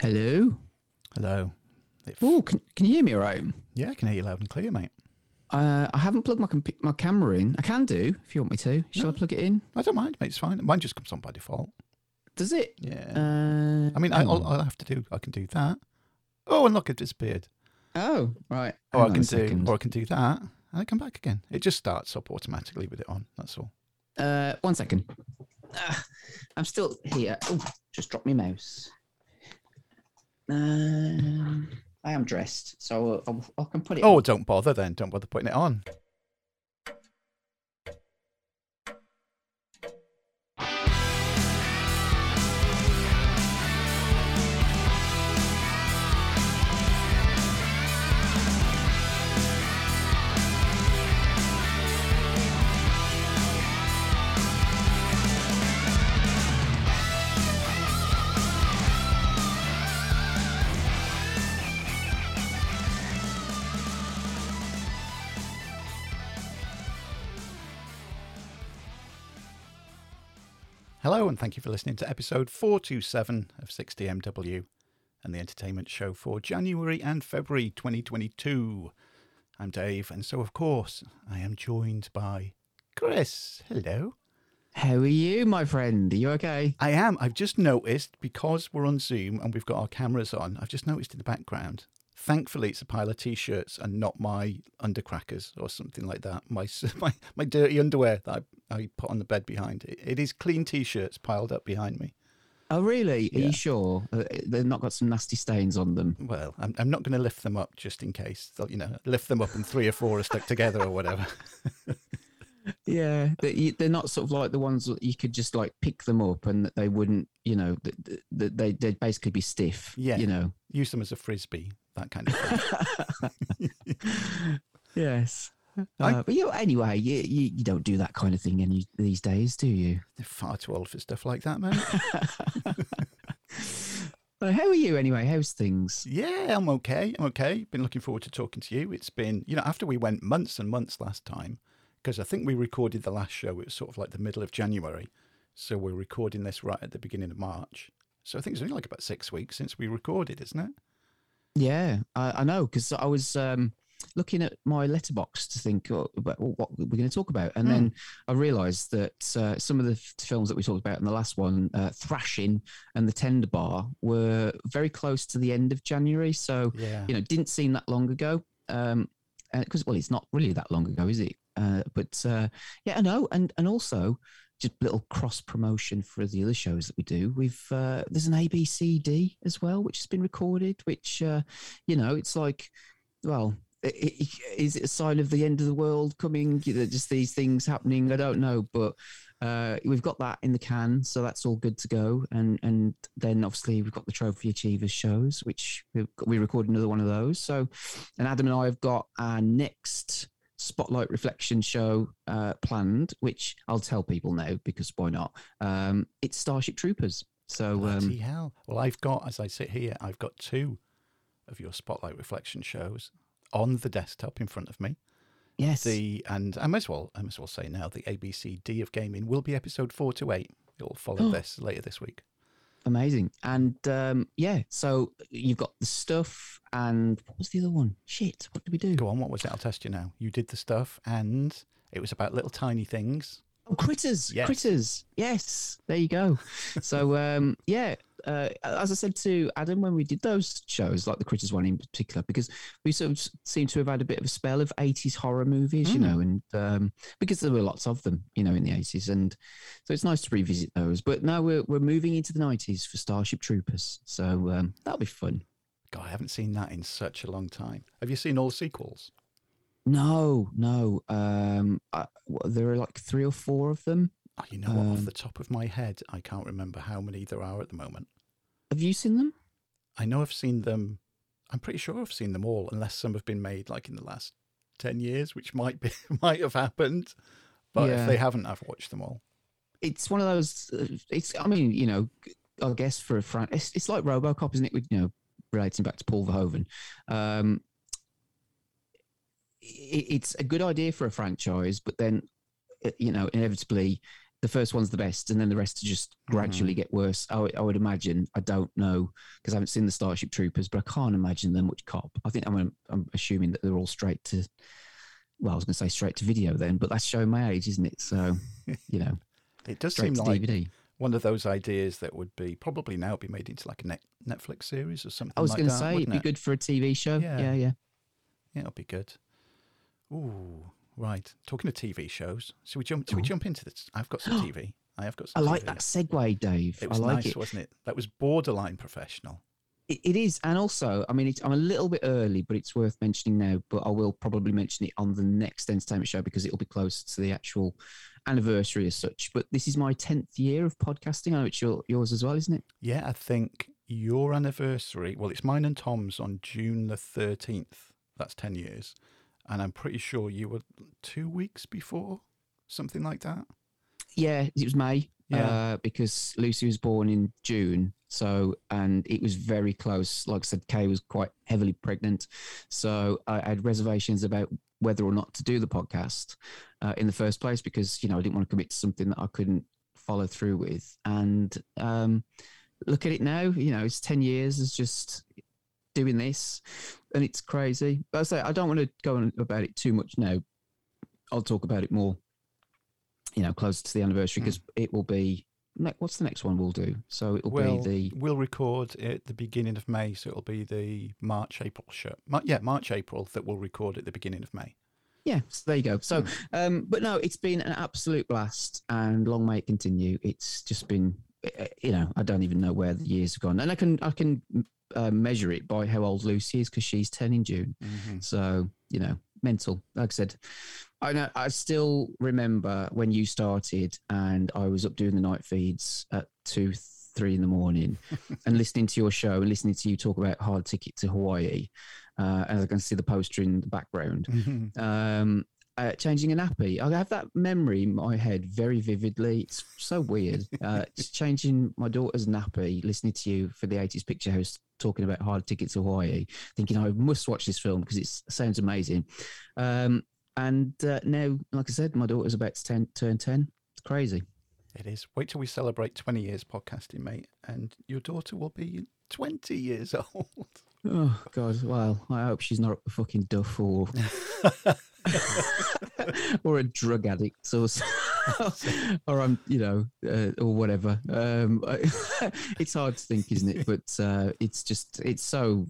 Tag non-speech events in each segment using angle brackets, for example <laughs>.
Hello. Hello. Oh, can, can you hear me all right? yeah, I can hear you loud and clear, mate. Uh, I haven't plugged my comp- my camera in. I can do if you want me to. Shall I plug it in? I don't mind, mate. It's fine. Mine just comes on by default. Does it? Yeah. Uh, I mean, I, hang all, on. all I have to do, I can do that. Oh, and look, it disappeared. oh, right. Or Hang I can do, second. or I can do that, and I come back again. It just starts up automatically with it on. That's all. Uh, one second. Ah, I'm still here. Oh, just dropped my mouse. Um, I am dressed, so I'll, I can put it. Oh, on. don't bother then. Don't bother putting it on. Hello, and thank you for listening to episode 427 of 60MW and the entertainment show for January and February 2022. I'm Dave, and so, of course, I am joined by Chris. Hello. How are you, my friend? Are you okay? I am. I've just noticed because we're on Zoom and we've got our cameras on, I've just noticed in the background. Thankfully, it's a pile of t-shirts and not my undercrackers or something like that. My <laughs> my, my dirty underwear that I, I put on the bed behind. It, it is clean t-shirts piled up behind me. Oh, really? Are Yeah. you sure uh, they've not got some nasty stains on them? Well, I'm, I'm not going to lift them up just in case. They'll, You know, lift them up and three or four are stuck together or whatever. <laughs> Yeah, they they're not sort of like the ones that you could just like pick them up and they wouldn't, you know, they they'd basically be stiff. Yeah. you know. Use them as a frisbee, that kind of thing. <laughs> yes. I- Uh, but you anyway, you, you you don't do that kind of thing any these days, do you? They're far too old for stuff like that, man. <laughs> Uh, how are you anyway? How's things? Yeah, I'm okay. I'm okay. Been looking forward to talking to you. It's been, you know, after we went months and months last time, because I think we recorded the last show, it was sort of like the middle of January. So we're recording this right at the beginning of March. So I think it's only like about six weeks since we recorded, isn't it? Yeah, I, I know because I was um, looking at my Letterboxd to think oh, about what we're going to talk about, and then I realised that uh, some of the f- films that we talked about in the last one, uh, Thrashing and The Tender Bar, were very close to the end of January. So Yeah. you know, didn't seem that long ago. Um, because well, it's not really that long ago, is it? Uh, but uh, yeah, I know, and and also just little cross promotion for the other shows that we do. We've uh, there's an ABCD as well, which has been recorded. Which uh, you know, it's like, well, i i is it a sign of the end of the world coming? Just these things happening. I don't know, but uh, we've got that in the can, so that's all good to go. And and then obviously we've got the Trophy Achievers shows, which got, we recorded another one of those. So, and Adam and I have got our next Spotlight Reflection show uh, planned, which I'll tell people now because why not? Um, it's Starship Troopers. So um, hell. Well, I've got, as I sit here, I've got two of your Spotlight Reflection shows on the desktop in front of me. yes, The and I might as well I might as well say now the ABCD of gaming will be episode four to eight. Oh. follow <gasps> this later this week. Amazing. And um, yeah, so you've got the stuff, and what was the other one? Shit, what did we do? Go on, what was it? I'll test you now. You did the stuff, and it was about little tiny things. Oh, critters, Yes. critters. Yes, there you go. so, um, yeah, uh, as I said to Adam when we did those shows, like the critters one in particular, because we sort of seem to have had a bit of a spell of 80s horror movies, you Mm. know, and um, because there were lots of them, you know, in the 80s. And so it's nice to revisit those. But now we're, we're moving into the 90s for Starship Troopers. So um, that'll be fun. God, I haven't seen that in such a long time. Have you seen all the sequels? No, no. Um, I, what, there are like three or four of them. Oh, you know what? Off Um, the top of my head, I can't remember how many there are at the moment. Have you seen them? I know I've seen them. I'm pretty sure I've seen them all, unless some have been made like in the last ten years, which might be <laughs> might have happened. But Yeah. if they haven't, I've watched them all. it's one of those. Uh, it's. I mean, you know, I guess for a fran, it's, it's like RoboCop, isn't it? With you know, relating back to Paul Verhoeven. Um, it, it's a good idea for a franchise, but then, uh, you know, inevitably, the first one's the best, and then the rest just mm-hmm. gradually get worse. I, would- imagine. I don't know because I haven't seen the Starship Troopers, but I can't imagine them much cop. I think I'm I'm assuming that they're all straight to. Well, I was going to say straight to video then, but that's showing my age, isn't it? So, <laughs> you know, It does seem like DVD. one of those ideas that would be probably now be made into like a net, Netflix series or something. I was like going to say it'd be it? good for a TV show. Yeah. Yeah, yeah. Yeah, it'll be good. Ooh, right. Talking of TV shows, should we jump? Should we Oh. jump into this? I've got some <gasps> TV. I have got I like TV. that segue, Dave. It was I like nice, it. wasn't it? That was borderline professional. It, it is, and also, I mean, it's, I'm a little bit early, but it's worth mentioning now. But I will probably mention it on the next entertainment show because it'll be closer to the actual anniversary as such. But this is my tenth year of podcasting. I know it's your, yours as well, isn't it? Yeah, I think your anniversary. Well, it's mine and Tom's on June the thirteenth. That's ten years, and I'm pretty sure you were two weeks before, something like that. Yeah, it was May. Yeah. Uh, because Lucy was born in June, so and it was very close. Like I said, Kay was quite heavily pregnant, so I had reservations about whether or not to do the podcast uh, in the first place because you know I didn't want to commit to something that I couldn't follow through with. And um, look at it now, you know, it's ten years. It's just doing this, and it's crazy. But I say I don't want to go on about it too much now. I'll talk about it more you know, closer to the anniversary Hmm. because it will be. What's the next one we'll do? So it'll Well, be the we'll record at the beginning of May, so it'll be the March April show. Yeah, March April that we'll record at the beginning of May. yeah. So there you go. So, Hmm. um, but no, it's been an absolute blast, and long may it continue. It's just been, uh, you know, I don't even know where the years have gone, and I can I can uh, measure it by how old Lucy is because she's ten in June. So, you know, mental. Like I said, I know I still remember when you started and I was up doing the night feeds at two, three in the morning <laughs> and listening to your show and listening to you talk about hard ticket to Hawaii. Uh, and I can see the poster in the background. Um, uh, changing a nappy. I have that memory in my head very vividly. It's so weird. Uh, just <laughs> changing my daughter's nappy, listening to you for the 80s Picture House talking about hard tickets to Hawaii, thinking I must watch this film because it sounds amazing. Um, and uh, now, like I said, my daughter's about to 10, turn 10. It's crazy. It is. Wait till we celebrate 20 years podcasting, mate, and your daughter will be 20 years <laughs> old. Oh, God. Well, I hope she's not a fucking duff or, <laughs> <laughs> or a drug addict or, <laughs> or I'm, you know, uh, or whatever. Um, <laughs> it's hard to think, isn't it? But uh, it's just, it's so,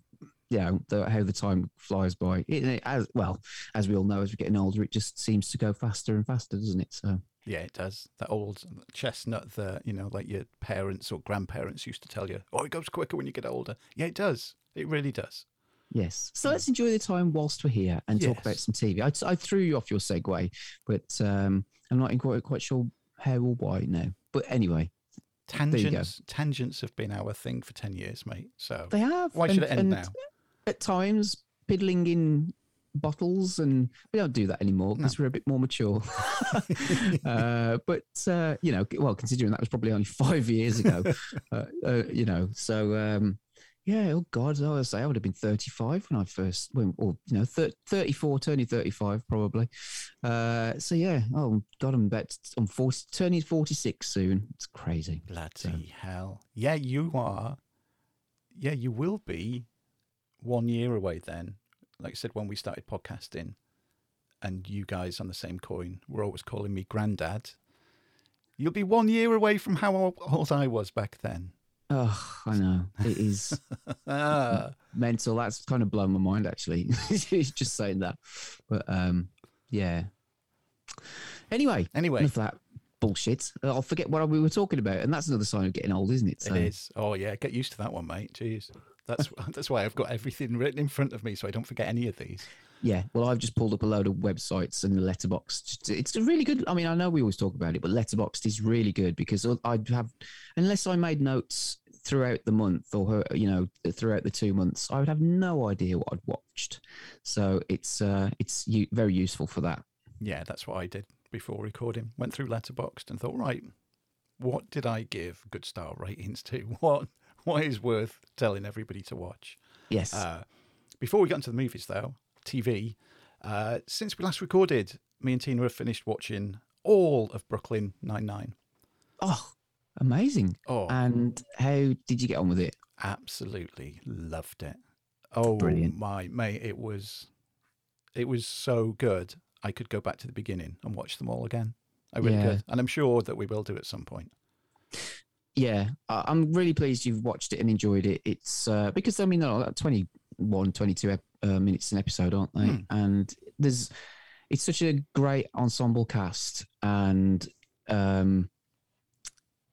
yeah the, how the time flies by. It, it, as well, as we all know, as we're getting older, it just seems to go faster and faster, doesn't it? So, Yeah, it does. That old chestnut that, you know, like your parents or grandparents used to tell you, oh, it goes quicker when you get older. Yeah, it does. It really does. Yes. So let's enjoy the time whilst we're here and talk about some TV. I, I threw you off your segue, but um, I'm not quite, quite sure how or why now. But anyway. Tangents, tangents have been our thing for 10 years, mate. So they have. why should and- it end and now? At times, piddling in bottles, and we don't do that anymore because we're a bit more mature. <laughs> <laughs> uh, but uh, you know, well, considering that was probably only five years ago, <laughs> uh, uh, you know, so. Um, yeah, oh God, I would say I would have been 35 when I first, when, or, you know, thir- 34, turning 35 probably. Uh, so yeah, oh God, I'm about, I'm 40, turning 46 soon. It's crazy. Bloody hell. Yeah, you are. Yeah, you will be one year away then. Like I said, when we started podcasting, and you guys on the same coin were always calling me granddad. You'll be one year away from how old I was back then. Oh, I know. It is <laughs> mental. That's kind of blown my mind actually. <laughs> Just saying that. But um, yeah. Anyway, anyway, enough of that bullshit. I'll forget what we were talking about, and that's another sign of getting old, isn't it? it is. Oh yeah, get used to that one, mate. Jeez, that's <laughs> that's why I've got everything written in front of me, so I don't forget any of these. Yeah, well, I've just pulled up a load of websites and the Letterboxd. It's a really good. I mean, I know we always talk about it, but Letterboxd is really good because I'd have, unless I made notes throughout the month or you know throughout the two months, I would have no idea what I'd watched. So it's uh, it's very useful for that. Yeah, that's what I did before recording. Went through Letterboxd and thought, right, what did I give good star ratings to? <laughs> What what is worth telling everybody to watch? Yes. Uh, before we got into the movies, though, TV. Uh, since we last recorded, me and Tina have finished watching all of Brooklyn Nine Nine. Oh, amazing! Oh, and how did you get on with it? Absolutely loved it. Oh, Brilliant. my mate, it was, it was so good. I could go back to the beginning and watch them all again. I really yeah. could, and I'm sure that we will do at some point. Yeah, I'm really pleased you've watched it and enjoyed it. It's uh, because I mean, no, 20 one 22 ep- uh, minutes an episode, aren't they? Mm. And there's it's such a great ensemble cast, and um,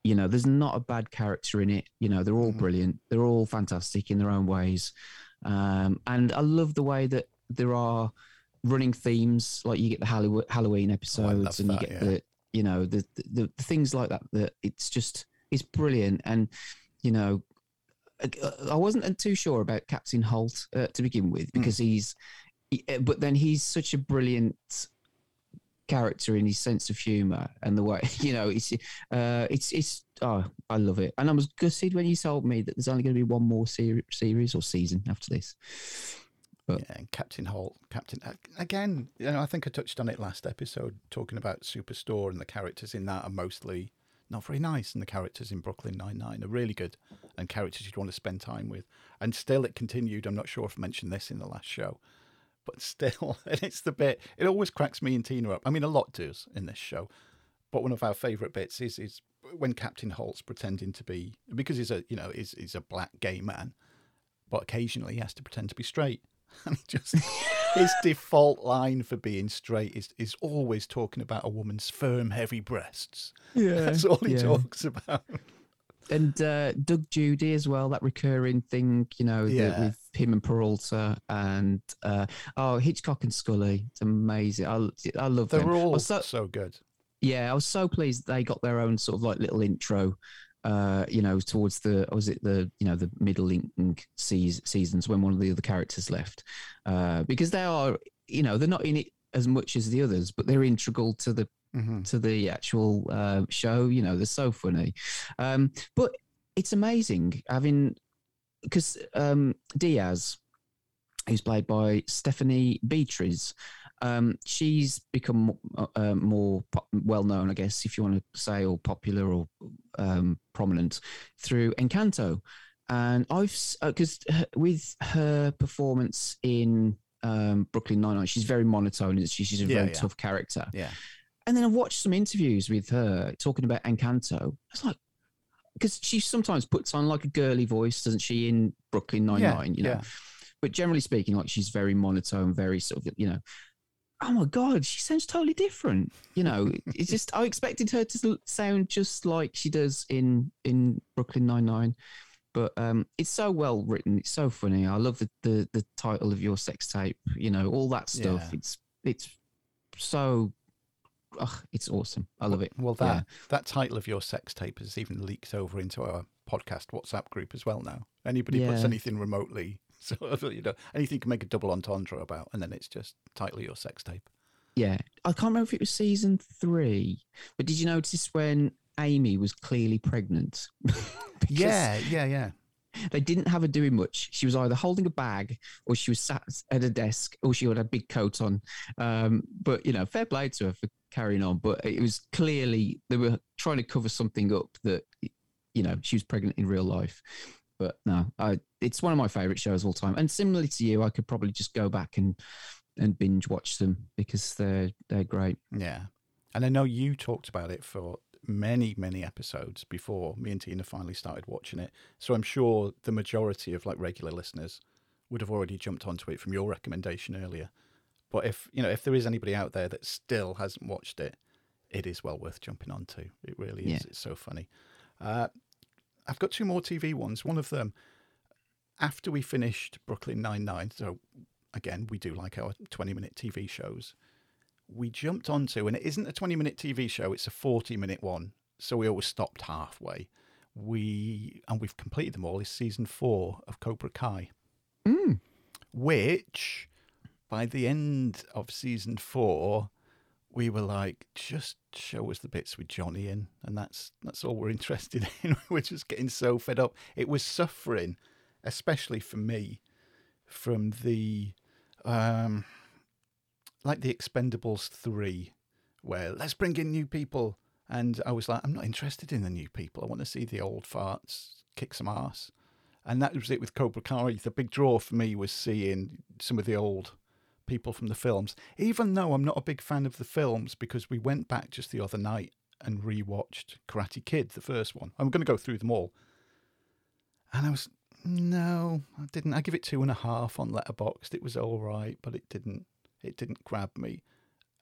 you know, there's not a bad character in it. You know, they're all mm. brilliant, they're all fantastic in their own ways, um, and I love the way that there are running themes. Like you get the Hollywood Halloween oh, episodes, oh, and that, you get yeah. the you know the, the the things like that. That it's just it's brilliant, and you know I- I wasn't too sure about Captain Holt uh, to begin with Hmm. because he's, he- uh, but then he's such a brilliant character in his sense of humor and the way <laughs> you know it's uh it's it's oh i love it and i was gutted when you told me that there's only going to be one more seri- series or season after this But- yeah, and Captain Holt, Captain again. You know, I think I touched on it last episode, talking about Superstore and the characters in that are mostly not very nice, and the characters in Brooklyn Nine Nine are really good, and characters you'd want to spend time with. And still, it continued. I'm not sure if I mentioned this in the last show, but still, <laughs> and it's the bit. It always cracks me and Tina up. I mean, a lot does in this show, but one of our favourite bits is is when Captain Holt's pretending to be because he's a you know he's, he's a black gay man, but occasionally he has to pretend to be straight. <laughs> And he just his default line for being straight is is always talking about a woman's firm, heavy breasts. yeah <laughs> That's all he yeah. talks about. and uh, Doug Judy as well, that recurring thing, you know, the- with him and Peralta, and uh, oh Hitchcock and Scully, it's amazing. I I love They're them. All so, so good. yeah, I was so pleased they got their own sort of like little intro. Uh, you know, towards the was it the you know the middle seas, seasons when one of the other characters left, uh, because they are you know they're not in it as much as the others, but they're integral to the hmm to the actual uh, show. You know, they're so funny. Um, but it's amazing having because um, Diaz, who's played by Stephanie Beatriz, um, she's become uh, uh, more po- well known, I guess, if you want to say, or popular or um, prominent through Encanto. And I've because with her performance in um, Brooklyn Nine Nine, she's very monotone. she? She's a Yeah, very yeah. tough character. Yeah. And then I've watched some interviews with her talking about Encanto. It's like because she sometimes puts on like a girly voice, doesn't she, in Brooklyn Nine Yeah? You know, yeah. but generally speaking, like she's very monotone, very sort of you know. Oh my god, she sounds totally different. You know, it's just I expected her to sound just like she does in in Brooklyn Nine Nine, but um, it's so well written. It's so funny. I love the the, the title of your sex tape. You know, all that stuff. Yeah. It's it's so. ugh, it's awesome. I love it. Well, that Yeah. that title of your sex tape has even leaked over into our podcast WhatsApp group as well now. Anybody puts anything remotely, <laughs> sort of, you know, anything you can make a double entendre about, and then it's just title your sex tape. Yeah, I can't remember if it was season three, but did you notice when Amy was clearly pregnant? <laughs> Yeah, yeah, yeah. they didn't have her doing much. She was either holding a bag or she was sat at a desk or she had a big coat on. Um, but you know, fair play to her for carrying on. But it was clearly they were trying to cover something up that you know she was pregnant in real life. But no, I, it's one of my favorite shows of all time. And similarly to you, I could probably just go back and and binge watch them because they're they're great. Yeah. And I know you talked about it for many, many episodes before me and Tina finally started watching it. So I'm sure the majority of like regular listeners would have already jumped onto it from your recommendation earlier. But if you know, if there is anybody out there that still hasn't watched it, it is well worth jumping onto. It really is. Yeah. It's so funny. Uh, I've got two more TV ones. One of them, after we finished Brooklyn Nine Nine. So again, we do like our twenty-minute TV shows we jumped onto, and it isn't a 20 minute TV show, it's a 40 minute one. So we always stopped halfway. We, and we've completed them all, is season four of Cobra Kai, Mm. which by the end of season four, we were like, just show us the bits with Johnny in, and that's that's all we're <laughs> interested in. <laughs> we're just getting so fed up. It was suffering, especially for me, from the um like the Expendables 3 where let's bring in new people. And I was like, I'm not interested in the new people. I want to see the old farts kick some ass. And that was it with Cobra Kai. The big draw for me was seeing some of the old people from the films, even though I'm not a big fan of the films because we went back just the other night and rewatched Karate Kid, the first one. I'm going to go through them all. And I was, no, I didn't. I give it two and a half on Letterboxd. It was all right, but it didn't, it didn't grab me.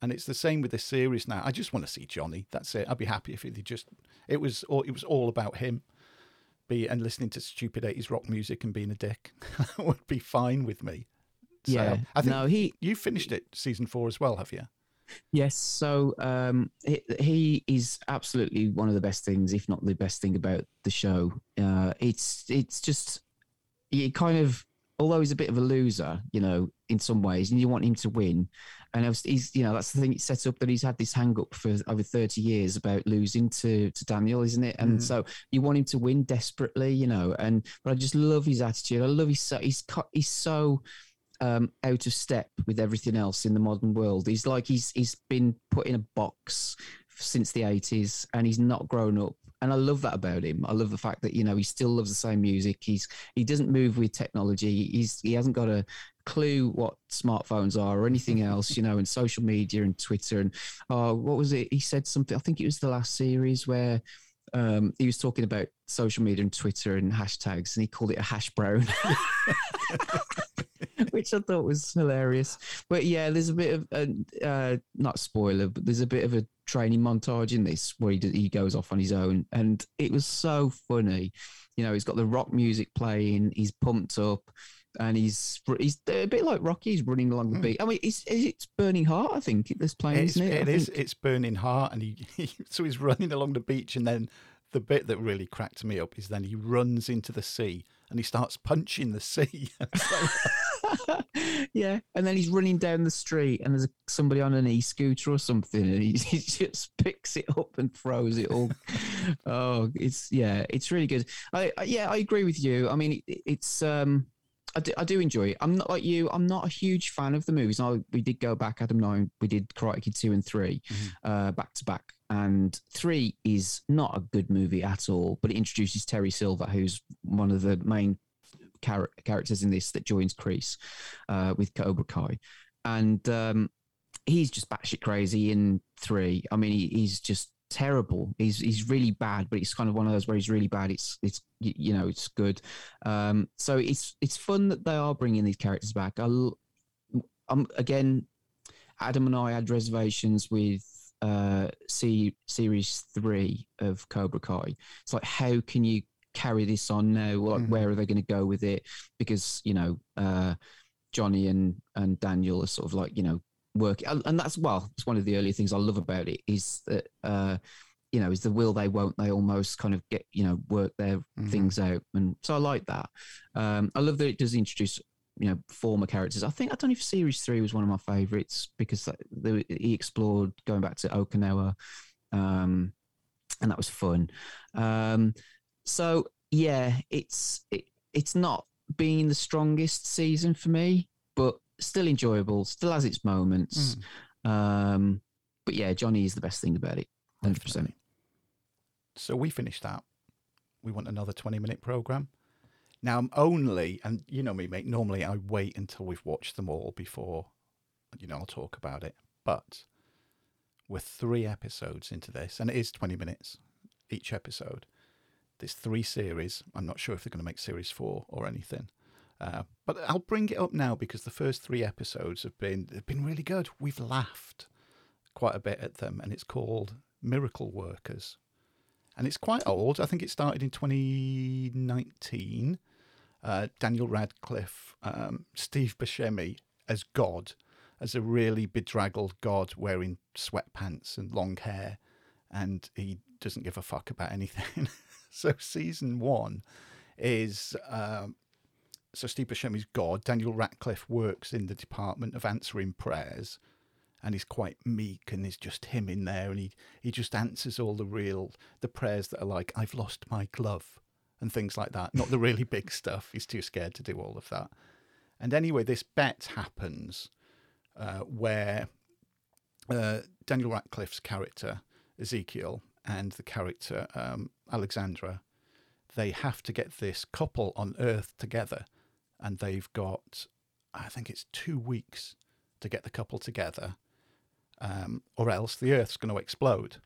And it's the same with this series now. I just want to see Johnny. That's it. I'd be happy if he just, it was, all, it was all about him be and listening to stupid 80s rock music and being a dick <laughs> would be fine with me. So yeah. I think no, he you finished it season 4 as well, have you? Yes, so um, he, he, is absolutely one of the best things, if not the best thing about the show. Uh, it's it's just it kind of although he's a bit of a loser, you know, in some ways, and you want him to win. And he's, you know, that's the thing. It's set up that he's had this hang up for over 30 years about losing to, to Daniel, isn't it? And mm. so you want him to win desperately, you know. And but I just love his attitude. I love his so he's he's so um, out of step with everything else in the modern world. He's like he's he's been put in a box since the 80s and he's not grown up and I love that about him. I love the fact that you know he still loves the same music. He's he doesn't move with technology. He's he hasn't got a clue what smartphones are or anything else, you know, and social media and Twitter and oh, what was it? He said something. I think it was the last series where um, he was talking about social media and Twitter and hashtags, and he called it a hash brown. <laughs> <laughs> <laughs> which I thought was hilarious. But yeah, there's a bit of a, uh, not spoiler, but there's a bit of a training montage in this where he he goes off on his own, and it was so funny. You know, he's got the rock music playing, he's pumped up. And he's he's a bit like Rocky. He's running along the mm. beach. I mean, it's it's Burning Heart. I think this playing, it's, isn't it? It is. It's Burning Heart, and he, <laughs> he so he's running along the beach, and then the bit that really cracked me up is then he runs into the sea and he starts punching the sea. <laughs> <laughs> yeah, and then he's running down the street, and there's somebody on an e-scooter or something, and he, <laughs> he just picks it up and throws it all. oh, it's yeah, it's really good. I, I, yeah, I agree with you. I mean, it, it's um, I do, I do enjoy it. I'm not like you. I'm not a huge fan of the movies. I, we did go back, Adam Nine. We did Karate Kid two and 3 mm-hmm. uh, back to back, and three is not a good movie at all. But it introduces Terry Silver, who's one of the main char- characters in this that joins Kreese uh, with Cobra Kai, and um, he's just batshit crazy in three. I mean, he, he's just terrible. He's he's really bad, but it's kind of one of those where he's really bad. It's it's you know it's good. Um, so it's it's fun that they are bringing these characters back. I, um, again, Adam and I had reservations with uh, C, series three of Cobra Kai. It's like how can you carry this on now? Like, mm-hmm. where are they going to go with it? Because you know, uh, Johnny and and Daniel are sort of like you know work, and that's well, it's one of the earlier things I love about it is that. Uh, you know, is the will they won't they almost kind of get you know work their mm-hmm. things out, and so I like that. Um, I love that it does introduce you know former characters. I think I don't know if series three was one of my favorites because the, he explored going back to Okinawa, um, and that was fun. Um, so yeah, it's it, it's not being the strongest season for me, but still enjoyable. Still has its moments. Mm. Um, but yeah, Johnny is the best thing about it. Hundred percent. So we finished that. We want another twenty-minute program. Now I'm only, and you know me, mate. Normally I wait until we've watched them all before, you know, I'll talk about it. But we're three episodes into this, and it is twenty minutes each episode. There's three series. I'm not sure if they're going to make series four or anything. Uh, but I'll bring it up now because the first three episodes have been have been really good. We've laughed quite a bit at them, and it's called Miracle Workers, and it's quite old. I think it started in 2019. Uh, Daniel Radcliffe, um, Steve Buscemi as God, as a really bedraggled God wearing sweatpants and long hair, and he doesn't give a fuck about anything. <laughs> so season one is um, so Steve Buscemi's God. Daniel Radcliffe works in the department of answering prayers, and he's quite meek, and it's just him in there, and he he just answers all the real the prayers that are like I've lost my glove and things like that. Not the really big stuff. He's too scared to do all of that. And anyway, this bet happens uh, where uh, Daniel Radcliffe's character Ezekiel and the character um, Alexandra, they have to get this couple on Earth together, and they've got, I think it's two weeks to get the couple together, um, or else the Earth's going to explode.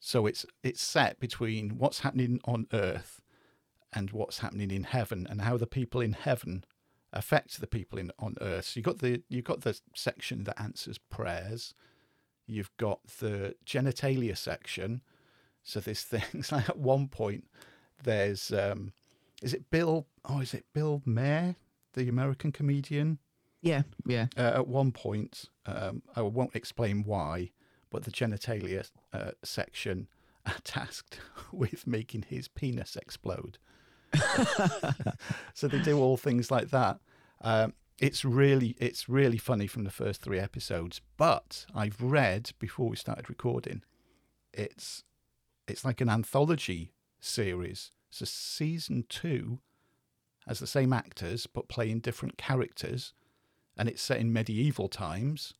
So it's it's set between what's happening on Earth and what's happening in heaven, and how the people in heaven affect the people in on Earth. So you got the you got the section that answers prayers. You've got the genitalia section. So there's <laughs> things like at one point there's um, is it Bill? Oh, is it Bill Maher, the American comedian? Yeah, yeah. Uh, at one point, um, I won't explain why, but the genitalia uh, section are <laughs> tasked <laughs> with making his penis explode. <laughs> so they do all things like that. Um, it's really it's really funny from the first three episodes. But I've read before we started recording, it's it's like an anthology series. So season two has the same actors but playing different characters, and it's set in medieval times.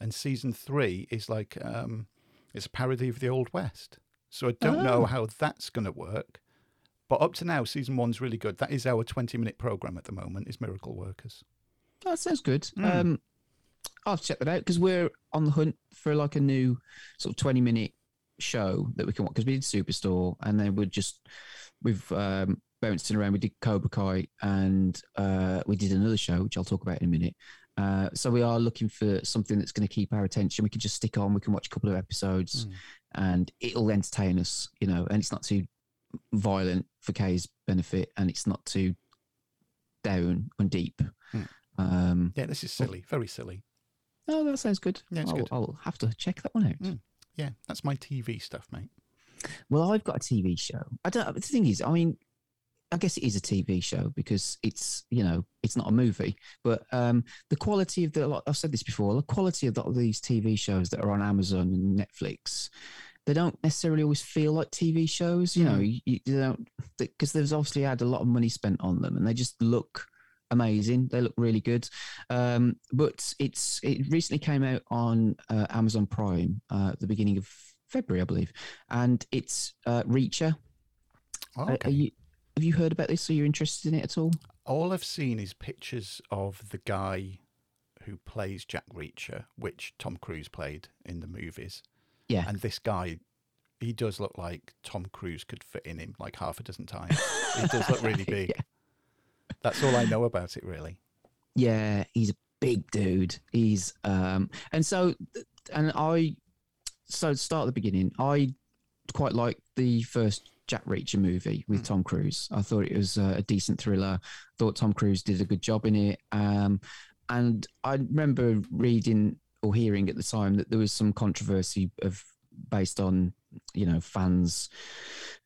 And season three is like um, it's a parody of the Old West. So I don't oh. know how that's going to work. But up to now, season one's really good. That is our 20 minute program at the moment, is Miracle Workers. That sounds good. Mm. Um, I'll check that out because we're on the hunt for like a new sort of 20 minute show that we can watch because we did Superstore and then we're just, we've um, bounced around. We did Cobra Kai and uh, we did another show, which I'll talk about in a minute. Uh, so we are looking for something that's going to keep our attention. We can just stick on. We can watch a couple of episodes, mm. and it'll entertain us, you know. And it's not too violent for Kay's benefit, and it's not too down and deep. Mm. Um, yeah, this is silly, very silly. Oh, that sounds good. Yeah, it's I'll, good. I'll have to check that one out. Mm. Yeah, that's my TV stuff, mate. Well, I've got a TV show. I don't. The thing is, I mean, I guess it is a TV show because it's you know it's not a movie, but um, the quality of the like I've said this before, the quality of the, these TV shows that are on Amazon and Netflix, they don't necessarily always feel like TV shows. You mm. know, you, you don't because there's obviously had a lot of money spent on them, and they just look amazing. They look really good. Um, but it's it recently came out on uh, Amazon Prime uh, at the beginning of February, I believe, and it's uh, Reacher. Oh, okay. you, have you heard about this? Are you interested in it at all? All I've seen is pictures of the guy who plays Jack Reacher, which Tom Cruise played in the movies. Yeah, and this guy he does look like Tom Cruise could fit in him like half a dozen times. he does look really <laughs> big. yeah. That's all I know about it, really. Yeah, he's a big dude. He's um, and so and I so start at the beginning. I quite like the first Jack Reacher movie with mm. Tom Cruise. I thought it was a decent thriller. Thought Tom Cruise did a good job in it. Um, and I remember reading or hearing at the time that there was some controversy of based on you know fans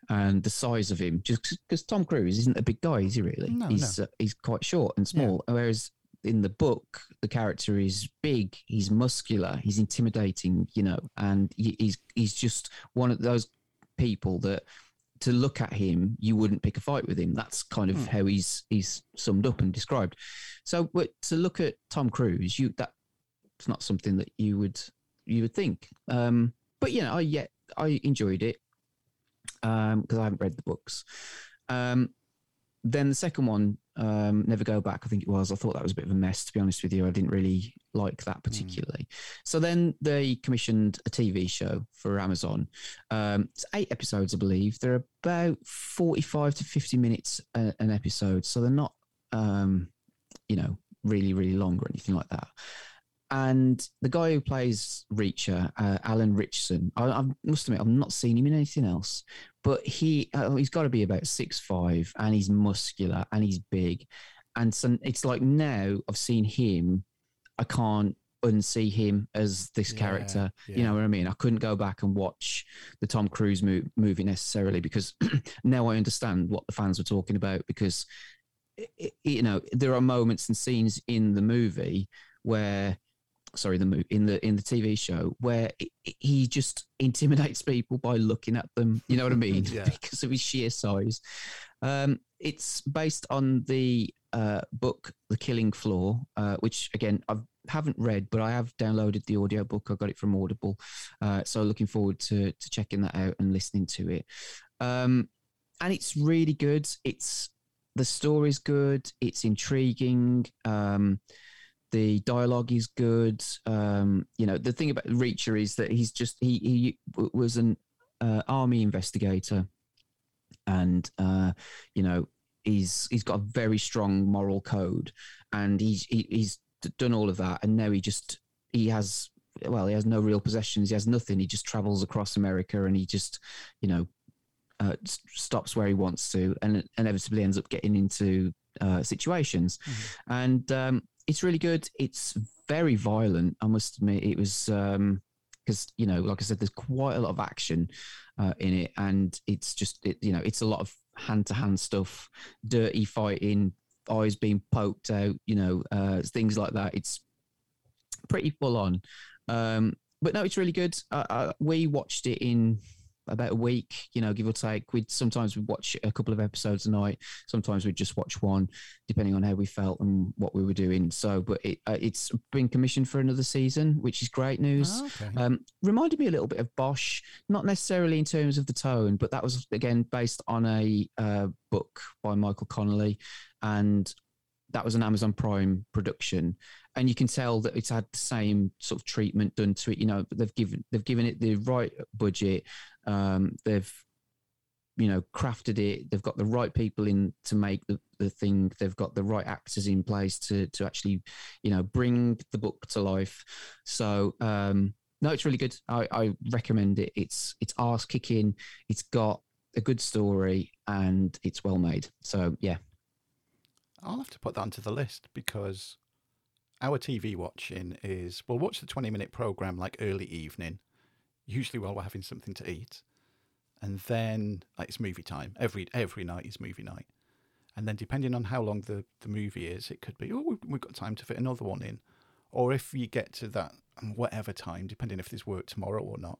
and the size of him. Just because Tom Cruise isn't a big guy, is he really? No, he's no. Uh, he's quite short and small. Yeah. Whereas in the book, the character is big, he's muscular, he's intimidating, you know, and he's he's just one of those people that to look at him, you wouldn't pick a fight with him. That's kind of hmm. how he's he's summed up and described. So, but to look at Tom Cruise, you that's not something that you would you would think. Um, but you know, I yet I enjoyed it because um, I haven't read the books. Um, then the second one, um, Never Go Back, I think it was. I thought that was a bit of a mess, to be honest with you. I didn't really like that hmm. particularly. Mm. So then they commissioned a TV show for Amazon. Um, it's eight episodes, I believe. They're about 45 to 50 minutes a, an episode. So they're not, um, you know, really, really long or anything like that. And the guy who plays Reacher, uh, Alan Ritchson, I, I, must admit, I've not seen him in anything else, but he uh, he's got to be about six five, and he's muscular and he's big, and so it's like now I've seen him, I can't unsee him as this yeah, character. Yeah. You know what I mean? I couldn't go back and watch the Tom Cruise mo- movie necessarily because <clears throat> now I understand what the fans were talking about because. It, you know, there are moments and scenes in the movie where sorry the movie in the in the TV show where he just intimidates people by looking at them you know what I <laughs> mean yeah. <laughs> because of his sheer size um, it's based on the uh, book, The Killing Floor, uh, which again I haven't read, but I have downloaded the audio book. I got it from Audible, uh, so looking forward to to checking that out and listening to it. Um, and it's really good. It's the story's good. It's intriguing. Um, the dialogue is good. Um, you know, the thing about Reacher is that he's just he he was an uh, army investigator, and uh, you know he's he's got a very strong moral code, and he's he, he's done all of that, and now he just he has well he has no real possessions, he has nothing. He just travels across America, and he just you know uh, stops where he wants to, and inevitably ends up getting into uh, situations, mm-hmm. and um, it's really good. It's very violent. I must admit, it was because um, you know, like I said, there's quite a lot of action uh, in it, and it's just it, you know, it's a lot of hand to hand stuff, dirty fighting, eyes being poked out, you know, uh, things like that. It's pretty full on. Um, but no, it's really good. Uh, we watched it in about a week, you know, give or take. We'd sometimes we'd watch a couple of episodes a night. Sometimes we'd just watch one, depending on how we felt and what we were doing. So, but it, uh, it's been commissioned for another season, which is great news. Oh, okay. um, reminded me a little bit of Bosch, not necessarily in terms of the tone, but that was again based on a uh, book by Michael Connelly, and that was an Amazon Prime production, and you can tell that it's had the same sort of treatment done to it. You know, they've given they've given it the right budget, um, they've you know crafted it. They've got the right people in to make the, the thing. They've got the right actors in place to to actually you know bring the book to life. So um, no, it's really good. I, I recommend it. It's it's ass kicking. It's got a good story and it's well made. So yeah, I'll have to put that onto the list because our TV watching is we'll watch the 20 minute program like early evening usually while we're having something to eat. And then like, it's movie time. Every every night is movie night. And then depending on how long the, the movie is, it could be, oh, we've got time to fit another one in. Or if you get to that um, whatever time, depending if there's work tomorrow or not,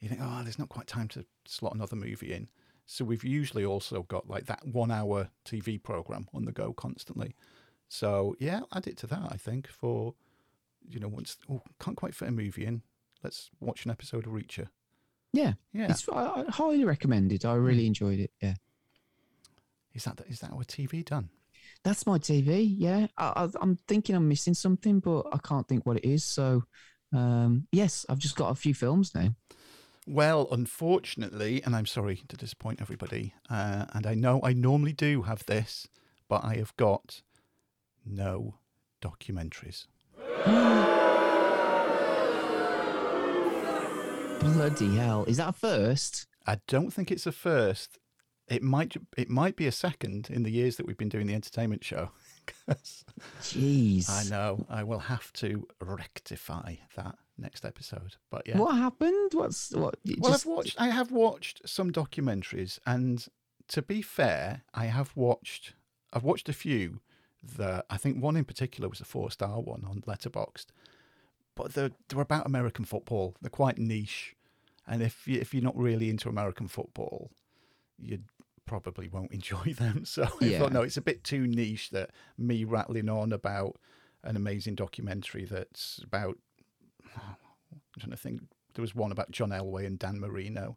you think, oh, there's not quite time to slot another movie in. So we've usually also got like that one hour TV program on the go constantly. So yeah, add it to that, I think, for, you know, once, oh, can't quite fit a movie in let's watch an episode of Reacher. Yeah, yeah, it's I, I highly recommended. I really mm. enjoyed it. Yeah. Is that is that our TV done? That's my TV. Yeah, I, am thinking I'm missing something, but I can't think what it is. So, um, yes, I've just got a few films now. Well, unfortunately, and I'm sorry to disappoint everybody, uh, and I know I normally do have this, but I have got no documentaries. <gasps> <gasps> Bloody hell! Is that a first? I don't think it's a first. It might it might be a second in the years that we've been doing the entertainment show. <laughs> Jeez, I know. I will have to rectify that next episode. But yeah, what happened? What's what? Well, just... I've watched. I have watched some documentaries, and to be fair, I have watched. I've watched a few. That I think one in particular was a four star one on Letterboxd but they're, they're about American football. They're quite niche. And if, you, if you're not really into American football, you probably won't <laughs> enjoy them. So yeah. Thought, no, it's a bit too niche that me rattling on about an amazing documentary that's about, I'm trying to think, there was one about John Elway and Dan Marino.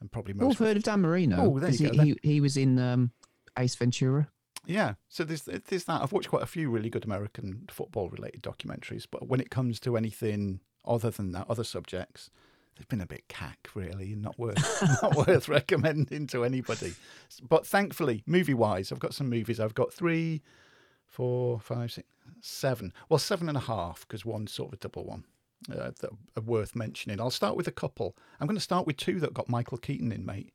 And probably most. I've heard of Dan Marino. Oh, there you he, go. He, he was in um, Ace Ventura. Yeah, so there's there's that. I've watched quite a few really good American football related documentaries, but when it comes to anything other than that, other subjects, they've been a bit cack, really, and not worth <laughs> not worth recommending to anybody. But thankfully, movie wise, I've got some movies. I've got three, four, five, six, seven. Well, seven and a half because one's sort of a double one. Uh, that are worth mentioning. I'll start with a couple. I'm going to start with two that got Michael Keaton in, mate.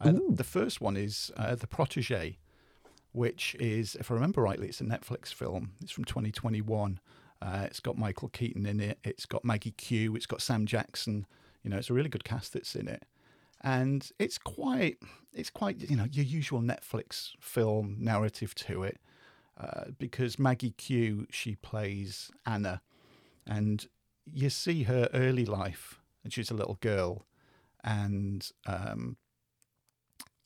Uh, the first one is uh, The Protege, which is, if I remember rightly, it's a Netflix film. It's from 2021. Uh, it's got Michael Keaton in it. It's got Maggie Q. It's got Sam Jackson. You know, it's a really good cast that's in it, and it's quite, it's quite, you know, your usual Netflix film narrative to it, uh, because Maggie Q she plays Anna, and you see her early life, and she's a little girl, and um,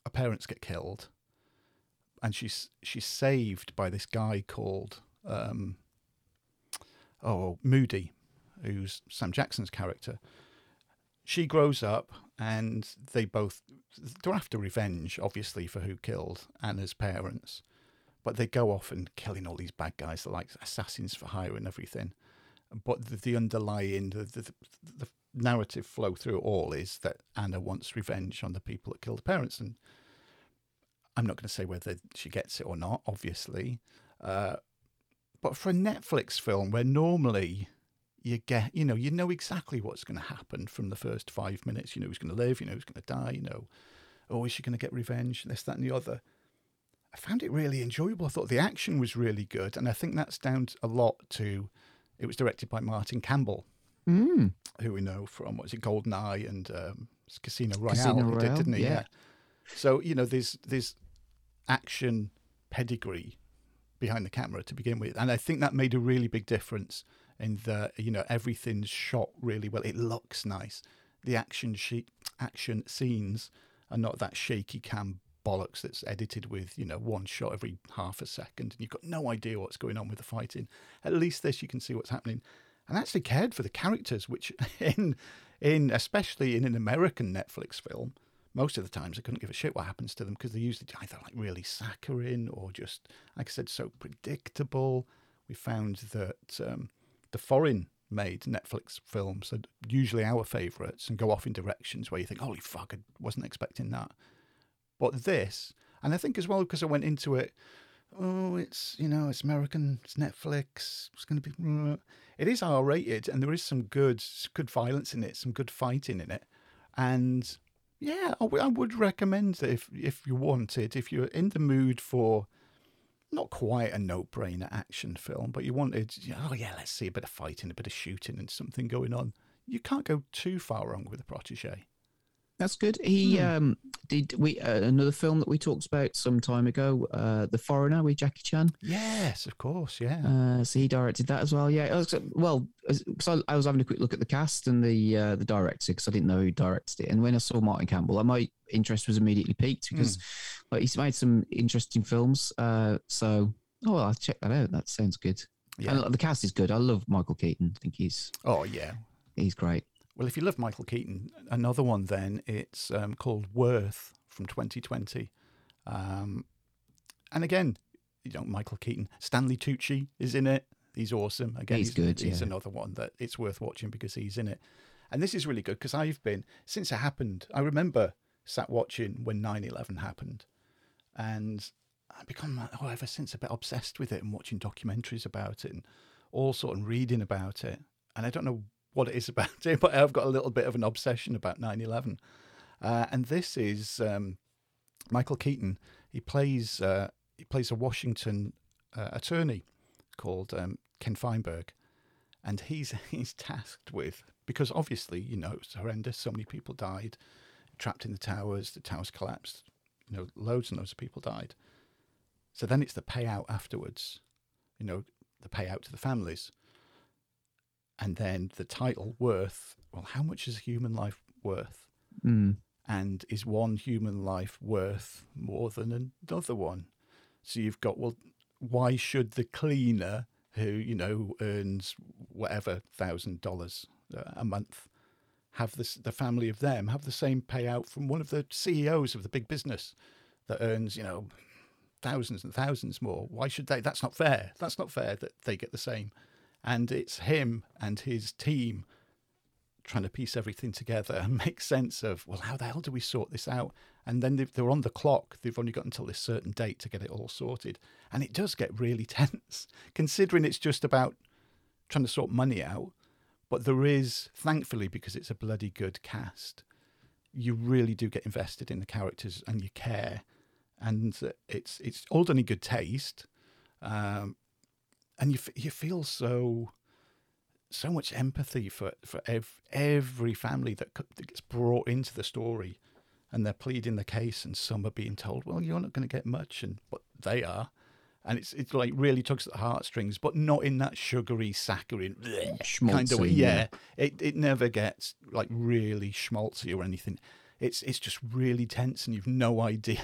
her parents get killed. And she's she's saved by this guy called um, oh Moody, who's Sam Jackson's character. She grows up, and they both they're after revenge, obviously, for who killed Anna's parents. But they go off and killing all these bad guys, like assassins for hire and everything. But the, the underlying the, the, the narrative flow through it all is that Anna wants revenge on the people that killed her parents, and I'm not going to say whether she gets it or not, obviously. Uh, but for a Netflix film where normally you get, you know, you know exactly what's going to happen from the first five minutes. You know who's going to live, you know who's going to die, you know, oh, is she going to get revenge? This, that, and the other. I found it really enjoyable. I thought the action was really good. And I think that's down a lot to it was directed by Martin Campbell, Mm. who we know from, what is it, Goldeneye and um, Casino Royale, Casino he did, Royale, didn't he? yeah. So, you know, there's, there's action pedigree behind the camera to begin with. And I think that made a really big difference in the, you know, everything's shot really well. It looks nice. The action sheet, action scenes are not that shaky cam bollocks that's edited with, you know, one shot every half a second and you've got no idea what's going on with the fighting. At least this you can see what's happening. And actually cared for the characters, which <laughs> in in especially in an American Netflix film, most of the times I couldn't give a shit what happens to them because they're usually either like really saccharine or just, like I said, so predictable. We found that um, the foreign made Netflix films are usually our favourites and go off in directions where you think, holy fuck, I wasn't expecting that. But this, and I think as well because I went into it, oh, it's, you know, it's American, it's Netflix, it's going to be. uh, It is R rated and there is some good, good violence in it, some good fighting in it. And yeah, I, would recommend that if if you want it, if you're in the mood for not quite a no-brainer action film, but you wanted, you know, oh yeah, let's see a bit of fighting, a bit of shooting, and something going on. You can't go too far wrong with a protege. That's good. He Hmm. um, did we uh, another film that we talked about some time ago, uh, The Foreigner with Jackie Chan. Yes, of course, yeah. Uh, so he directed that as well. Yeah. was- Well, because I, was having a quick look at the cast and the uh, the director because I didn't know who directed it. And when I saw Martin Campbell, my interest was immediately piqued because like, he's made some interesting films. Uh, so oh, well, I'll check that out. That sounds good. yeah. And the cast is good. I love Michael Keaton. I think he's oh yeah. he's great. Well, if you love Michael Keaton, another one then it's um, called Worth from 2020. Um, and again, you know, Michael Keaton, Stanley Tucci is in it. He's awesome. Again, He's good, He's yeah. another one that it's worth watching because he's in it. And this is really good because I've been since it happened. I remember sat watching when 9/11 happened, and I've become oh, ever since a bit obsessed with it and watching documentaries about it and all sort and reading about it. And I don't know what it is about <laughs> it, but I've got a little bit of an obsession about 9/11. Uh, and this is um, Michael Keaton. He plays uh, he plays a Washington uh, attorney called um, Ken Feinberg, and he's <laughs> he's tasked with because obviously you know it's horrendous. So many people died, trapped in the towers. The towers collapsed. You know, loads and loads of people died. So then it's the payout afterwards. You know, the payout to the families. And then the title worth. Well, how much is a human life worth? Mm. and is one human life worth more than another one? So you've got well, why should the cleaner who you know earns whatever thousand dollars uh, a month have this the family of them have the same payout from one of the CEOs of the big business that earns you know thousands and thousands more? Why should they? That's not fair. That's not fair that they get the same. And it's him and his team trying to piece everything together and make sense of well how the hell do we sort this out? And then they're on the clock. They've only got until this certain date to get it all sorted. And it does get really <laughs> tense considering it's just about trying to sort money out. But there is thankfully because it's a bloody good cast you really do get invested in the characters and you care. And it's it's all done in good taste. Um, and you f- you feel so so much empathy for for ev- every family that, co- that gets brought into the story, and they're pleading the case, and some are being told, "Well, you're not going to get much," and but they are, and it's it's like really tugs at the heartstrings, but not in that sugary, saccharine kind of way. Yeah. Yeah, it it never gets like really schmaltzy or anything. It's it's just really tense, and you've no <laughs> idea.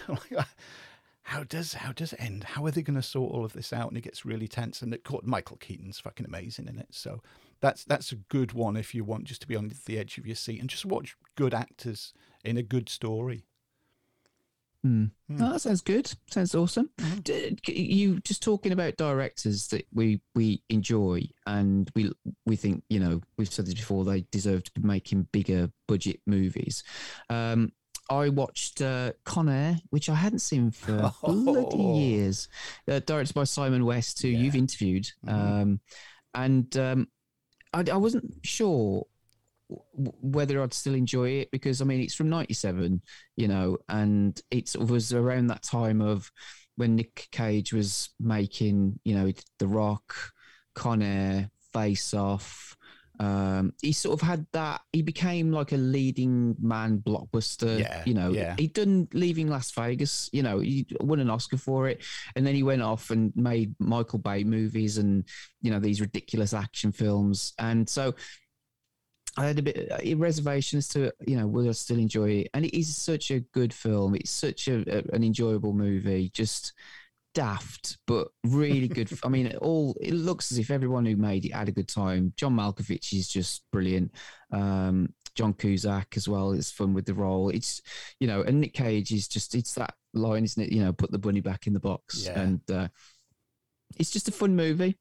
How does how does it end? How are they going to sort all of this out? And it gets really tense. And it caught Michael Keaton's fucking amazing in it. So that's that's a good one if you want just to be on the edge of your seat and just watch good actors in a good story. Mm. Oh, that sounds good. Sounds awesome. Mm-hmm. You just talking about directors that we we enjoy and we we think you know we've said this before they deserve to be making bigger budget movies. Um, I watched uh, Con Air, which I hadn't seen for <laughs> oh. bloody years, uh, directed by Simon West, who yeah. you've interviewed. Mm-hmm. Um, and um, I, I, wasn't sure whether I'd still enjoy it because I mean it's from '97, you know, and it was around that time of when Nick Cage was making, you know, The Rock, Con Air, Face Off. Um, he sort of had that. He became like a leading man blockbuster. Yeah, you know, yeah. he'd done Leaving Las Vegas. You know, he won an Oscar for it, and then he went off and made Michael Bay movies and you know these ridiculous action films. And so I had a bit of uh, reservations to you know will I still enjoy it, and it is such a good film. It's such a, a an enjoyable movie. Just daft, but really good. I mean, it all it looks as if everyone who made it had a good time. John Malkovich is just brilliant. Um, John Cusack as well is fun with the role. It's you know, and Nick Cage is just it's that line, isn't it? You know, put the bunny back in the box, yeah. and uh, it's just a fun movie.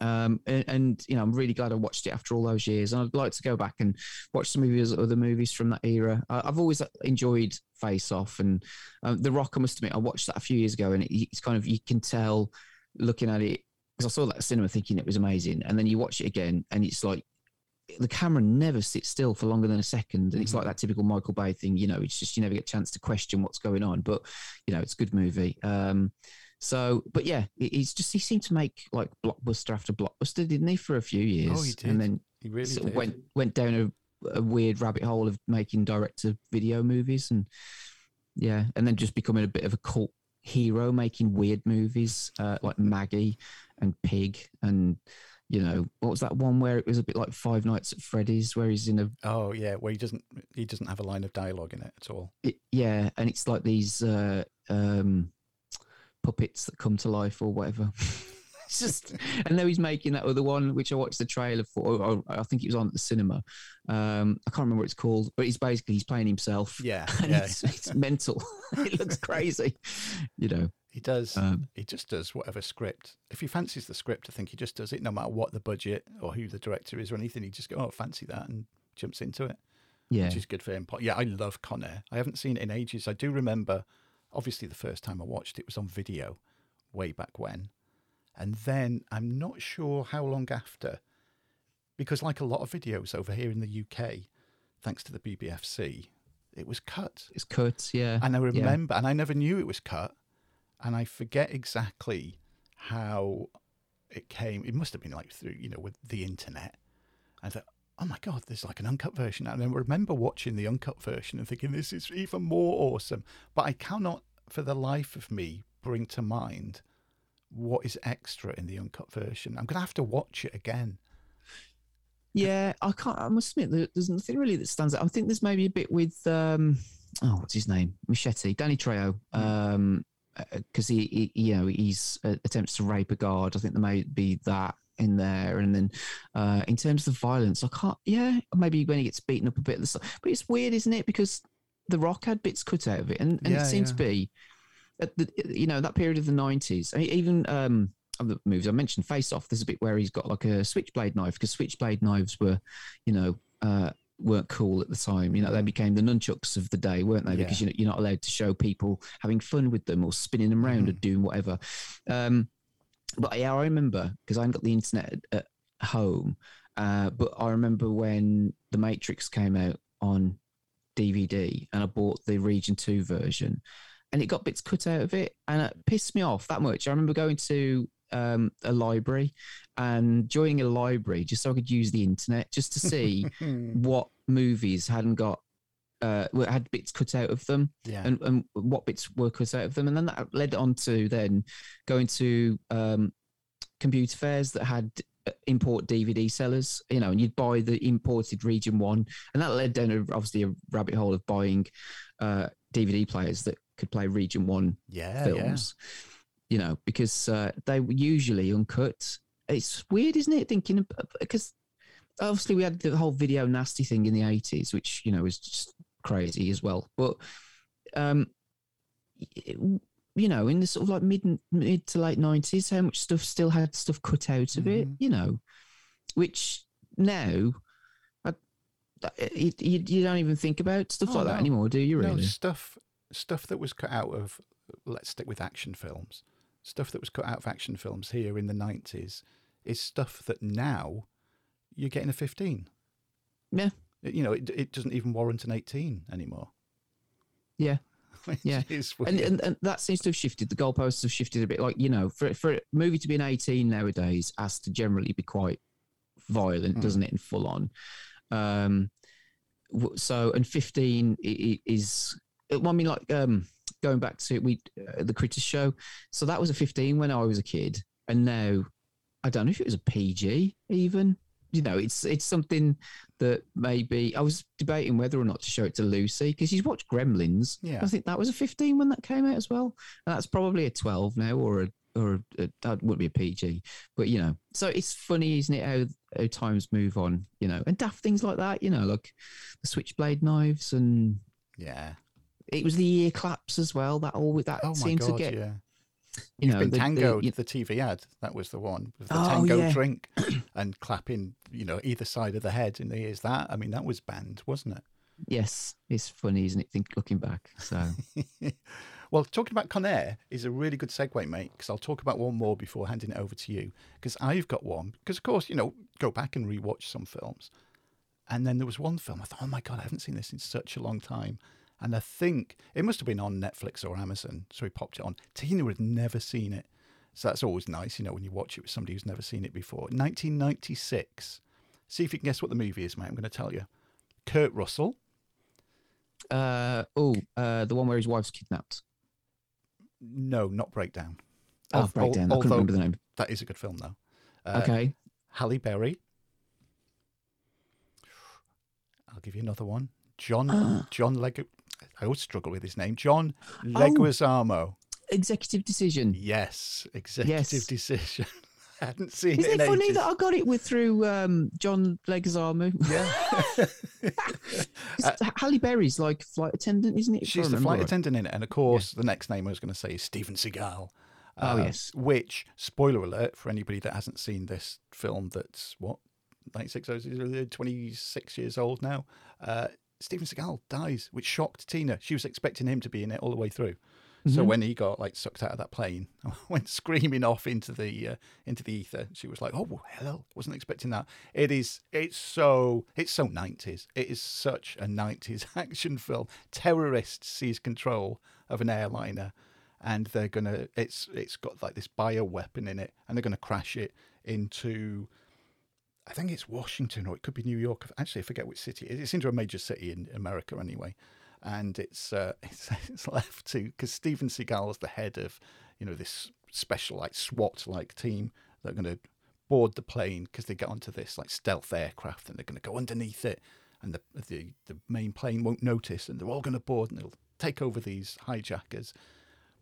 Um, and, and, you know, I'm really glad I watched it after all those years, and I'd like to go back and watch some of his other movies from that era. I, have always enjoyed Face Off and um, The Rock. I must admit, I watched that a few years ago, and it, it's kind of you can tell looking at it because I saw that cinema thinking it was amazing, and then you watch it again, and it's like the camera never sits still for longer than a second. And it's like mm-hmm. that typical Michael Bay thing, you know, it's just you never get a chance to question what's going on. But, you know, it's a good movie. Um, so, but yeah, he's just he seemed to make like blockbuster after blockbuster, didn't he, for a few years? Oh, he did. And then he really sort of went went down a, a weird rabbit hole of making director video movies, and yeah, and then just becoming a bit of a cult hero, making weird movies uh, like Maggie and Pig, and you know what was that one where it was a bit like Five Nights at Freddy's, where he's in a oh yeah, where he doesn't he doesn't have a line of dialogue in it at all. It, yeah, and it's like these. Uh, um, puppets that come to life or whatever. <laughs> it's just, and now he's making that other one, which I watched the trailer for. Or, or I think it was on at the cinema. Um, I can't remember what it's called, but he's basically he's playing himself. Yeah, <laughs> yeah. It's, it's mental. <laughs> it looks crazy, you know. He does. Um, he just does whatever script. If he fancies the script, I think he just does it, no matter what the budget or who the director is or anything. He just go, "Oh, fancy that," and jumps into it. Yeah, which is good for him. Yeah, I love Con Air. I haven't seen it in ages. I do remember obviously the first time I watched it was on video way back when. And then I'm not sure how long after, because like a lot of videos over here in the UK, thanks to the BBFC, it was cut. It's cut, yeah. And I remember, yeah. and I never knew it was cut. And I forget exactly how it came. It must have been like through, you know, with the internet. I thought, oh my God, there's like an uncut version. And I remember watching the uncut version and thinking, this is even more awesome. But I cannot, for the life of me, bring to mind what is extra in the uncut version. I'm going to have to watch it again. Yeah, I can't. I must admit, there's nothing really that stands out. I think there's maybe a bit with um, oh, what's his name? Machete, Danny Trejo. Hmm. Um, because uh, he, he, you know, he's uh, attempts to rape a guard. I think there may be that in there. And then uh, in terms of violence, I can't, yeah, maybe when he gets beaten up a bit, but it's weird, isn't it? Because The Rock had bits cut out of it, and, and yeah, it seemed yeah. to be, at the, you know, that period of the 90s, I mean, even um, of the movies I mentioned, Face Off, there's a bit where he's got like a switchblade knife because switchblade knives were, you know, uh, weren't cool at the time. You know, they became the nunchucks of the day, weren't they? Yeah. Because you're not allowed to show people having fun with them or spinning them around mm. or doing whatever. Um, but yeah, I remember because I haven't got the internet at, at home. Uh, but I remember when The Matrix came out on DVD and I bought the Region 2 version and it got bits cut out of it and it pissed me off that much. I remember going to um, a library and joining a library just so I could use the internet just to see <laughs> what movies hadn't got uh, had bits cut out of them yeah. and, and what bits were cut out of them. And then that led on to then going to um, computer fairs that had uh, import DVD sellers, you know, and you'd buy the imported region one. And that led down a, obviously a rabbit hole of buying uh, DVD players that could play Region One Yeah, films. You know, because uh, they were usually uncut. It's weird, isn't it? Thinking because obviously we had the whole video nasty thing in the eighties, which you know was just crazy as well. But um, you know, in the sort of like mid mid to late nineties, how much stuff still had stuff cut out of it. Mhm. You know, which now. I, you, you, don't even think about stuff Oh, like that anymore, do you? Really? No, stuff stuff that was cut out of let's stick with action films. Stuff that was cut out of action films here in the nineties is stuff that now you're getting a fifteen. Yeah. You know, it, it doesn't even warrant an eighteen anymore. Yeah. <laughs> Yeah. and, and and that seems to have shifted. The goalposts have shifted a bit. Like you know, for for a movie to be an eighteen nowadays has to generally be quite violent, Hmm. doesn't it, and full on. Um, so and fifteen is. I mean, like um, going back to we uh, the Critters show. So that was a fifteen when I was a kid, and now I don't know if it was a PG even. You know, it's it's something that maybe I was debating whether or not to show it to Lucy because she's watched Gremlins. Yeah. I think that was a 15 when that came out as well. And that's probably a 12 now, or a or a, a, that would be a PG. But you know, so it's funny, isn't it? How how times move on, you know, and daft things like that. You know, like the switchblade knives, and yeah. it was the ear claps as well. That all that Oh seemed god, to get yeah. You know been the, the- tango you- the TV ad. That was the one with the Oh, tango yeah. drink and clapping, you know, either side of the head in the ears. That I mean, that was banned, wasn't it? yes, it's funny, isn't it? Think looking back. So <laughs> well, talking about Con Air is a really good segue, mate. Because I'll talk about one more before handing it over to you. Because I've got one. Because of course, you know, go back and rewatch some films, and then there was one film I thought, oh my god, I haven't seen this in such a long time. And I think it must have been on Netflix or Amazon, so we popped it on. Tina had never seen it. So that's always nice, you know, when you watch it with somebody who's never seen it before. 1996. See if you can guess what the movie is, mate. I'm going to tell you. Kurt Russell. uh, oh, uh, the one where his wife's kidnapped. No, not Breakdown. Oh, Al- breakdown. al- I couldn't remember the name. that is a good film, though. Uh, okay. Halle Berry. I'll give you another one. John. <gasps> John Leg. I always struggle with his name. John Oh. Leguizamo. Executive decision. Yes, executive Yes. decision. <laughs> I hadn't seen Isn't it funny ages. that I got it with through um, John Leguizamo? Yeah. <laughs> <laughs> It's- Halle Berry's like flight attendant, isn't it? She's the flight attendant in it, and of course, the next name I was going to say is Steven Seagal. Oh, uh, yes. Which, spoiler alert for anybody that hasn't seen this film, that's what 96, oh, 26 years old now. Uh, Steven Seagal dies, which shocked Tina. She was expecting him to be in it all the way through. So Mhm. when he got like sucked out of that plane, <laughs> went screaming off into the uh, into the ether, she was like, "Oh hell, wasn't expecting that." It is. It's so. It's so nineties. It is such a nineties <laughs> action film. Terrorist seize control of an airliner, and they're gonna. It's it's got like this bio weapon in it, and they're gonna crash it into. I think it's Washington or it could be New York. Actually, I forget which city. It's into a major city in America anyway and it's uh, <laughs> it's, it's left to because Steven Seagal is the head of you know this special like SWAT like team that are going to board the plane because they get onto this like stealth aircraft and they're going to go underneath it and the, the the main plane won't notice and they're all going to board and they'll take over these hijackers.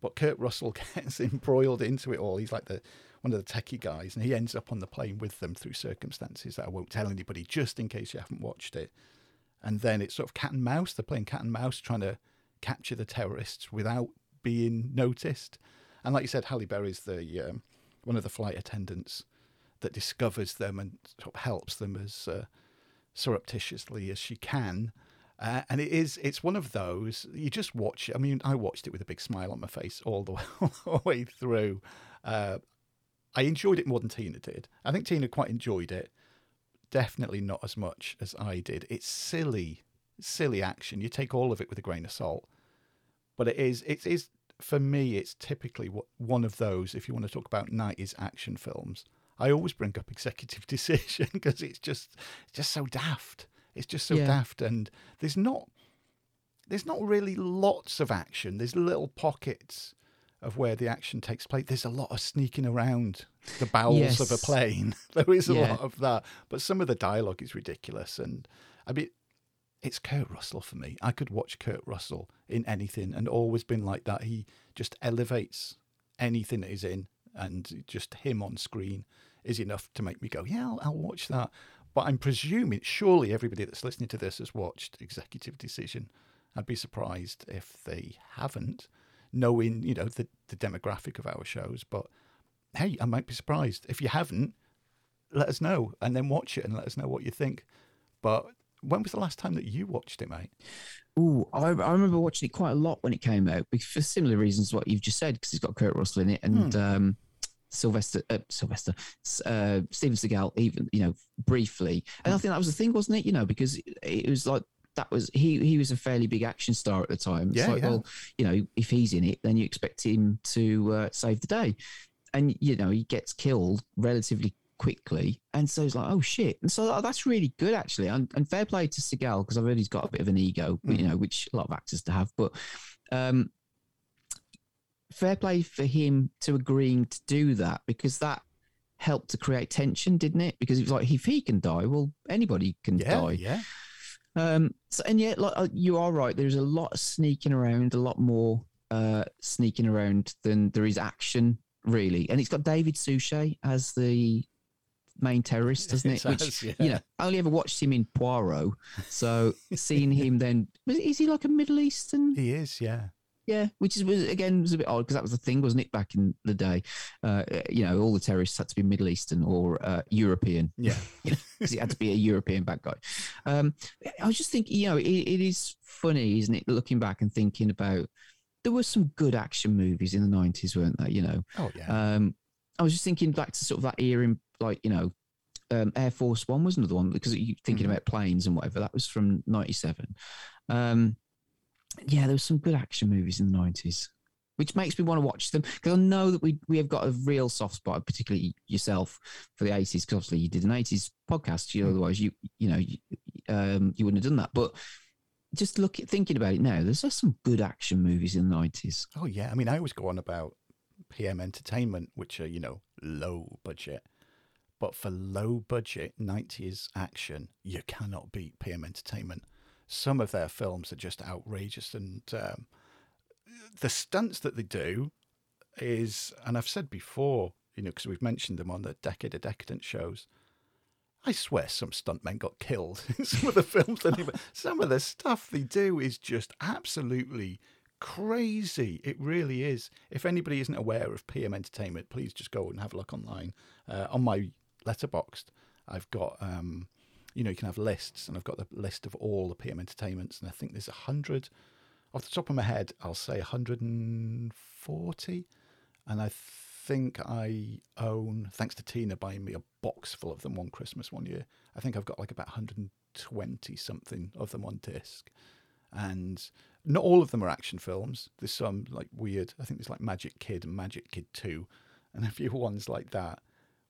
But Kurt Russell <laughs> gets embroiled into it all. He's like the one of the techie guys, and he ends up on the plane with them through circumstances that I won't tell anybody, just in case you haven't watched it and then it's sort of cat and mouse. They're playing cat and mouse, trying to capture the terrorists without being noticed. And like you said, Halle Berry's the um, one of the flight attendants that discovers them and sort of helps them as uh, surreptitiously as she can. Uh, and it is it's one of those you just watch. I mean, I watched it with a big smile on my face all the way, all the way through. Uh, I enjoyed it more than Tina did. I think Tina quite enjoyed it definitely not as much as I did. It's silly, silly action. You take all of it with a grain of salt, but it is it is for me. It's typically one of those. If you want to talk about nineties action films, I always bring up Executive <laughs> Decision because it's just it's just so daft. It's just so Yeah. daft, and there's not there's not really lots of action. There's little pockets of where the action takes place. There's a lot of sneaking around the bowels of a plane. <laughs> There is a Yeah. lot of that, but some of the dialogue is ridiculous. And I mean, it's Kurt Russell for me. I could watch Kurt Russell in anything and always been like that. He just elevates anything that he's in, and just him on screen is enough to make me go, yeah, I'll, I'll watch that. But I'm presuming, surely everybody that's listening to this has watched Executive Decision. I'd be surprised if they haven't, knowing you know the the demographic of our shows. But hey, I might be surprised if you haven't. Let us know, and then watch it and let us know what you think. But when was the last time that you watched it, mate? Oh, I, I remember watching it quite a lot when it came out for similar reasons what you've just said because it's got Kurt Russell in it and hmm. um, Sylvester uh, Sylvester uh, Steven Seagal even you know briefly and I think that was the thing wasn't it you know because it was like that was he he was a fairly big action star at the time it's yeah, like yeah. well you know if he's in it then you expect him to uh, save the day and you know he gets killed relatively quickly. And so it's like, oh shit. And so that's really good actually. And, and fair play to Seagal because I've heard he's got a bit of an ego, mm. you know, which a lot of actors to have. But um, fair play for him to agreeing to do that because that helped to create tension, didn't it? Because it was like if he can die, well, anybody can yeah, die. Yeah. Um, so, and yet, like uh, you are right. There's a lot of sneaking around, a lot more uh, sneaking around than there is action, really. And it's got David Suchet as the main terrorist, doesn't it? <laughs> it Which yeah. you know, I only ever watched him in Poirot. So seeing him then, is he like a Middle Eastern? He is, yeah. Yeah, which is was, again was a bit odd because that was the thing, wasn't it, back in the day? Uh, you know, all the terrorists had to be Middle Eastern or uh, European. Yeah, <laughs> because it had to be a European bad guy. Um, I was just thinking, you know, it, it is funny, isn't it, looking back and thinking about there were some good action movies in the nineties, weren't there? You know, oh yeah. Um, I was just thinking back to sort of that era in like you know um, Air Force One was another one because you thinking mm-hmm. about planes and whatever. That was from '97. Um, yeah, there was some good action movies in the '90s, which makes me want to watch them because I know that we we have got a real soft spot, particularly yourself, for the '80s. Because obviously you did an '80s podcast, you know, mm-hmm. otherwise you you know you, um, you wouldn't have done that. But just look at thinking about it now, there's just some good action movies in the '90s. Oh yeah, I mean, I always go on about PM Entertainment, which are you know low budget but for low budget 90s action, you cannot beat PM Entertainment. Some of their films are just outrageous. And um, the stunts that they do is, and I've said before, you know, because we've mentioned them on the Decade of Decadence shows. I swear some stuntmen got killed <laughs> in some of the films. Even, <laughs> some of the stuff they do is just absolutely crazy. It really is. If anybody isn't aware of PM Entertainment, please just go and have a look online. Uh, on my Letterboxd, I've got um, you know you can have lists, and I've got the list of all the PM entertainments, and I think there's a hundred. Off the top of my head, I'll say 140, and I think I own, thanks to Tina buying me a box full of them one Christmas one year. I think I've got like about 120 something of them on disc, and not all of them are action films. There's some like weird. I think there's like Magic Kid and Magic Kid Two, and <laughs> a few ones like that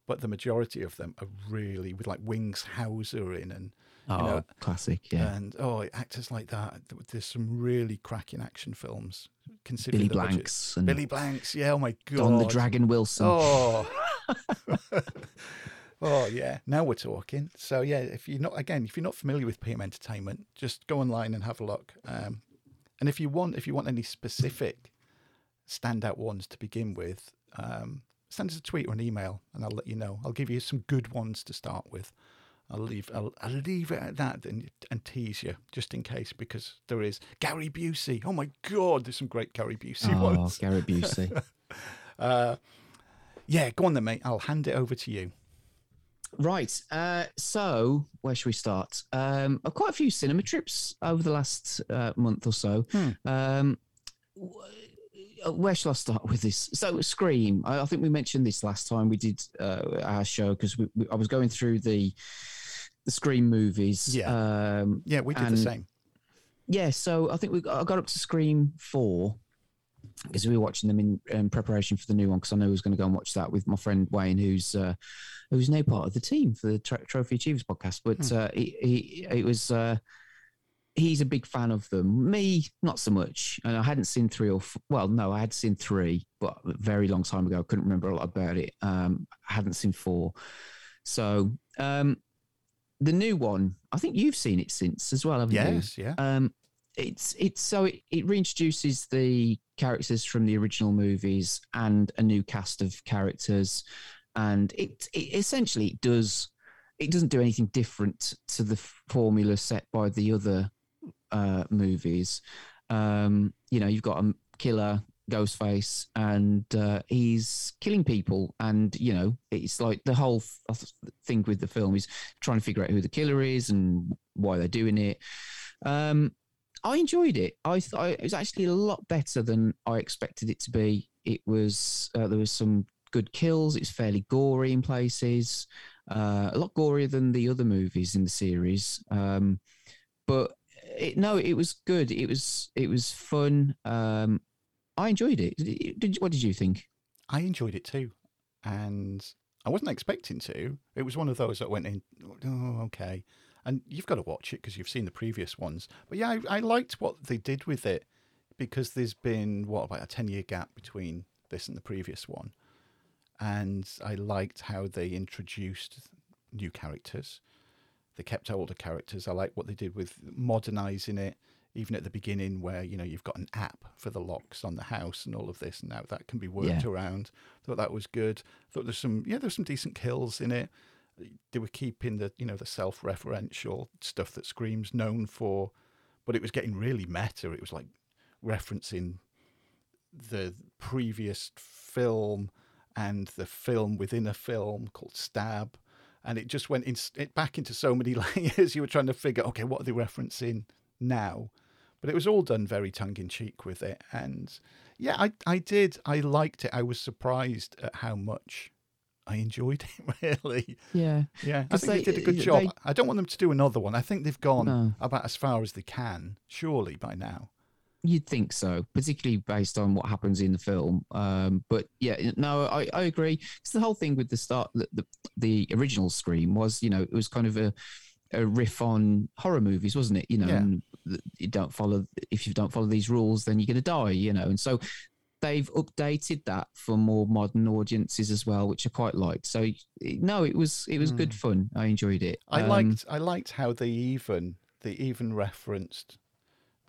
but the majority of them are really with like Wings Hauser in and oh, you know, classic, yeah. And oh, actors like that. There's some really cracking action films. Consider Billy Blanks and Billy Blanks, yeah. Oh my god, Don the Dragon Wilson. Oh. <laughs> oh yeah, now we're talking. So yeah, if you're not again, if you're not familiar with PM Entertainment, just go online and have a look. Um, and if you want, if you want any specific standout ones to begin with, um, send us a tweet or an email and I'll let you know. I'll give you some good ones to start with. I'll leave I'll, I'll leave it at that and, and tease you just in case because there is Gary Busey. Oh my god, there's some great Gary Busey oh, ones. Gary Busey. <laughs> uh, yeah, go on then, mate. I'll hand it over to you. Right. Uh, so, where should we start? Um, quite a few cinema trips over the last uh, month or so. Hmm. Um, where shall I start with this? So, Scream. I, I think we mentioned this last time we did uh, our show because I was going through the the Scream movies. Yeah, um, yeah, we did the same. Yeah, so I think we got, I got up to Scream four because we were watching them in, in preparation for the new one. Because I know I was going to go and watch that with my friend Wayne, who's uh, who's now part of the team for the Trophy Achievers podcast. But hmm. uh, he, he, it was uh, he's a big fan of them. Me, not so much. And I hadn't seen three or four, well, no, I had seen three, but a very long time ago. I couldn't remember a lot about it. Um, I hadn't seen four. So, um, the new one, I think you've seen it since as well, haven't you? Yes, yeah. Um, it's it's so it, it reintroduces the characters from the original movies and a new cast of characters, and it, it essentially does it doesn't do anything different to the formula set by the other uh, movies. Um, you know, you've got a killer Ghostface, and uh, he's killing people. And you know, it's like the whole th- thing with the film is trying to figure out who the killer is and why they're doing it. Um, I enjoyed it. I thought it was actually a lot better than I expected it to be. It was uh, there was some good kills. It's fairly gory in places, uh, a lot gorier than the other movies in the series. Um, but it, no, it was good. It was it was fun. Um, I enjoyed it. Did, what did you think? I enjoyed it too, and I wasn't expecting to. It was one of those that went in. Oh, okay. And you've got to watch it because you've seen the previous ones. But yeah, I, I liked what they did with it because there's been what about a ten year gap between this and the previous one, and I liked how they introduced new characters. They kept older characters. I like what they did with modernizing it even at the beginning where you know you've got an app for the locks on the house and all of this and now that can be worked Yeah. around. Thought that was good. Thought there's some yeah there's some decent kills in it. They were keeping the you know the self-referential stuff that scream's known for but it was getting really meta. It was like referencing the previous film and the film within a film called stab and it just went in, it back into so many <laughs> layers you were trying to figure okay what are they referencing now but it was all done very tongue in cheek with it. And yeah, I, I did. I liked it. I was surprised at how much I enjoyed it, <laughs> really. Yeah, Yeah, I think they, they- did a good they- job. I don't want them to do another one. I think they've gone No. about as far as they can, surely, by now. You'd think so, particularly based on what happens in the film. Um, but yeah, no, I, I agree. It's the whole thing with the start, the, the, the original Scream was, you know, it was kind of a, a riff on horror movies, wasn't it? You know, Yeah. you don't follow, if you don't follow these rules, then you're going to die, you know. And so they've updated that for more modern audiences as well, which I quite liked. So no, it was, it was good fun. I enjoyed it. I Um, liked I liked how they even they even referenced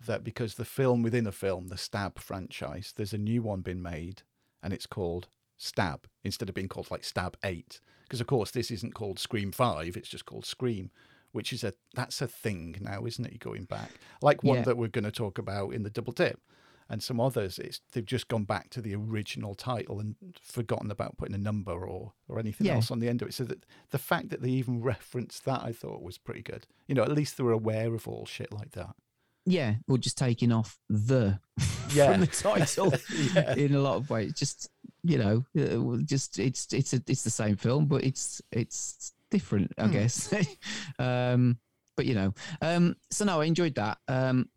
that because the film within a film, the Stab franchise, there's a new one been made and it's called Stab instead of being called like Stab 8 because of course this isn't called Scream 5, it's just called Scream, which is a that's a thing now, isn't it? Going back. Like one Yeah. that we're going to talk about in the double dip. And some others, it's they've just gone back to the original title and forgotten about putting a number or or anything Yeah. else on the end of it. So that the fact that they even referenced that, I thought was pretty good. You know, at least they were aware of all shit like that. Yeah, or just taking off the <laughs> Yeah. from the title <laughs> Yeah. in a lot of ways. Just you know, uh, just it's it's a, it's the same film, but it's it's different, I Hmm. guess. <laughs> um, but you know, um, so no, I enjoyed that. Um,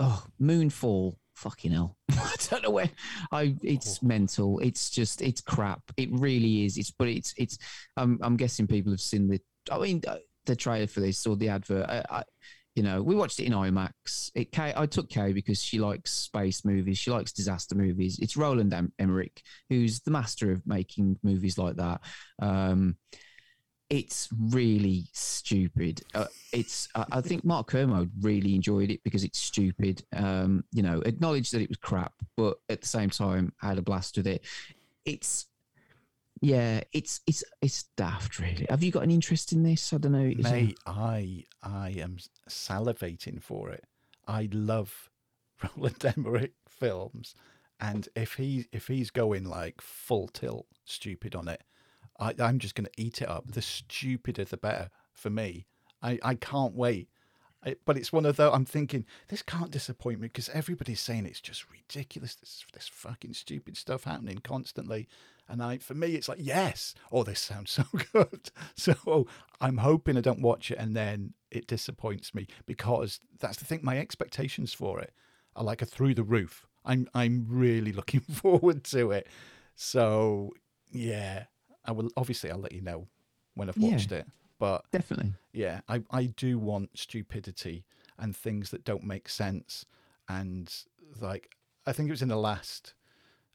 oh, Moonfall, fucking hell! I don't know where I. It's Oh. mental. It's just it's crap. It really is. It's but it's it's. I'm I'm guessing people have seen the. I mean, uh, the trailer for this or the advert. I, I you know, we watched it in IMAX. It Kay, I took Kay because she likes space movies. She likes disaster movies. It's Roland em- Emmerich, who's the master of making movies like that. Um, it's really stupid. Uh, it's I I think Mark Kermode really enjoyed it because it's stupid. Um, you know, acknowledged that it was crap, but at the same time had a blast with it. It's yeah, it's it's it's daft. Really, have you got an interest in this? I don't know. There- I I am salivating for it. I love <laughs> Roland Emmerich films, and if he if he's going like full tilt stupid on it, I, I'm just going to eat it up. The stupider the better for me. I I can't wait. I, but it's one of those. I'm thinking this can't disappoint me because everybody's saying it's just ridiculous. This this fucking stupid stuff happening constantly, and I for me it's like yes. Oh, this sounds <laughs> so good. So I'm hoping I don't watch it and then it disappoints me because that's the thing. My expectations for it are like a through the roof. I'm I'm really <laughs> looking <laughs> forward to it. So yeah, I will obviously I'll let you know when I've Yeah. watched it. But Definitely. yeah, I, I do want stupidity and things that don't make sense. And like, I think it was in the last,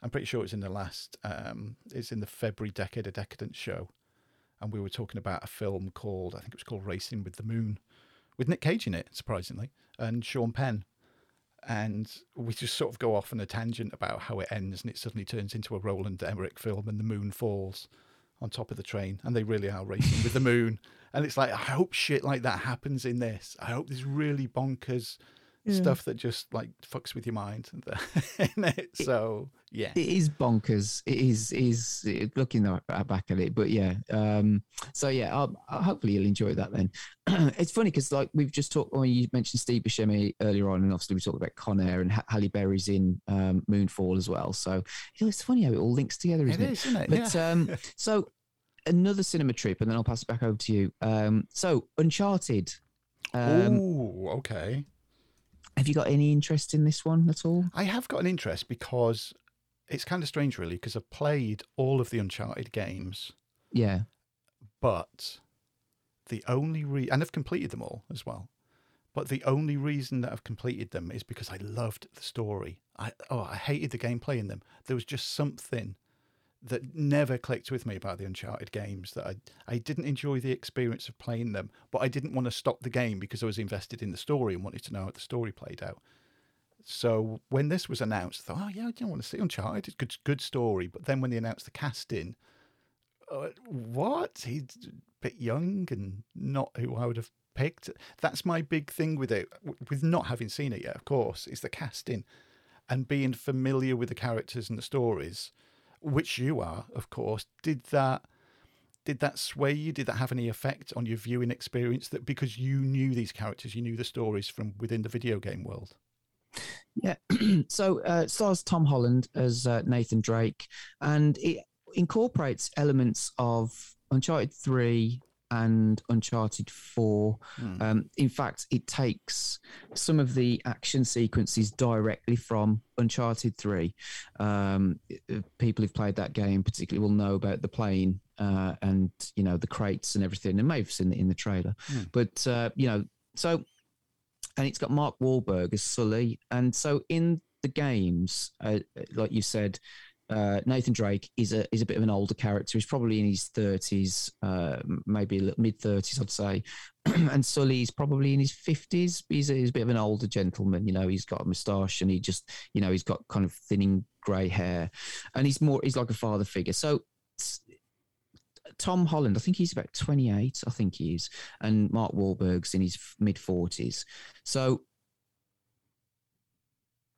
I'm pretty sure it was in the last, um, it's in the February Decade of Decadence show. and we were talking about a film called I think it was called Racing with the Moon, with Nick Cage in it, surprisingly, and Sean Penn. And we just sort of go off on a tangent about how it ends, and it suddenly turns into a Roland Emmerich film, and the moon falls on top of the train, and they really are racing with the moon. And it's like, I hope shit like that happens in this. I hope this really bonkers yeah. stuff that just like fucks with your mind <laughs> in it. So yeah, it is bonkers. It is is looking back at it, but yeah. Um, so yeah, I'll, I'll hopefully you'll enjoy that then. <clears throat> it's funny because like we've just talked when you mentioned Steve Buscemi earlier on, and obviously we talked about Con Air and Halle Berry's in um, Moonfall as well. So you know, it's funny how it all links together, isn't it? It is, isn't it? But yeah. um, <laughs> so another cinema trip, and then I'll pass it back over to you. Um, so Uncharted. Um, oh, okay. Have you got any interest in this one at all? I have got an interest because it's kind of strange, really, because I've played all of the Uncharted games. Yeah. But the only re and I've completed them all as well. But the only reason that I've completed them is because I loved the story. I oh, I hated the gameplay in them. There was just something that never clicked with me about the Uncharted games. That I I didn't enjoy the experience of playing them, but I didn't want to stop the game because I was invested in the story and wanted to know how the story played out. So when this was announced, I thought, oh yeah, I don't want to see Uncharted. It's good, good story. But then when they announced the casting, uh, what? He's a bit young and not who I would have picked. That's my big thing with it, with not having seen it yet. Of course, is the casting and being familiar with the characters and the stories which you are, of course, did that did that sway you? Did that have any effect on your viewing experience? That because you knew these characters, you knew the stories from within the video game world. Yeah. <clears throat> so uh, stars Tom Holland as uh, Nathan Drake, and it incorporates elements of Uncharted Three and Uncharted 4. Mm. Um, in fact, it takes some of the action sequences directly from Uncharted 3. Um, people who've played that game particularly will know about the plane uh, and, you know, the crates and everything, and may have seen it in the trailer. Mm. But, uh, you know, so, and it's got Mark Wahlberg as Sully. And so in the games, uh, like you said, uh, Nathan Drake is a is a bit of an older character. He's probably in his thirties, uh, maybe mid thirties, I'd say. <clears throat> and Sully's probably in his fifties. He's, he's, a bit of an older gentleman. You know, he's got a moustache and he just, you know, he's got kind of thinning grey hair, and he's more he's like a father figure. So. Tom Holland, I think he's about 28, I think he is, and Mark Wahlberg's in his mid 40s. So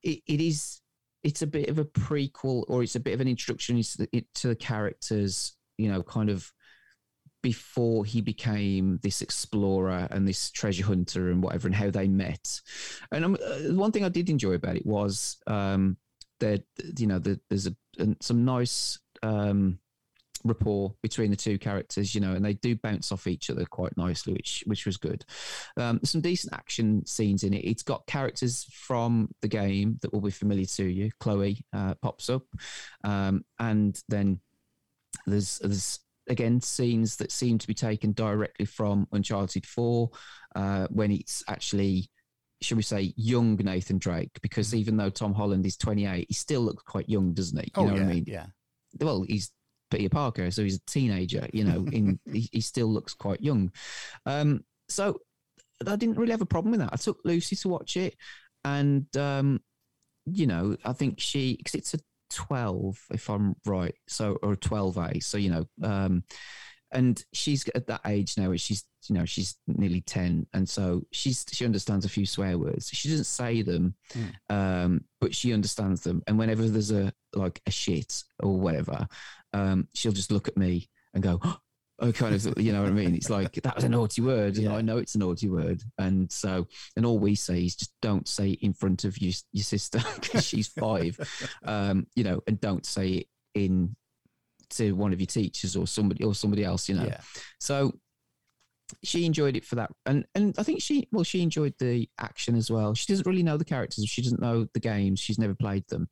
it, it is it's a bit of a prequel or it's a bit of an introduction to the, to the characters, you know, kind of before he became this explorer and this treasure hunter and whatever, and how they met. And um, one thing I did enjoy about it was um, that you know the, there's a, some nice um, rapport between the two characters, you know, and they do bounce off each other quite nicely, which which was good. Um, some decent action scenes in it. It's got characters from the game that will be familiar to you. Chloe uh, pops up, um, and then there's there's again scenes that seem to be taken directly from Uncharted Four, uh, when it's actually should we say, young Nathan Drake, because mm-hmm. even though Tom Holland is 28, he still looks quite young, doesn't he? You oh, know yeah, what I mean? Yeah. Well, he's Peter Parker, so he's a teenager. You know, in <laughs> he, he, still looks quite young. Um, so I didn't really have a problem with that. I took Lucy to watch it, and um, you know, I think she because it's a twelve, if I'm right, so or a twelve A. So you know, um, and she's at that age now where she's you know she's nearly 10 and so she's she understands a few swear words she doesn't say them mm. um, but she understands them and whenever there's a like a shit or whatever um, she'll just look at me and go <gasps> oh, kind of you know what i mean it's like that was a naughty word and yeah. i know it's a naughty word and so and all we say is just don't say it in front of your, your sister <laughs> because she's <laughs> five um, you know and don't say it in to one of your teachers or somebody or somebody else, you know. Yeah. So she enjoyed it for that, and and I think she well she enjoyed the action as well. She doesn't really know the characters, she doesn't know the games, she's never played them.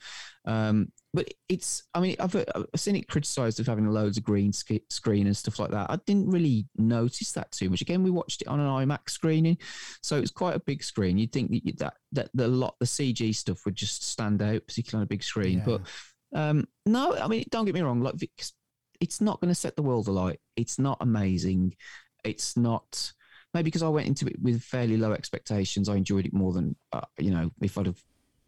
Um, but it's I mean I've, I've seen it criticised of having loads of green screen and stuff like that. I didn't really notice that too much. Again, we watched it on an IMAX screening, so it's quite a big screen. You'd think that that that the lot the CG stuff would just stand out, particularly on a big screen, yeah. but um, no, I mean, don't get me wrong. Like it's not going to set the world alight. It's not amazing. It's not maybe because I went into it with fairly low expectations. I enjoyed it more than uh, you know if I'd have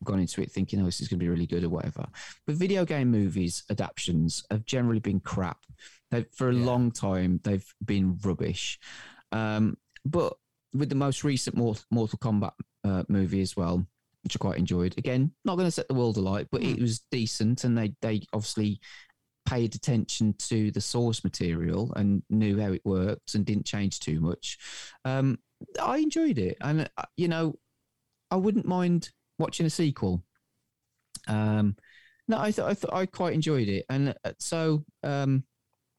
gone into it thinking, oh, this is going to be really good or whatever. But video game movies adaptations have generally been crap. They've, for a Yeah. long time, they've been rubbish. Um, but with the most recent Mortal, Mortal Kombat uh, movie as well, which I quite enjoyed. Again, not going to set the world alight, but it was decent, and they they obviously paid attention to the source material and knew how it worked and didn't change too much. Um, I enjoyed it, and uh, you know, I wouldn't mind watching a sequel. Um, no, I thought I, thought I quite enjoyed it, and uh, so um,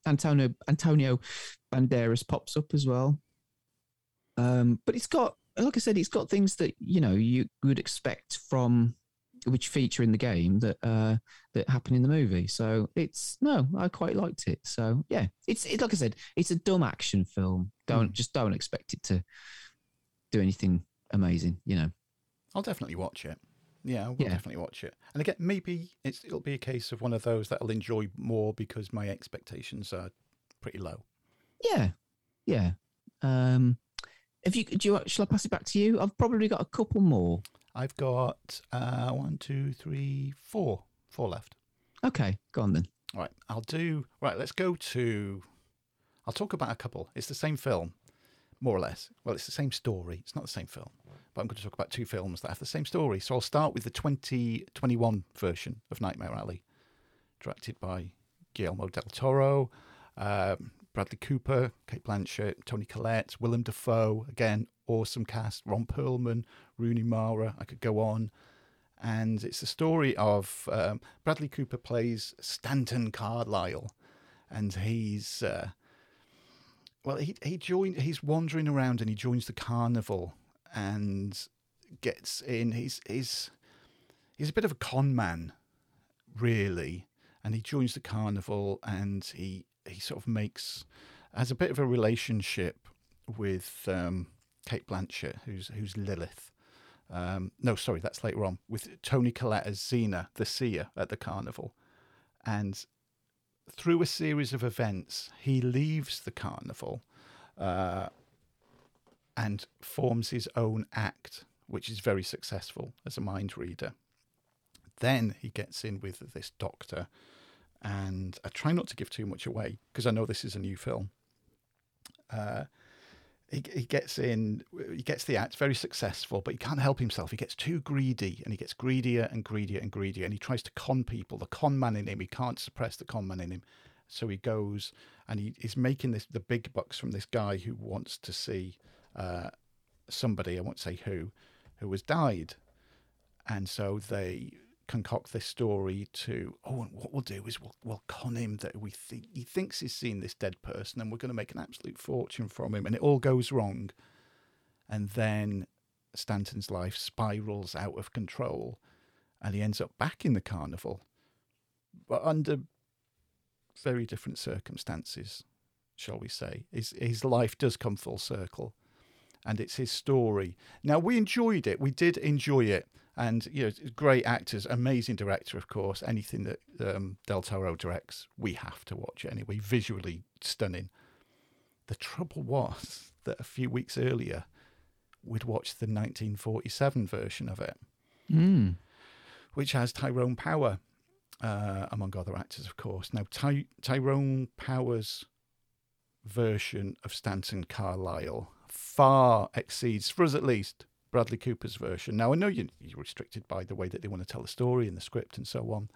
Antonio Antonio Banderas pops up as well. Um, but it's got, like I said, it's got things that you know you would expect from which feature in the game that uh, that happen in the movie. So it's no, I quite liked it. So yeah, it's it, like I said, it's a dumb action film. Don't just don't expect it to do anything amazing. You know. I'll definitely watch it. Yeah, I will Yeah. definitely watch it. And again, maybe it's it'll be a case of one of those that I'll enjoy more because my expectations are pretty low. Yeah, yeah. Um, if you do, you, shall I pass it back to you? I've probably got a couple more. I've got uh, one, two, three, four, four left. Okay, go on then. All right, I'll do. Right, let's go to. I'll talk about a couple. It's the same film, more or less. Well, it's the same story. It's not the same film, but I'm going to talk about two films that have the same story. So I'll start with the 2021 version of Nightmare Alley, directed by Guillermo del Toro, um, Bradley Cooper, Cate Blanchett, Toni Collette, Willem Dafoe. Again, awesome cast. Ron Perlman, Rooney Mara. I could go on and it's the story of um, Bradley Cooper plays Stanton Carlisle, and he's uh, well, he he joined. He's wandering around and he joins the carnival and gets in. He's he's he's a bit of a con man, really, and he joins the carnival and he he sort of makes has a bit of a relationship with um, Cate Blanchett, who's who's Lilith. Um, no, sorry, that's later on with Toni Collette as Zeena, the seer at the carnival. And through a series of events, he leaves the carnival uh, and forms his own act, which is very successful as a mind reader. Then he gets in with this doctor, and I try not to give too much away because I know this is a new film. Uh, he, gets in, he gets the act very successful, but he can't help himself. He gets too greedy and he gets greedier and greedier and greedier. And he tries to con people. The con man in him, he can't suppress the con man in him. So he goes and he, he's making this the big bucks from this guy who wants to see uh, somebody, I won't say who, who has died. And so they concoct this story to oh and what we'll do is we'll, we'll con him that we he thinks he's seen this dead person and we're going to make an absolute fortune from him and it all goes wrong. And then stanton's life spirals out of control and he ends up back in the carnival but under very different circumstances shall we say. His, his life does come full circle and it's his story. Now we enjoyed it. We did enjoy it. And you know great actors amazing director of course. Anything that um, del toro directs we have to watch it anyway. Visually stunning. The trouble was <laughs> that a few weeks earlier we'd watched the 1947 version of it. Mm. which has tyrone power uh, among other actors of course. Now Ty- tyrone power's version of stanton carlisle far exceeds for us at least Bradley Cooper's version. Now, I know you, you're restricted by the way that they want to tell the story and the script and so on,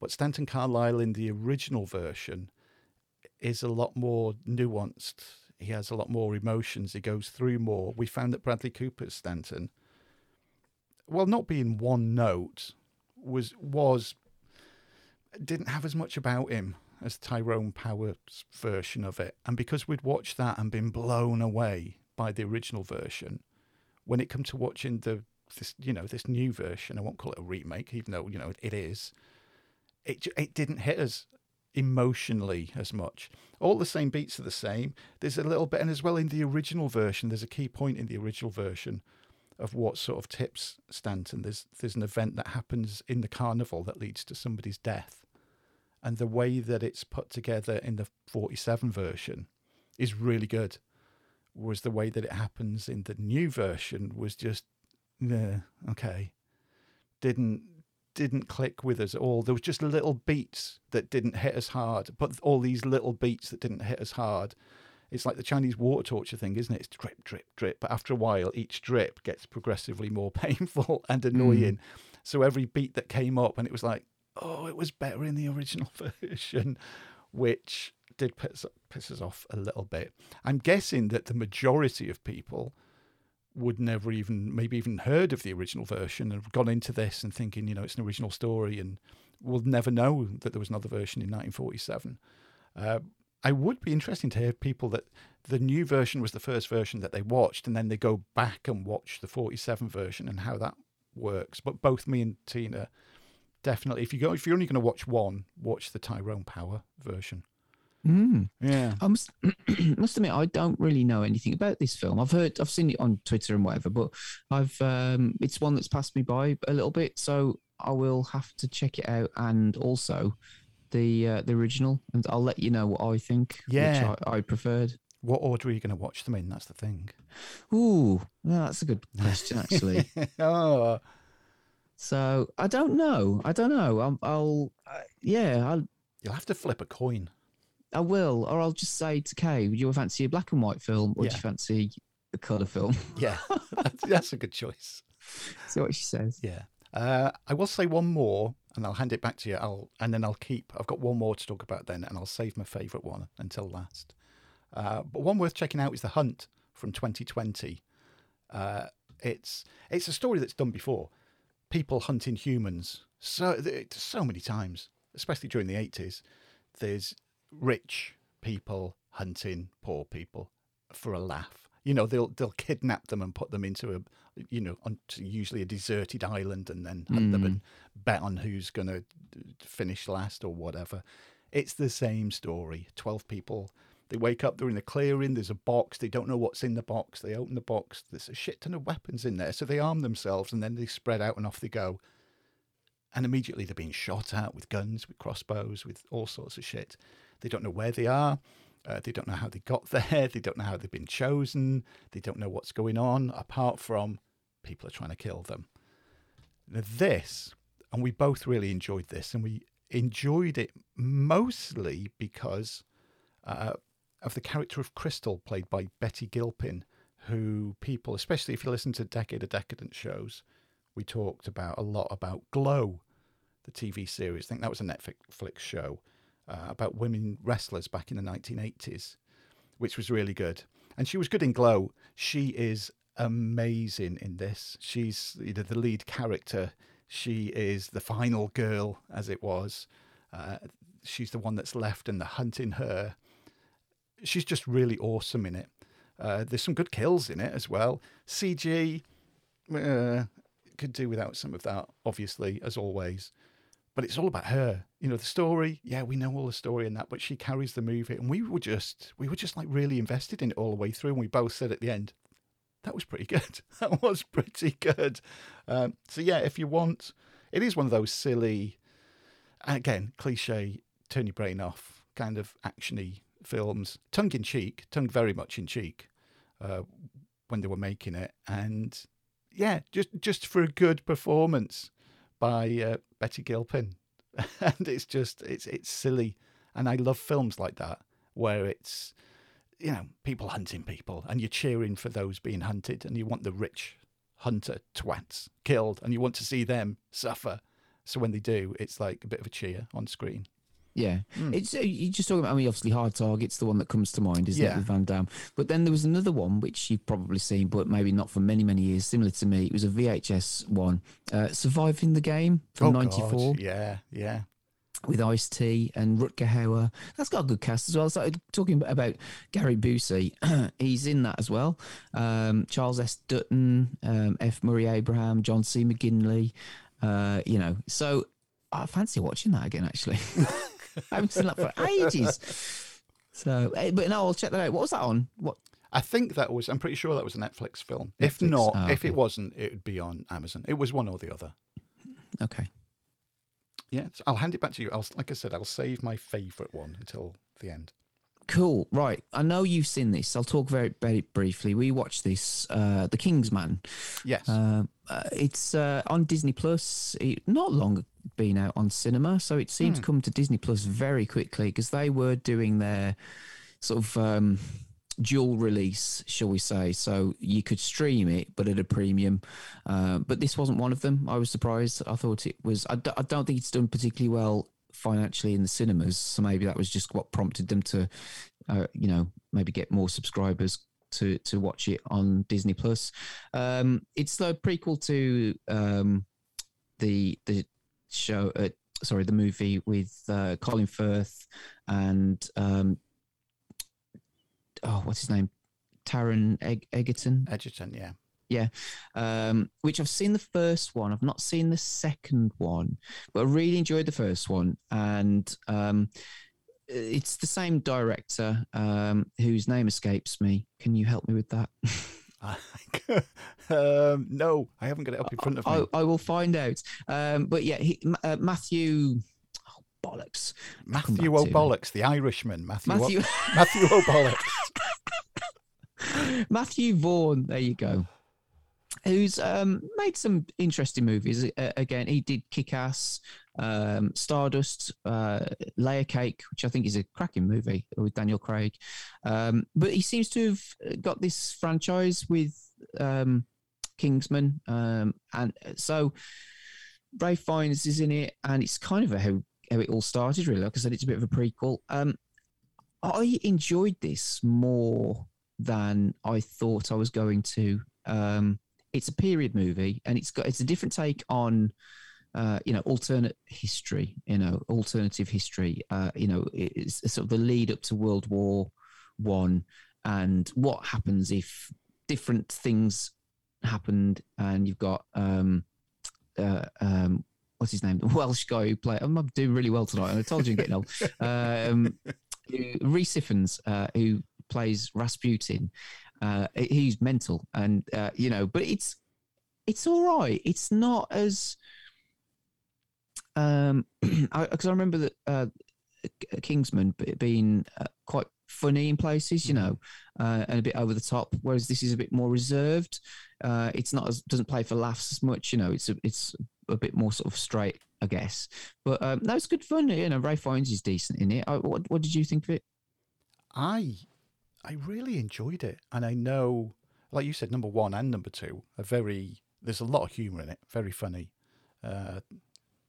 but Stanton Carlisle in the original version is a lot more nuanced. He has a lot more emotions. He goes through more. We found that Bradley Cooper's Stanton, well, not being one note, was was didn't have as much about him as Tyrone Power's version of it. And because we'd watched that and been blown away by the original version, when it come to watching the this you know this new version, I won't call it a remake, even though you know it is. It it didn't hit us emotionally as much. All the same beats are the same. There's a little bit, and as well in the original version, there's a key point in the original version of what sort of tips Stanton. There's there's an event that happens in the carnival that leads to somebody's death, and the way that it's put together in the 47 version is really good. Whereas the way that it happens in the new version was just, yeah, okay, didn't didn't click with us at all. There was just little beats that didn't hit us hard, but all these little beats that didn't hit us hard. It's like the Chinese water torture thing, isn't it? It's drip, drip, drip. But after a while, each drip gets progressively more <laughs> painful and annoying. Mm. So every beat that came up, and it was like, oh, it was better in the original <laughs> version, which did piss, piss us off a little bit. I'm guessing that the majority of people would never even maybe even heard of the original version and gone into this and thinking you know it's an original story and will never know that there was another version in 1947 uh, i would be interesting to hear people that the new version was the first version that they watched and then they go back and watch the 47 version and how that works but both me and tina definitely if you go if you're only going to watch one watch the tyrone power version Mm. Yeah. I must, <clears throat> must admit, I don't really know anything about this film. I've heard, I've seen it on Twitter and whatever, but I've, um, it's one that's passed me by a little bit. So I will have to check it out and also the uh, the original, and I'll let you know what I think. Yeah, I, I, preferred. What order are you going to watch them in? That's the thing. Ooh, well, that's a good question, actually. <laughs> oh. So I don't know. I don't know. I'll, I'll uh, yeah, I'll. You'll have to flip a coin. I will, or I'll just say to Kay, would you fancy a black and white film, or yeah. do you fancy a colour film? <laughs> Yeah, that's, that's, a good choice. <laughs> See what she says. Yeah, uh, I will say one more, and I'll hand it back to you. I'll and then I'll keep. I've got one more to talk about then, and I'll save my favourite one until last. Uh, but one worth checking out is The Hunt from 2020. Uh, it's it's a story that's done before. People hunting humans so so many times, especially during the 80s. There's rich people hunting poor people for a laugh. You know, they'll they'll kidnap them and put them into a, you know, onto usually a deserted island and then hunt mm. them and bet on who's going to finish last or whatever. It's the same story. Twelve people. They wake up, they're in a clearing, there's a box, they don't know what's in the box. They open the box, there's a shit ton of weapons in there. So they arm themselves and then they spread out and off they go. And immediately they're being shot at with guns, with crossbows, with all sorts of shit. They don't know where they are. Uh, they don't know how they got <laughs> there. They don't know how they've been chosen. They don't know what's going on, apart from people are trying to kill them. Now, this, and we both really enjoyed this, and we enjoyed it mostly because uh, of the character of Crystal, played by Betty Gilpin, who people, especially if you listen to Decade of Decadence shows, we talked about a lot about Glow, the TV series. I think that was a Netflix show uh, about women wrestlers back in the 1980s, which was really good. And she was good in Glow. She is amazing in this. She's you know, the lead character. She is the final girl, as it was. Uh, she's the one that's left, and they're hunting her. She's just really awesome in it. Uh, there's some good kills in it as well. CG uh, could do without some of that, obviously, as always but it's all about her. You know, the story. Yeah, we know all the story and that, but she carries the movie, and we were just we were just like really invested in it all the way through. And we both said at the end, that was pretty good. <laughs> that was pretty good. Um, so yeah, if you want, it is one of those silly, again, cliche, turn your brain off kind of actiony films, tongue in cheek, tongue very much in cheek, uh, when they were making it, and yeah, just just for a good performance by uh, Betty Gilpin, <laughs> and it's just it's it's silly, and I love films like that where it's you know people hunting people, and you're cheering for those being hunted, and you want the rich hunter twats killed, and you want to see them suffer. So when they do, it's like a bit of a cheer on screen. Yeah, mm. it's uh, you just talking about. I mean, obviously, Hard Target's the one that comes to mind, isn't yeah. it, with Van Damme? But then there was another one which you've probably seen, but maybe not for many, many years. Similar to me, it was a VHS one, uh, "Surviving the Game" from '94. Oh, yeah, yeah. With Ice T and Rutger Hauer, that's got a good cast as well. So talking about Gary Busey, <clears throat> he's in that as well. Um, Charles S. Dutton, um, F. Murray Abraham, John C. McGinley. Uh, you know, so I fancy watching that again. Actually. <laughs> <laughs> I haven't seen that for ages. So, eh, but no, I'll check that out. What was that on? What? I think that was. I'm pretty sure that was a Netflix film. Netflix? If not, oh, if it wasn't, it would be on Amazon. It was one or the other. Okay. Yeah, so I'll hand it back to you. I'll, like I said, I'll save my favourite one until the end. Cool. Right. I know you've seen this. I'll talk very, very briefly. We watched this, uh, The Kingsman. Yes. Uh, uh, it's uh, on Disney Plus. It, not long been out on cinema, so it seemed to come to Disney Plus very quickly because they were doing their sort of um, dual release, shall we say? So you could stream it, but at a premium. Uh, but this wasn't one of them. I was surprised. I thought it was. I, d- I don't think it's done particularly well financially in the cinemas. So maybe that was just what prompted them to, uh, you know, maybe get more subscribers to to watch it on Disney Plus. Um, it's the prequel to um, the the show. Uh, sorry, the movie with uh, Colin Firth and um, oh, what's his name? Taron Eg- Egerton. Edgerton, yeah. Yeah, um, which I've seen the first one. I've not seen the second one, but I really enjoyed the first one. And um, it's the same director um, whose name escapes me. Can you help me with that? <laughs> um, no, I haven't got it up in front of me. I, I will find out. Um, but yeah, he, uh, Matthew. Oh, bollocks. Matthew back to it. O'Bollocks, the Irishman. Matthew, o- Matthew, <laughs> Matthew O'Bollocks. <laughs> Matthew Vaughan. There you go. Who's um, made some interesting movies. Uh, again, he did Kick Ass, um, Stardust, uh, Layer Cake, which I think is a cracking movie with Daniel Craig. Um, but he seems to have got this franchise with um, Kingsman. Um, and so Ralph Fiennes is in it, and it's kind of a, how, how it all started, really. Like I said, it's a bit of a prequel. Um, I enjoyed this more than I thought I was going to. Um, it's a period movie, and it's got it's a different take on, uh, you know, alternate history. You know, alternative history. Uh, you know, it's sort of the lead up to World War One, and what happens if different things happened, and you've got um, uh, um, what's his name? The <laughs> Welsh guy who played. I'm doing really well tonight. I told you I'm getting old. <laughs> Um, Rhys Ifans, uh, who plays Rasputin. Uh, he's mental, and uh, you know, but it's it's all right. It's not as um <clears throat> because I, remember that uh, Kingsman being uh, quite funny in places, you know, uh, and a bit over the top. Whereas this is a bit more reserved. Uh, it's not as doesn't play for laughs as much. You know, it's a, it's a bit more sort of straight, I guess. But um, that was good fun. You know, Ralph Fiennes is decent in it. I, what what did you think of it? I I really enjoyed it, and I know, like you said, number one and number two are very. There's a lot of humour in it, very funny, uh,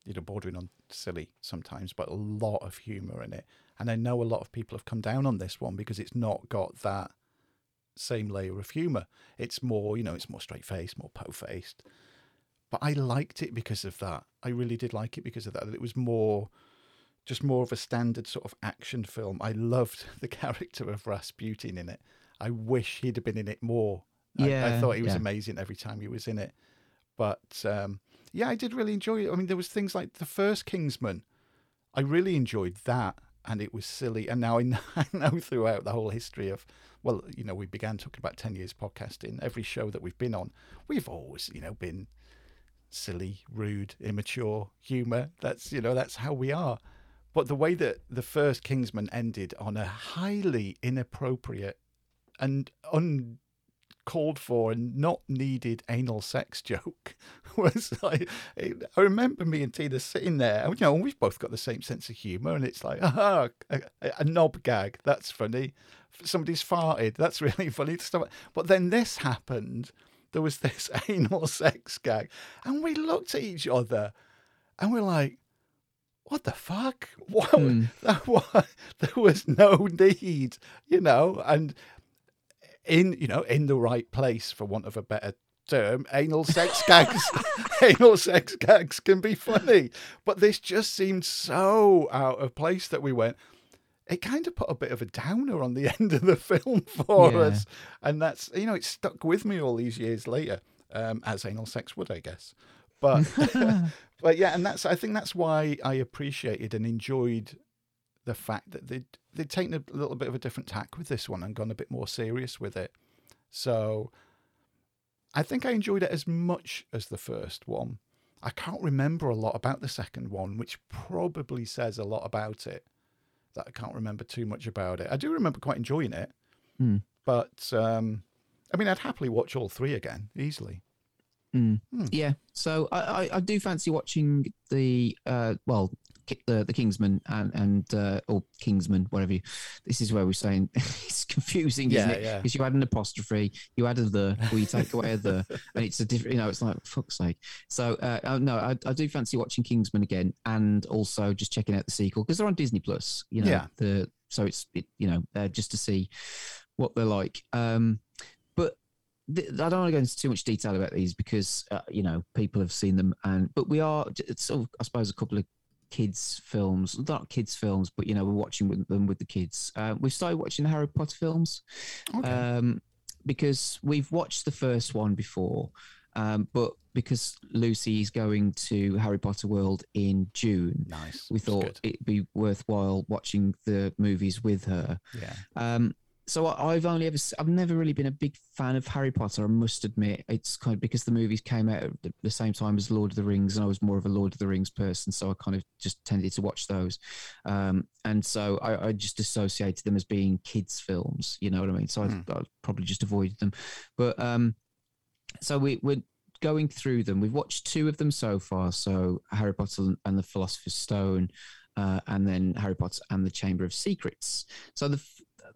you know, bordering on silly sometimes, but a lot of humour in it. And I know a lot of people have come down on this one because it's not got that same layer of humour. It's more, you know, it's more straight faced, more po faced. But I liked it because of that. I really did like it because of that. It was more just more of a standard sort of action film. I loved <laughs> the character of Rasputin in it. I wish he'd have been in it more. I, I thought he was yeah. amazing every time he was in it. But um, yeah, I did really enjoy it. I mean, there was things like the first Kingsman. I really enjoyed that, and it was silly. And now I <laughs> know, I know throughout the whole history of, well, you know, we began talking about ten years podcasting. Every show that we've been on, we've always, you know, been silly, rude, immature humor. That's you know, that's how we are. But the way that the first Kingsman ended on a highly inappropriate and uncalled for and not needed anal sex <laughs> joke was like, I remember me and Tina sitting there, and, you know, we've both got the same sense of humour, and it's like, <laughs> ah, a, a knob gag, that's funny. Somebody's farted, that's <laughs> really funny. But then this happened, there was this anal sex gag, and we looked at each other, and we're like, what the fuck? <laughs> What? Hmm. <laughs> That was, there was no need, you know, and in you know in the right place, for want of a better term, anal sex <laughs> gags, anal sex gags can be funny, but this just seemed so out of place that we went. It kind of put a bit of a downer on the end of the film for Yeah. us, and that's you know it stuck with me all these years later, um, as anal sex would, I guess. But <laughs> <laughs> but yeah, and that's I think that's why I appreciated and enjoyed the fact that they'd they'd taken a little bit of a different tack with this one and gone a bit more serious with it. So I think I enjoyed it as much as the first one. I can't remember a lot about the second one, which probably says a lot about it. That I can't remember too much about it. I do remember quite enjoying it, Hmm. but um, I mean, I'd happily watch all three again easily. Mm. Hmm. Yeah, so I, I, I do fancy watching the uh, well, the the Kingsman and and uh, or Kingsman, whatever. You, this is where we're saying <laughs> it's confusing, isn't Yeah, it? yeah. Because you add an apostrophe, you add a the, or you take away a the, <laughs> and it's a different. You know, it's like fuck's sake. So uh, uh, no, I, I do fancy watching Kingsman again, and also just checking out the sequel because they're on Disney Plus. You know, Yeah. the so it's it, you know uh, just to see what they're like. Um, th- I don't want to go into too much detail about these because uh, you know people have seen them, and but we are it's sort of I suppose a couple of kids films, not kids films, but you know we're watching with them with the kids. Uh, we've started watching the Harry Potter films Okay. um, because we've watched the first one before. Um, but because Lucy is going to Harry Potter World in June, nice. we thought it'd be worthwhile watching the movies with her. Yeah. Um, so I- I've only ever, I've never really been a big fan of Harry Potter. I must admit, it's kind of because the movies came out at the, same time as Lord of the Rings, and I was more of a Lord of the Rings person, so I kind of just tended to watch those. Um, and so I, I just associated them as being kids' films. You know what I mean? So Hmm. I, I probably just avoided them. But um, so we, we're going through them. We've watched two of them so far. So Harry Potter and the Philosopher's Stone, uh, and then Harry Potter and the Chamber of Secrets. So the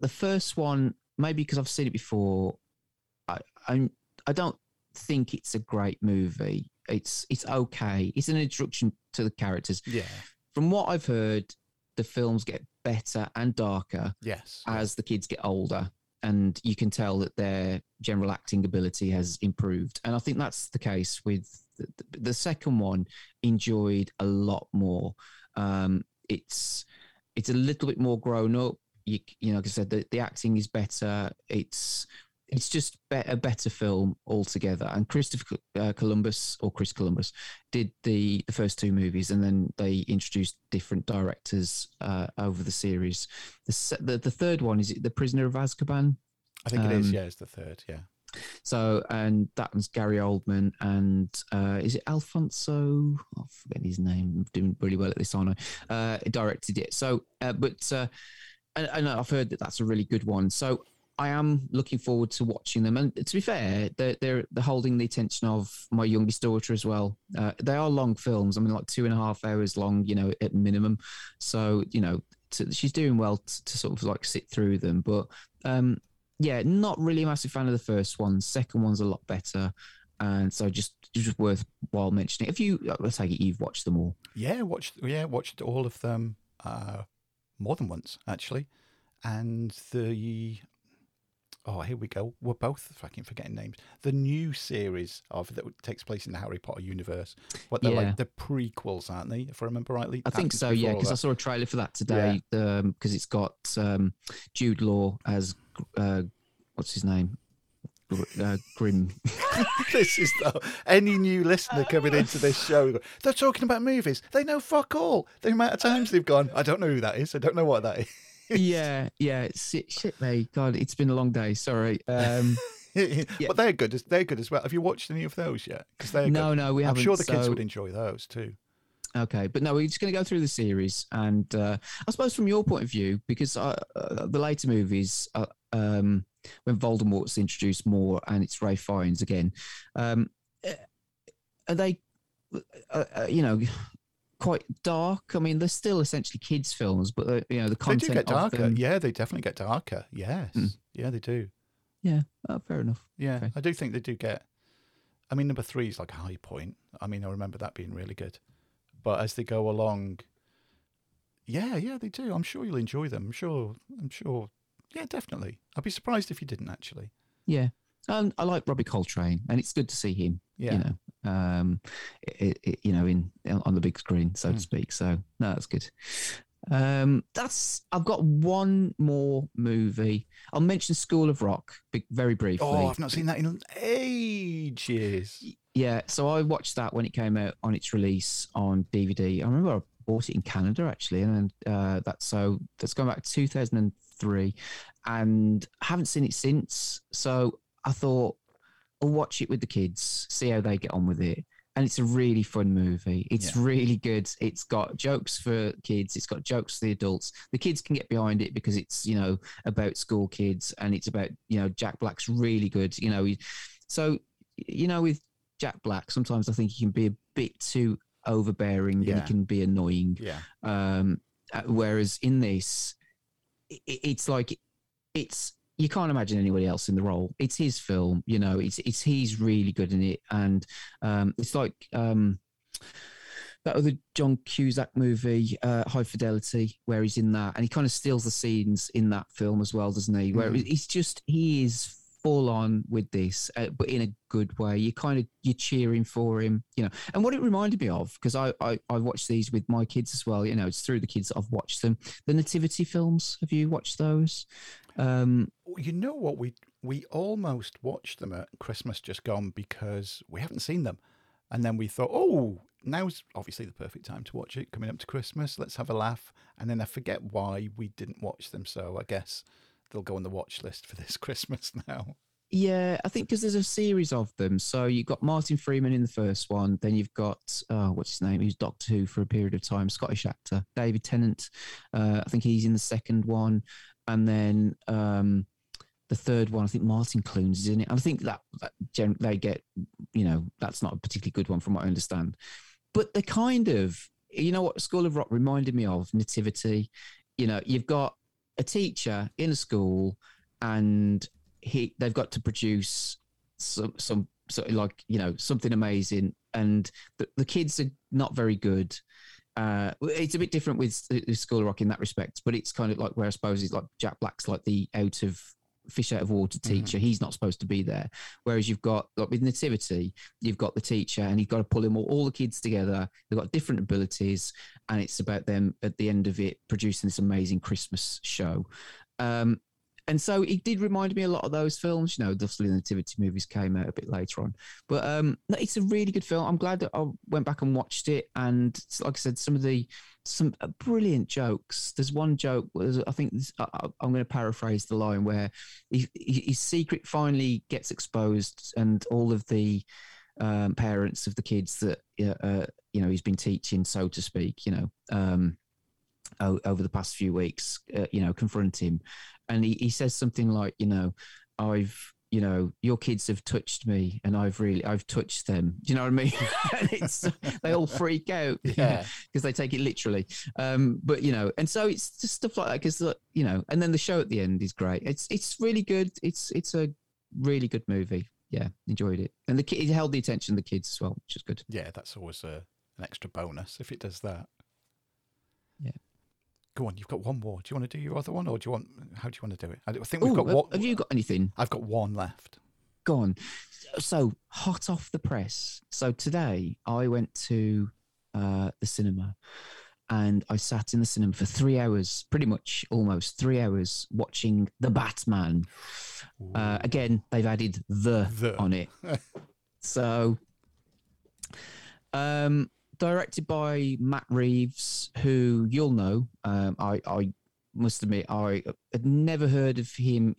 the first one, maybe because I've seen it before, I I'm, I don't think it's a great movie. It's it's okay. It's an introduction to the characters. Yeah. From what I've heard, the films get better and darker Yes. as the kids get older and you can tell that their general acting ability has improved and i think that's the case with the, the second one enjoyed a lot more um it's it's a little bit more grown up you, you know like i said the, the acting is better it's it's just be- a better film altogether and christopher uh, columbus or chris columbus did the the first two movies and then they introduced different directors uh, over the series the, the the third one is it the prisoner of azkaban I think it is. um, Yeah, it's the third. Yeah. so and that was gary oldman and uh is it alfonso i forget his name i'm doing really well at this aren't i uh directed it so uh, but uh and, and i've heard that that's a really good one so I am looking forward to watching them, and to be fair, they're they're, they're holding the attention of my youngest daughter as well. Uh, they are long films. I mean, like two and a half hours long, you know, at minimum. So you know, to, she's doing well to, to sort of like sit through them. But um, yeah, not really a massive fan of the first one. Second one's a lot better, and so just just worthwhile mentioning. If you, I take it you've watched them all. Yeah, watched yeah, watched all of them uh more than once actually. And the oh, here we go. We're both fucking forgetting names. The new series of that takes place in the Harry Potter universe. What they're Yeah. like the prequels, aren't they? If I remember rightly. I think so, yeah, because I saw a trailer for that today. Because it's got um, Jude Law as uh, what's his name, uh, Grim. <laughs> this is the, any new listener coming into this show. They're talking about movies. They know fuck all. The amount of times they've gone. I don't know who that is. I don't know what that is. yeah, yeah. Shit, shit, me. God, it's been a long day. Sorry. Um, <laughs> But they're good. They're good as well. Have you watched any of those yet? Because they're no, good. no, we I'm haven't. sure the kids so- would enjoy those too. Okay, but no, we're just going to go through the series, and uh, I suppose from your point of view, because uh, uh, the later movies, uh, um, when Voldemort's introduced more, and it's Ralph Fiennes again, um, uh, are they, uh, uh, you know, quite dark? I mean, they're still essentially kids' films, but uh, you know, the content They do get darker. Yeah, they definitely get darker. Yes. Hmm. Yeah, they do. Yeah, oh, fair enough. Yeah, Okay. I do think they do get. I mean, number three is like a high point. I mean, I remember that being really good. But as they go along, yeah, yeah, they do. I'm sure you'll enjoy them. I'm sure. I'm sure. Yeah, definitely. I'd be surprised if you didn't actually. Yeah, um, I like Robbie Coltrane, and it's good to see him. Yeah. You know, um, it, it, you know, in on the big screen, so Hmm. to speak. So no, that's good. Um, that's I've got one more movie. I'll mention School of Rock very briefly. Oh, I've not seen that in ages. Yeah, so I watched that when it came out on its release on DVD. I remember I bought it in Canada actually, and uh, that's so that's going back to 2003, and haven't seen it since. So I thought I'll watch it with the kids, see how they get on with it, and it's a really fun movie. It's Yeah. really good. It's got jokes for kids. It's got jokes for the adults. The kids can get behind it because it's you know about school kids and it's about you know Jack Black's really good. You know, he- so you know with Jack Black, sometimes I think he can be a bit too overbearing and he can be annoying. Yeah. Um, uh, whereas in this, i i- it's like it's you can't imagine anybody else in the role. It's his film, you know. It's it's he's really good in it, and um, it's like um, that other John Cusack movie, uh, High Fidelity, where he's in that, and he kind of steals the scenes in that film as well, doesn't he? Where Mhm. he's just he is full on with this, uh, but in a good way. You kind of you're cheering for him, you know. And what it reminded me of, because I, I I watched these with my kids as well. You know, it's through the kids that I've watched them. The nativity films. Have you watched those? Um, You know what? We we almost watched them at Christmas just gone because we haven't seen them, and then we thought, oh, now's obviously the perfect time to watch it. Coming up to Christmas, let's have a laugh. And then I forget why we didn't watch them, so I guess they'll go on the watch list for <laughs> this Christmas now. Yeah, I think because there's a series of them. So you've got Martin Freeman in the first one, then you've got oh, what's his name? He was Doctor Who for a period of time, Scottish actor David Tennant. Uh, I think he's in the second one, and then um, the third one, I think Martin Clunes is in it. I think that, that gen- they get, you know, that's not a particularly good one from what I understand. But they kind of, you know, what School of Rock reminded me of Nativity. You know, you've got a teacher in a school, and he they've got to produce some some sort of like you know something amazing, and the, the kids are not very good. Uh, it's a bit different with, with School of Rock in that respect, but it's kind of like where I suppose it's like Jack Black's like the out of fish out of water teacher. He's not supposed to be there. Whereas you've got like with Nativity, you've got the teacher, and you've got to pull them all, all the kids together. They've got different abilities, and it's about them at the end of it producing this amazing Christmas show. Um, and so it did remind me a lot of those films. You know, the Nativity movies came out a bit later on, but um, it's a really good film. I'm glad that I went back and watched it, and like I said, some of the some uh, brilliant jokes. There's one joke. I think I, I'm going to paraphrase the line where he, he- his secret finally gets exposed, and all of the um, parents of the kids that uh, uh, you know he's been teaching, so to speak, you know, um, over the past few weeks, uh, you know, confront him, and he, he says something like, you know, I've you know your kids have touched me and i've really i've touched them. Do you know what i mean? <laughs> It's they all freak out <laughs> Yeah. <laughs> because they take it literally. Um but you know and so it's just stuff like that because you know and then the show at the end is great. It's it's really good. It's it's a really good movie. Yeah enjoyed it. And the kid it held the attention of the kids as well which is good. Yeah, that's always a, an extra bonus if it does that. Go on, you've got one more. Do you want to do your other one, or do you want? How do you want to do it? I think we've Ooh, got have- what? have you got anything I've got one left. gone. So hot off the press. So today I went to uh, the cinema and I sat in the cinema for three hours, pretty much almost three hours, watching The Batman. Uh, again, they've added the, The. on it. <laughs> so, um, directed by Matt Reeves, who you'll know. Um, I, I must admit, I had never heard of him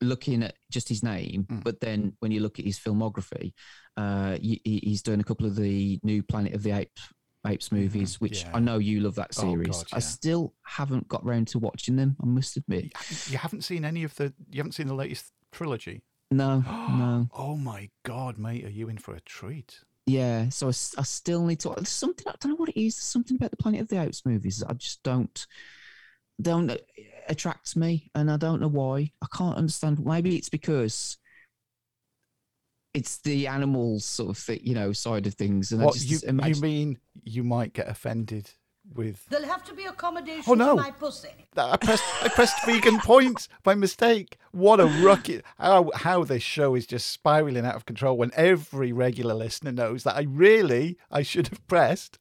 looking at just his name, Mm. but then when you look at his filmography, uh, he, he- he's doing a couple of the new Planet of the Apes, Apes movies, which yeah. I know you love that Oh, series. God, I still haven't got round to watching them. I must admit. You haven't seen any of the. You haven't seen the latest trilogy. No, <gasps> no. Oh my god, mate, are you in for a treat? Yeah, so I still need to. There's something I don't know what it is. There's something about the Planet of the Apes movies that I just don't don't uh, attract me, and I don't know why. I can't understand. Maybe it's because it's the animals sort of you know, side of things, and I What just you imagine. you mean? You might get offended with. There'll have to be accommodation Oh, no. for my pussy. I pressed I pressed vegan point by mistake. What a rocket! How how this show is just spiraling out of control. When every regular listener knows that I really I should have pressed.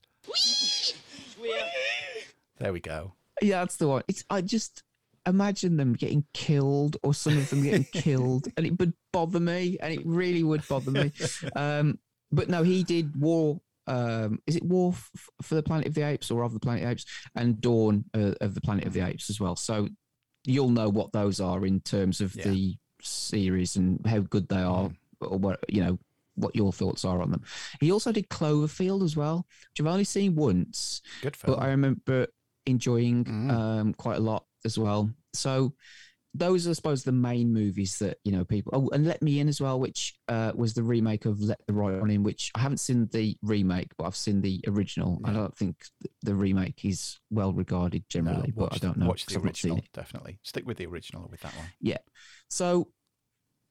There we go. yeah, that's the one. It's I just imagine them getting killed or some of them getting <laughs> killed, and it would bother me, and it really would bother me. <laughs> Um, but no, he did War. Um, is it War f- for the Planet of the Apes or of the Planet of the Apes and Dawn uh, of the Planet of the Apes as well? So you'll know what those are in terms of Yeah. the series and how good they are, or what you know, what your thoughts are on them. He also did Cloverfield as well, which I've only seen once, Good film. but I remember enjoying Mm. um, quite a lot as well. So those are, I suppose, the main movies that you know people. Oh, and Let Me In as well, which uh, was the remake of Let the Right One In, which I haven't seen the remake, but I've seen the original. I don't think the remake is well regarded No, generally, but I watch- don't know. Watch the I've not seen original, definitely. Stick with the original or with that one. Yeah. So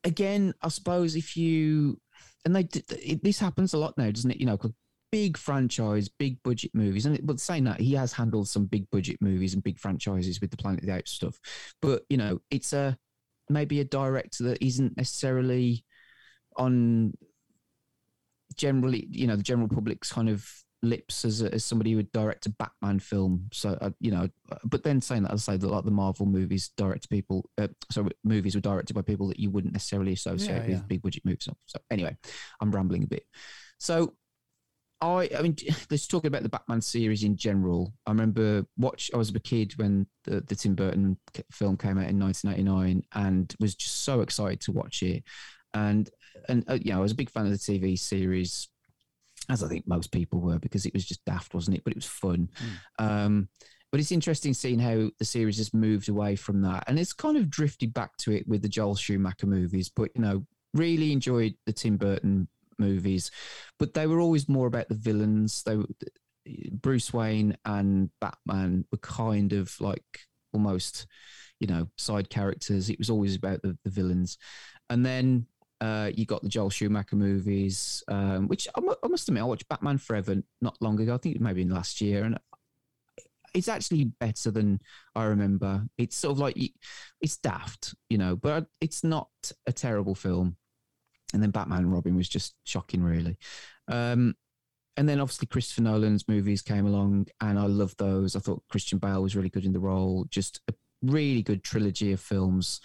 again, I suppose if you and they did- it, this happens a lot now, doesn't it? You know, 'cause big franchise, big budget movies, and but saying that he has handled some big budget movies and big franchises with the Planet of the Apes stuff. But you know, it's a maybe a director that isn't necessarily on generally, you know, the general public's kind of lips as, a, as somebody who would direct a Batman film. So, uh, you know, but then saying that, I say that like the Marvel movies direct people, uh, so movies were directed by people that you wouldn't necessarily associate Yeah, with big budget movies. So anyway, I'm rambling a bit. So I, I mean, <laughs> let's talk about the Batman series in general. I remember watch. I was a kid when the, the Tim Burton film came out in 1989, and was just so excited to watch it. And and uh, you know, I was a big fan of the TV series, as I think most people were, because it was just daft, wasn't it? But it was fun. Um, but it's interesting seeing how the series has moved away from that, and it's kind of drifted back to it with the Joel Schumacher movies. But you know, really enjoyed the Tim Burton movies, but they were always more about the villains. They Bruce Wayne and Batman were kind of like almost, you know, side characters. It was always about the, the villains, and then uh, you got the Joel Schumacher movies, um, which I, I must admit I watched Batman Forever not long ago. I think maybe in last year, and it's actually better than I remember. It's sort of like it's daft, you know, but it's not a terrible film. And then Batman and Robin was just shocking, really. Um, and then obviously Christopher Nolan's movies came along, and I loved those. I thought Christian Bale was really good in the role. Just a really good trilogy of films,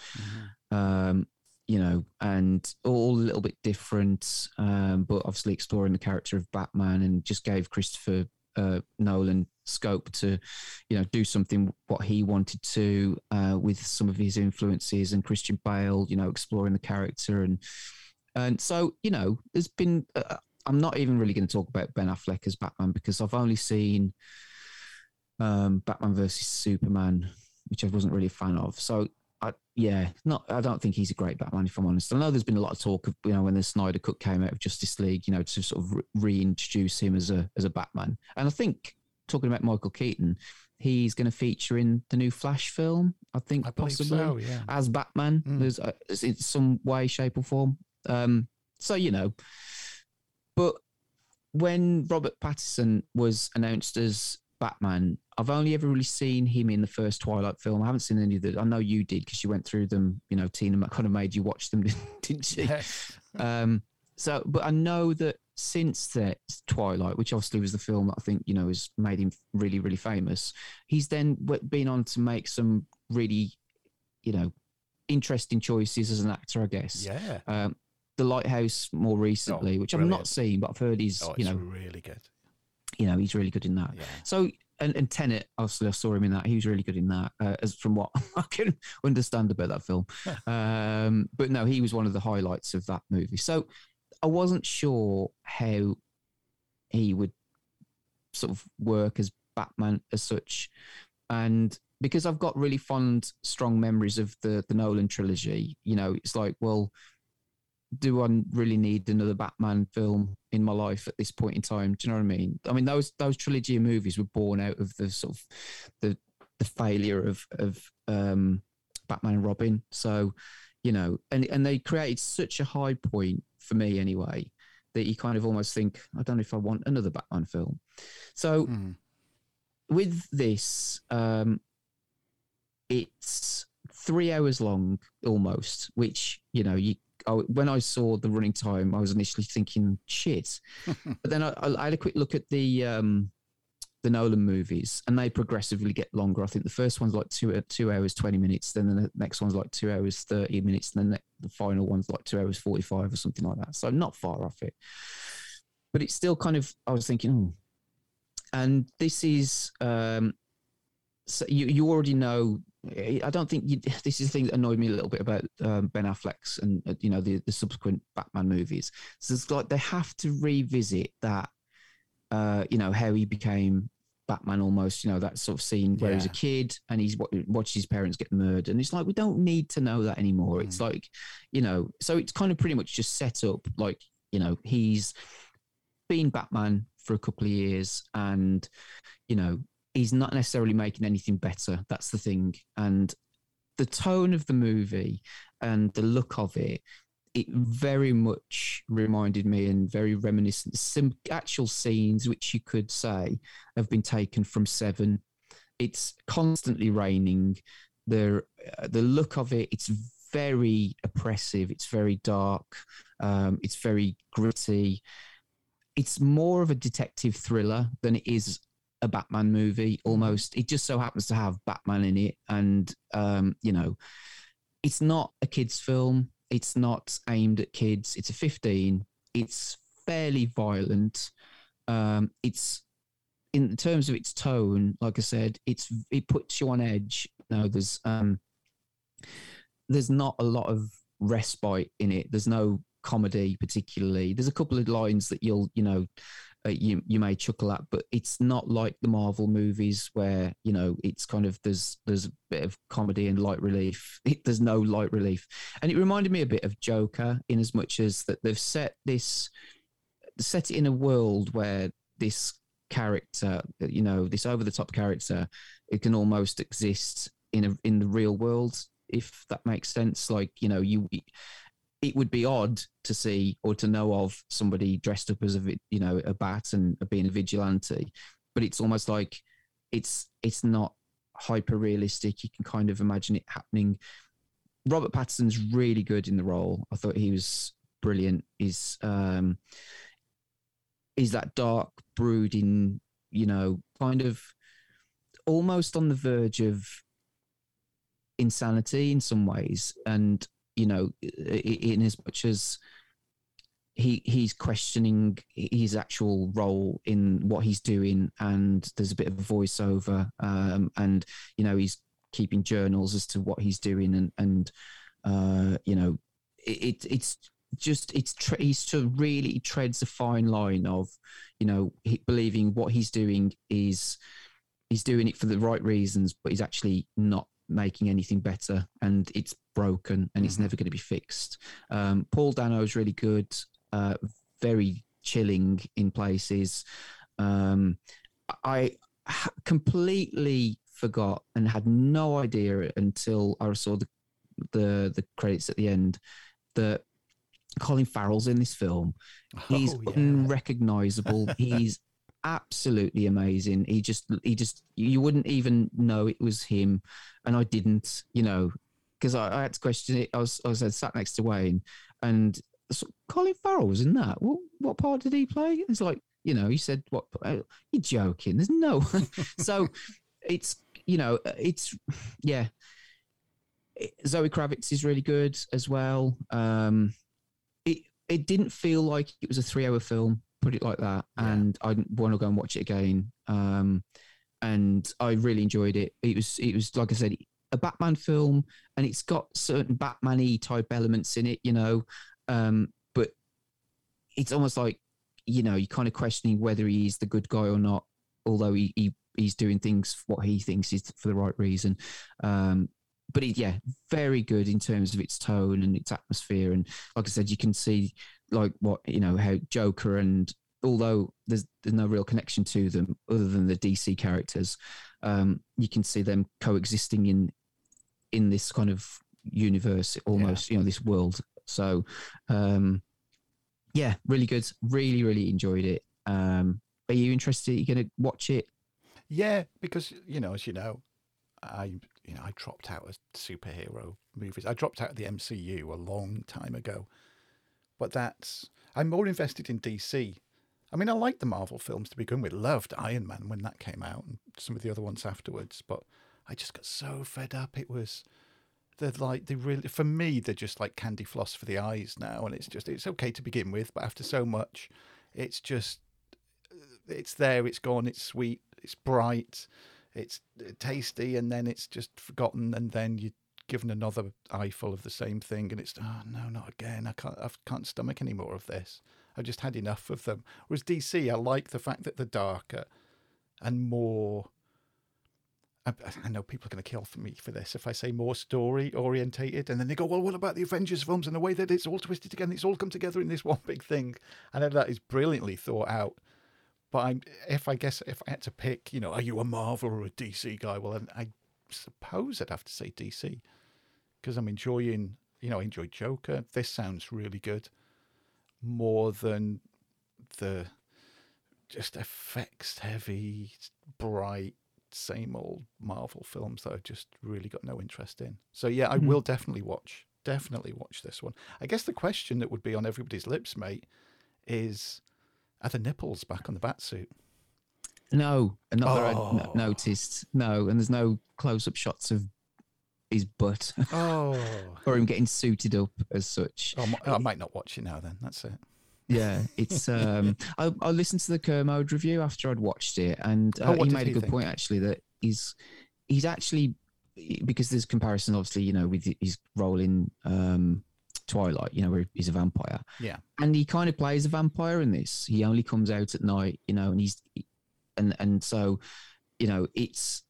um, you know, and all a little bit different, um, but obviously exploring the character of Batman, and just gave Christopher uh, Nolan scope to, you know, do something what he wanted to uh, with some of his influences, and Christian Bale, you know, exploring the character and and so, you know, there's been. Uh, I'm not even really going to talk about Ben Affleck as Batman because I've only seen um, Batman versus Superman, which I wasn't really a fan of. So, I, yeah, not. I don't think he's a great Batman, if I'm honest. I know there's been a lot of talk of you know when the Snyder Cut came out of Justice League, you know, to sort of re- reintroduce him as a as a Batman. And I think talking about Michael Keaton, he's going to feature in the new Flash film. I think I possibly so, yeah. as Batman. Mm. There's uh, in some way, shape, or form. Um, so you know, but when Robert Pattinson was announced as Batman, I've only ever really seen him in the first Twilight film. I haven't seen any of the. I know you did because you went through them. You know, Tina kind of made you watch them, <laughs> didn't she? Yes. Um, so, but I know that since that Twilight, which obviously was the film that I think you know has made him really, really famous, he's then been on to make some really, you know, interesting choices as an actor. I guess. Yeah. Um, the Lighthouse more recently, which I've not seen, but I've heard he's Oh, you know really good. you know he's really good in that. Yeah. So and, and Tenet, obviously, I saw him in that. He was really good in that, uh, as from what <laughs> I can understand about that film. um, but no, he was one of the highlights of that movie. So I wasn't sure how he would sort of work as Batman as such, and because I've got really fond, strong memories of the the Nolan trilogy. You know, it's like, well, do I really need another Batman film in my life at this point in time? Do you know what I mean? I mean, those those trilogy of movies were born out of the sort of the the failure of of um, Batman and Robin. So, you know, and and they created such a high point for me anyway that you kind of almost think, I don't know if I want another Batman film. So Mm. with this, um, it's three hours long almost, which you know you. I, when I saw the running time, I was initially thinking, "Shit," <laughs> but then I, I had a quick look at the um, the Nolan movies, and they progressively get longer. I think the first one's like two two hours twenty minutes, then the next one's like two hours thirty minutes, and then the, the final one's like two hours forty five or something like that. So not far off it, but it's still kind of. I was thinking, oh, and this is um, so you you already know I don't think you, <sighs> this is the thing that annoyed me a little bit about um, Ben Affleck's and uh, you know the, the subsequent Batman movies. So it's like they have to revisit that, uh, you know, how he became Batman almost, you know, that sort of scene where yeah. he's a kid and he's watches his parents get murdered. And it's like, we don't need to know that anymore. Mm. It's like, you know, so it's kind of pretty much just set up like, you know, he's been Batman for a couple of years and, you know, he's not necessarily making anything better. That's the thing. And the tone of the movie and the look of it, it very much reminded me and very reminiscent. Some actual scenes which you could say have been taken from Seven. It's constantly raining. The uh, the look of it, it's very oppressive. It's very dark. Um, it's very gritty. It's more of a detective thriller than it is a Batman movie almost. It just so happens to have Batman in it. And, um, you know, it's not a kid's film. It's not aimed at kids. It's a 15. It's fairly violent. Um, it's in terms of its tone, like I said, it's it puts you on edge. No, there's um, there's not a lot of respite in it. There's no comedy particularly. There's a couple of lines that you'll you know uh, you you may chuckle at, but it's not like the Marvel movies where you know it's kind of there's there's a bit of comedy and light relief. <laughs> It, there's no light relief, and it reminded me a bit of Joker in as much as that they've set this set it in a world where this character, you know, this over the top character, it can almost exist in a in the real world if that makes sense. Like you know, you it would be odd to see or to know of somebody dressed up as a you know a bat and being a vigilante but it's almost like it's it's not hyper realistic you can kind of imagine it happening. Robert pattinson's really good in the role. I thought he was brilliant. Is um is that dark brooding you know kind of almost on the verge of insanity in some ways. And you know, in as much as he he's questioning his actual role in what he's doing, and there's a bit of voiceover, um, and you know he's keeping journals as to what he's doing, and and uh, you know it, it's just it's tre- he's to really treads a fine line of you know he, believing what he's doing is he's doing it for the right reasons, but he's actually not making anything better. And it's broken and it's mm-hmm. never going to be fixed. Um, Paul Dano is really good, uh, very chilling in places. Um, I completely forgot and had no idea until I saw the the, the credits at the end that Colin Farrell's in this film. <laughs> He's oh, yeah. unrecognizable. <laughs> He's absolutely amazing. He just he just you wouldn't even know it was him, and I didn't, you know, because I, I, had to question it. I was I was sat next to Wayne, and so Colin Farrell was in that. What what part did he play? It's like you know, he said, "What? Uh, you're joking? There's no." <laughs> so it's you know, it's yeah. Zoe Kravitz is really good as well. Um, it it didn't feel like it was a three hour film put it like that. Yeah. And I want to go and watch it again. Um, and I really enjoyed it. It was, it was like I said, a Batman film, and it's got certain Batman-y type elements in it, you know. Um, but it's almost like, you know, you're kind of questioning whether he's the good guy or not, although he, he he's doing things what he thinks is for the right reason. Um, but it, yeah, very good in terms of its tone and its atmosphere. And like I said, you can see like what you know how Joker and although there's there's no real connection to them other than the DC characters, um, you can see them coexisting in in this kind of universe almost, yeah. you know, this world. So um, yeah, really good. Really, really enjoyed it. Um, are you interested? Are you going to watch it? Yeah, because you know, as you know, I you know I dropped out of superhero movies. I dropped out of the MCU a long time ago. But that's I'm more invested in DC. I mean, I like the Marvel films to begin with. Loved Iron Man when that came out, and some of the other ones afterwards. But I just got so fed up. It was they're like they really for me they're just like candy floss for the eyes now, and it's just it's okay to begin with, but after so much, it's just it's there, it's gone, it's sweet, it's bright. it's uh, tasty and then it's just forgotten and then you're given another eyeful of the same thing and it's oh no not again I can't I can't stomach any more of this I've just had enough of them whereas DC I like the fact that they're darker and more I, I know people are going to kill for me for this if I say more story orientated, and then they go, "Well, what about the Avengers films and the way that it's all twisted together? It's all come together in this one big thing." I know that is brilliantly thought out. But I'm, if I guess if I had to pick, you know, are you a Marvel or a DC guy? Well, I, I suppose I'd have to say DC because I'm enjoying, you know, I enjoy Joker. This sounds really good, more than the just effects heavy, bright same old Marvel films that I've just really got no interest in. So yeah, I mm-hmm. will definitely watch, definitely watch this one. I guess the question that would be on everybody's lips, mate, is are the nipples back on the bat suit? No, not oh. that I n- noticed. No, and there's no close-up shots of his butt. Oh, <laughs> or him getting suited up as such. Oh, I might not watch it now. Then that's it. Yeah, it's. <laughs> um I, I listened to the Kermode review after I'd watched it, and uh, oh, he made a good think? point actually that he's he's actually because there's comparison obviously you know with his role in um Twilight, you know, where he's a vampire. Yeah. And he kind of plays a vampire in this. He only comes out at night, you know, and he's and and so, you know, it's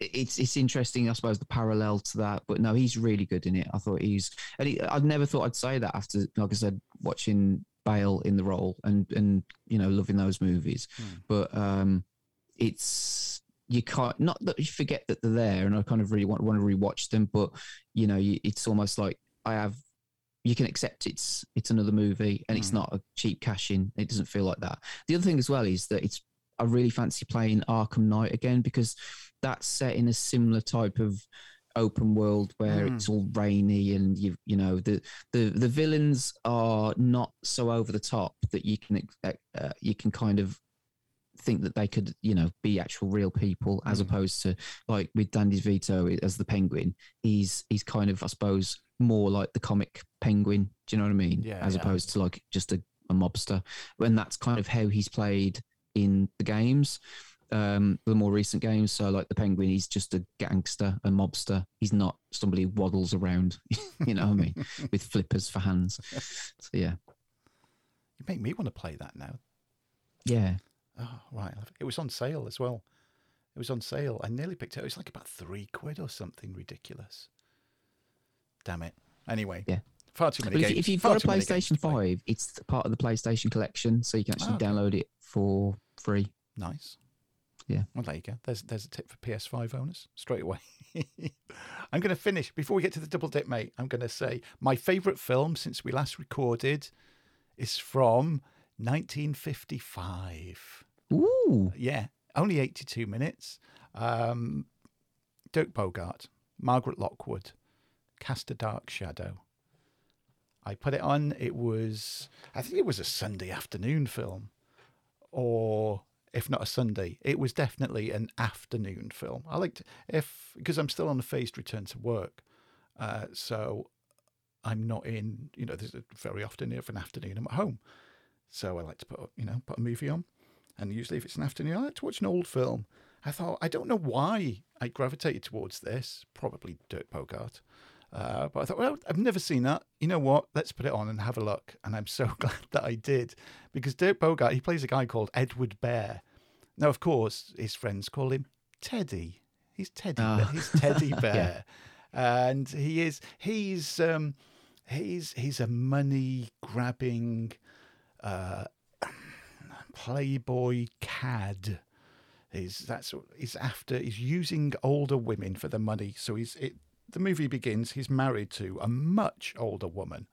it's it's interesting, I suppose, the parallel to that. But no, he's really good in it. I thought he's, and he, I'd never thought I'd say that after, like I said, watching Bale in the role and and you know loving those movies. Mm. But um, it's you can't not that you forget that they're there, and I kind of really want want to rewatch them. But you know, you, it's almost like I have. You can accept it's it's another movie and mm. it's hmm. not a cheap cash in. It doesn't feel like that. The other thing as well is that it's I really fancy playing Arkham Knight again because that's set in a similar type of open world where mm. it's all rainy and you you know the the the villains are not so over the top that you can uh, uh you can kind of think that they could you know be actual real people as mm. opposed to like with Danny DeVito as the penguin he's he's kind of I suppose more like the comic penguin do you know what I mean yeah, as yeah. opposed to like just a, a mobster and that's kind of how he's played in the games um, the more recent games. So, like the Penguin, he's just a gangster, a mobster. He's not somebody who waddles around, <laughs> you know what I mean, <laughs> with flippers for hands. So, yeah. You make me want to play that now. Yeah. Oh, right. It was on sale as well. It was on sale. I nearly picked it. It was like about three quid or something ridiculous. Damn it. Anyway. Yeah. Far too many games. If, if you've got a PlayStation 5, it's part of the PlayStation collection, so you can actually oh, okay. download it for free. Nice. Yeah. Well, there you go. There's there's a tip for PS5 owners straight away. <laughs> I'm going to finish before we get to the double dip, mate. I'm going to say my favourite film since we last recorded is from 1955. Ooh. Yeah, only 82 minutes. Um, Dirk Bogarde, Margaret Lockwood, Cast a Dark Shadow. I put it on. It was, I think it was a Sunday afternoon film, or if not a Sunday. It was definitely an afternoon film. I liked if because I'm still on a phased return to work, uh, so I'm not in. You know, there's very often if an afternoon I'm at home, so I like to put you know put a movie on, and usually if it's an afternoon I like to watch an old film. I thought I don't know why I gravitated towards this. Probably Dirk Bogarde. Uh, but I thought, well, I've never seen that. You know what? Let's put it on and have a look. And I'm so <laughs> glad that I did because Dirk Bogarde, he plays a guy called Edward Bear. Now, of course, his friends call him Teddy. He's Teddy. Oh. Bear. He's Teddy <laughs> Bear, yeah. and he is he's um, he's he's a money grabbing uh, <clears throat> playboy cad. He's that's he's after he's using older women for the money. So he's it, the movie begins. He's married to a much older woman.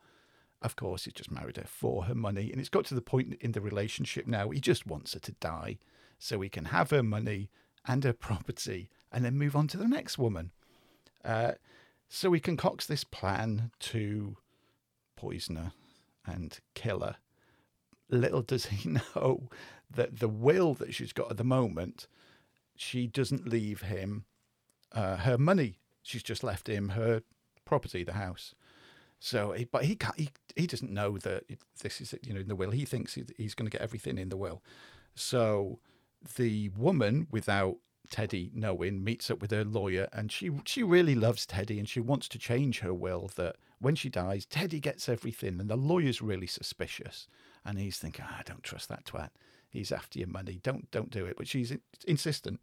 Of course, he's just married her for her money, and it's got to the point in the relationship now he just wants her to die so he can have her money and her property and then move on to the next woman. Uh, so he concocts this plan to poison her and kill her. Little does he <laughs> know that the will that she's got at the moment, she doesn't leave him uh, her money. She's just left him her property, the house. So, but he can't. He, he doesn't know that this is you know in the will. He thinks he's going to get everything in the will. So the woman, without Teddy knowing, meets up with her lawyer, and she she really loves Teddy, and she wants to change her will that when she dies, Teddy gets everything, and the lawyer's really suspicious, and he's thinking, ah, I don't trust that twat. He's after your money. Don't don't do it. But she's insistent.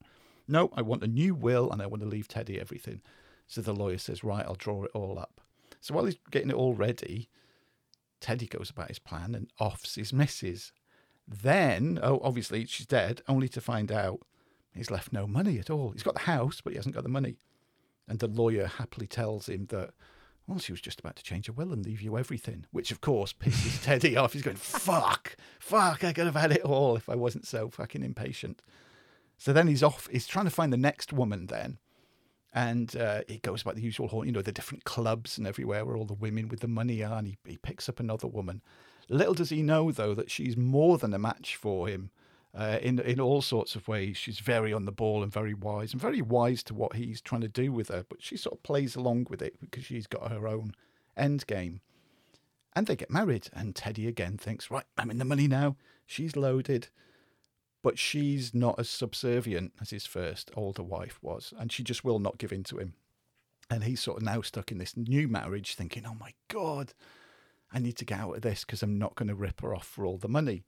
No, I want a new will, and I want to leave Teddy everything. So the lawyer says, right, I'll draw it all up. So while he's getting it all ready, Teddy goes about his plan and offs his missus. Then, oh, obviously she's dead, only to find out he's left no money at all. He's got the house, but he hasn't got the money. And the lawyer happily tells him that, well, she was just about to change her will and leave you everything, which of course pisses <laughs> Teddy off. He's going, fuck, fuck, I could have had it all if I wasn't so fucking impatient. So then he's off, he's trying to find the next woman then. And uh, he goes about the usual, haunt, you know, the different clubs and everywhere where all the women with the money are, and he, he picks up another woman. Little does he know, though, that she's more than a match for him uh, in in all sorts of ways. She's very on the ball and very wise, and very wise to what he's trying to do with her. But she sort of plays along with it because she's got her own end game. And they get married, and Teddy again thinks, right, I'm in the money now. She's loaded but she's not as subservient as his first older wife was, and she just will not give in to him. And he's sort of now stuck in this new marriage, thinking, "Oh my god, I need to get out of this because I'm not going to rip her off for all the money."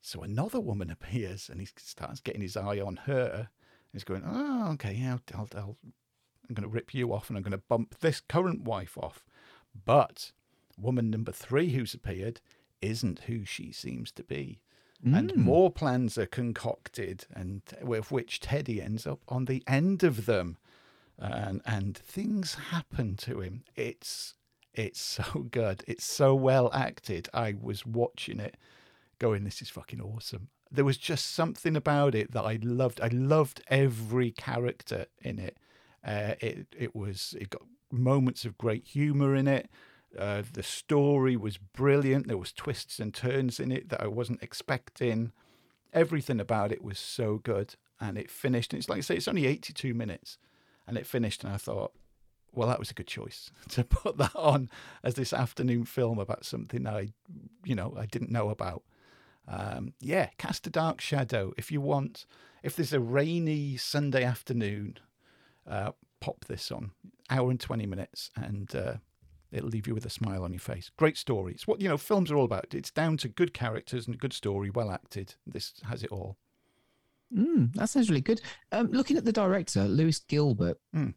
So another woman <laughs> appears, and he starts getting his eye on her. He's going, "Oh, okay, yeah, I'll, I'll, I'm going to rip you off, and I'm going to bump this current wife off." But woman number three who's appeared isn't who she seems to be. Mm. And more plans are concocted, and with which Teddy ends up on the end of them, and and things happen to him. It's it's so <laughs> good. It's so well acted. I was watching it, going, "This is fucking awesome." There was just something about it that I loved. I loved every character in it. Uh, it it was it got moments of great humor in it. Uh, the story was brilliant. There was twists and turns in it that I wasn't expecting. Everything about it was so good, and it finished. And it's like I say, it's only 82 minutes, and it finished. And I thought, well, that was a good choice <laughs> to put that on as this afternoon film about something I, you know, I didn't know about. Um, yeah, cast a dark shadow. If you want, if there's a rainy Sunday afternoon, uh, pop this on. Hour and 20 minutes, and uh, it'll leave you with a smile on your face. Great stories. What you know films are all about. It's down to good characters and a good story, well acted. This has it all. Mm, that sounds really good. Um, looking at the director, Lewis Gilbert. Mm.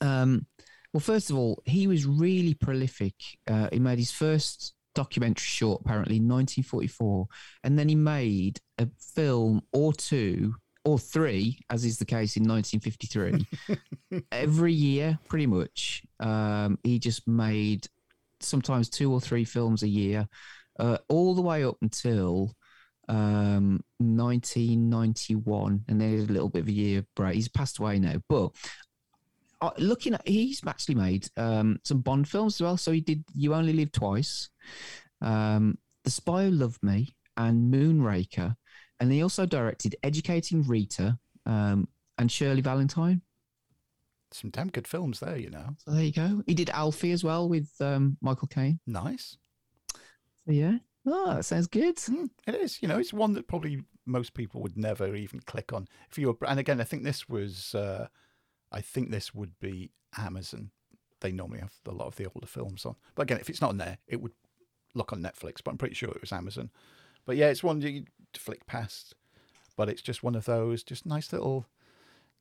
Um, well, first of all, he was really prolific. Uh, he made his first documentary short, apparently, in 1944, and then he made a film or two or three, as is the case in 1953. <laughs> Every year, pretty much, um, he just made sometimes two or three films a year, uh, all the way up until um, 1991, and then a little bit of a year break. He's passed away now, but looking at, he's actually made um, some Bond films as well. So he did "You Only Live Twice," um, "The Spy Who Loved Me," and "Moonraker." And he also directed Educating Rita um, and Shirley Valentine. Some damn good films there, you know. So there you go. He did Alfie as well with um, Michael Caine. Nice. So yeah. Oh, that sounds good. Mm, it is. You know, it's one that probably most people would never even click on. If you were, and again, I think this was, uh, I think this would be Amazon. They normally have a lot of the older films on. But again, if it's not on there, it would look on Netflix. But I'm pretty sure it was Amazon. But yeah, it's one you flick past. But it's just one of those just nice little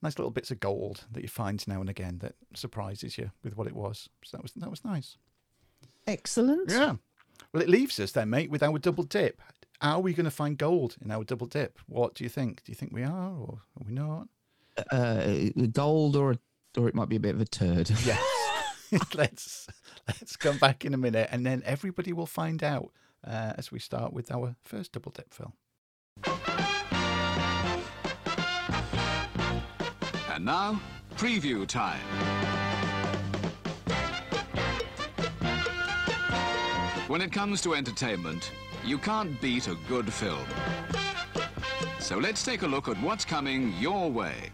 nice little bits of gold that you find now and again that surprises you with what it was. So that was that was nice. Excellent. Yeah. Well, it leaves us then, mate, with our double dip. Are we going to find gold in our double dip? What do you think? Do you think we are, or are we not? Uh, gold, or or it might be a bit of a turd. <laughs> Yes. <laughs> let's let's come back in a minute, and then everybody will find out uh, as we start with our first double dip film. And now, preview time. When it comes to entertainment, you can't beat a good film. So let's take a look at what's coming your way.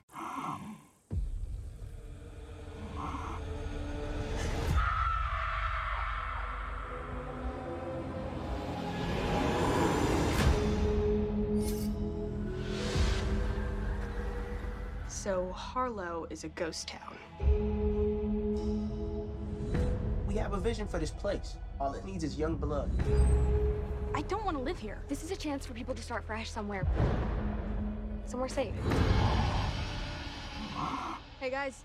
So Harlow is a ghost town. We have a vision for this place. All it needs is young blood. I don't want to live here. This is a chance for people to start fresh somewhere. Somewhere safe. Hey guys,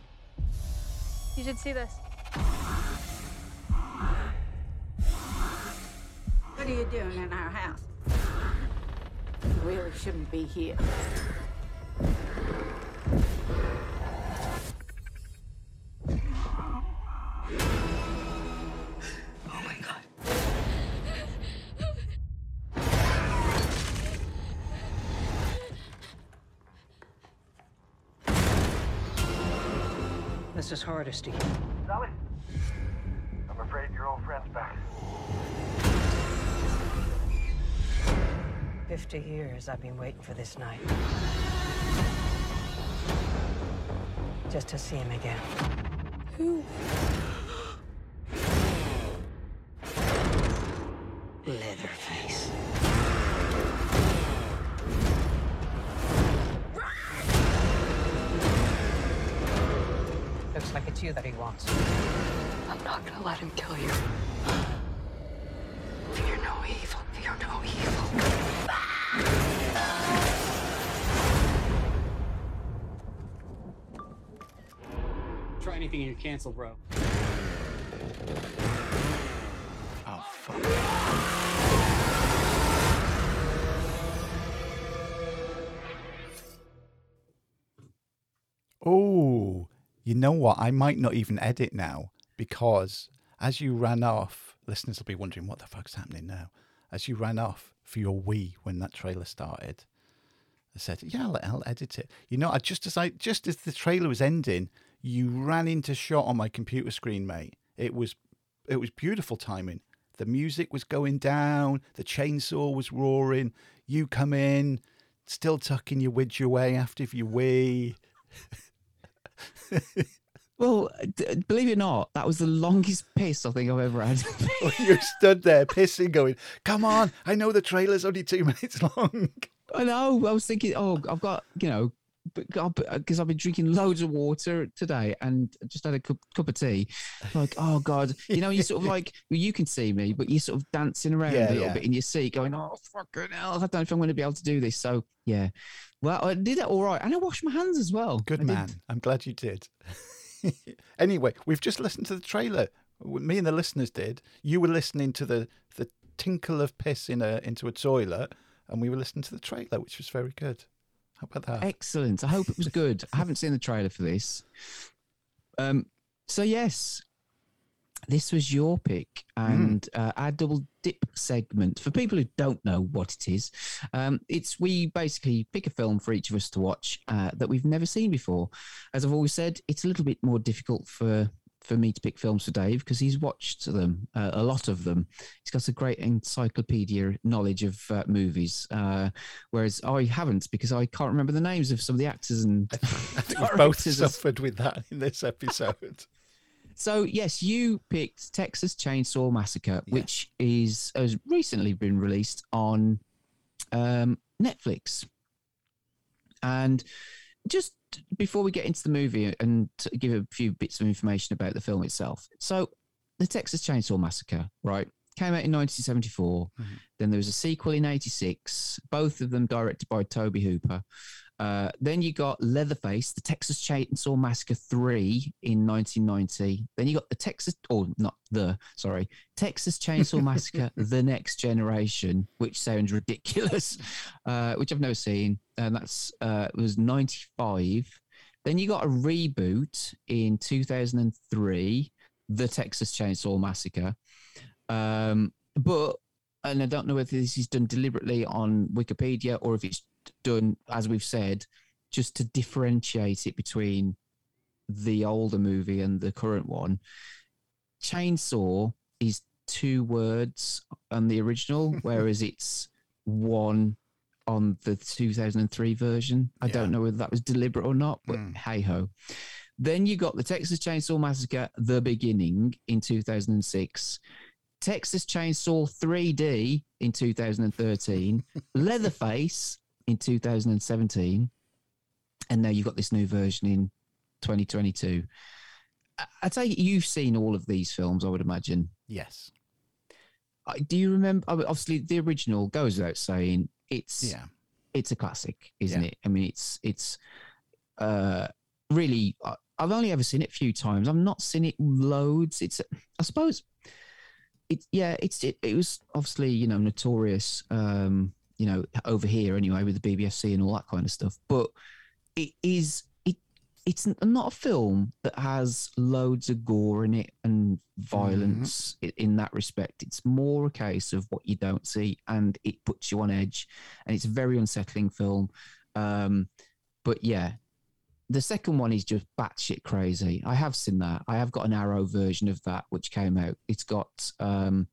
you should see this. What are you doing in our house? You really shouldn't be here. Mrs. Hardesty. Sally? I'm afraid your old friend's back. Fifty years I've been waiting for this night. Just to see him again. Who? Leatherface. You that he wants. I'm not gonna let him kill you. Fear no evil. Fear no evil. Try anything and you're canceled, bro. You know what? I might not even edit now because as you ran off, listeners will be wondering what the fuck's happening now. As you ran off for your wee when that trailer started, I said, "Yeah, I'll, I'll edit it." You know, I just as I just as the trailer was ending, you ran into shot on my computer screen, mate. It was it was beautiful timing. The music was going down, the chainsaw was roaring. You come in, still tucking your widge away after your wee. <laughs> <laughs> Well, d- believe it or not, that was the longest piss I think I've ever had. <laughs> Oh, you stood there pissing, going, "Come on! I know the trailer's only two <laughs> minutes long." I know. I was thinking, oh, I've got, you know, because uh, I've been drinking loads of water today and just had a cup, cup of tea. Like, oh God, you know, you sort of <laughs> like, you can see me, but you're sort of dancing around Yeah, a little yeah. bit in your seat, going, oh, fucking hell, I don't know if I'm going to be able to do this. So, yeah. Well, I did it all right. And I washed my hands as well. Good I did. man. I'm glad you did. <laughs> anyway, we've just listened to the trailer. Me and the listeners did. You were listening to the the tinkle of piss in a into a toilet, and we were listening to the trailer, which was very good. How about that? Excellent. I hope it was good. I haven't seen the trailer for this. Um, so yes, this was your pick and uh, our double dip segment. For people who don't know what it is, um, it's we basically pick a film for each of us to watch uh, that we've never seen before. As I've always said, it's a little bit more difficult for for me to pick films for Dave because he's watched them, uh, a lot of them. He's got a great encyclopedia knowledge of uh, movies, uh, whereas I haven't because I can't remember the names of some of the actors and <laughs> <laughs> we've both suffered with that in this episode. <laughs> So yes, you picked Texas Chainsaw Massacre, which is has recently been released on um, Netflix. And just before we get into the movie and give a few bits of information about the film itself, so the Texas Chainsaw Massacre, right, came out in 1974. Mm-hmm. Then there was a sequel in '86, both of them directed by Tobe Hooper. Uh, then you got Leatherface, the Texas Chainsaw Massacre 3 in 1990. Then you got the Texas, or not the, sorry, Texas Chainsaw <laughs> Massacre, The Next Generation, which sounds ridiculous, <laughs> uh, which I've never seen. And that's, uh, it was 95. Then you got a reboot in 2003, The Texas Chainsaw Massacre. Um, but, and I don't know whether this is done deliberately on Wikipedia or if it's done, as we've said, just to differentiate it between the older movie and the current one. Chainsaw is two words on the original, <laughs> whereas it's one on the 2003 version. I don't know whether that was deliberate or not, but hmm. hey ho. Then you got the Texas Chainsaw Massacre, The Beginning in 2006. Texas Chainsaw 3D in 2013, <laughs> Leatherface in 2017, and now you've got this new version in 2022. I, I take it you've seen all of these films, I would imagine. Yes. I- Do you remember? Obviously, the original goes without saying. It's Yeah. it's a classic, isn't Yeah. it? I mean, it's it's uh, really. I've only ever seen it a few times. I've not seen it loads. It's I suppose it yeah. It's it, it was obviously you know notorious. Um, you know over here anyway with the BBFC and all that kind of stuff. But it is it it's not a film that has loads of gore in it and violence i in that respect. It's more a case of what you don't see, and it puts you on edge, and it's a very unsettling film. Um, but yeah, the second one is just batshit crazy. I have seen that. I have got an Arrow version of that which came out. It's got um,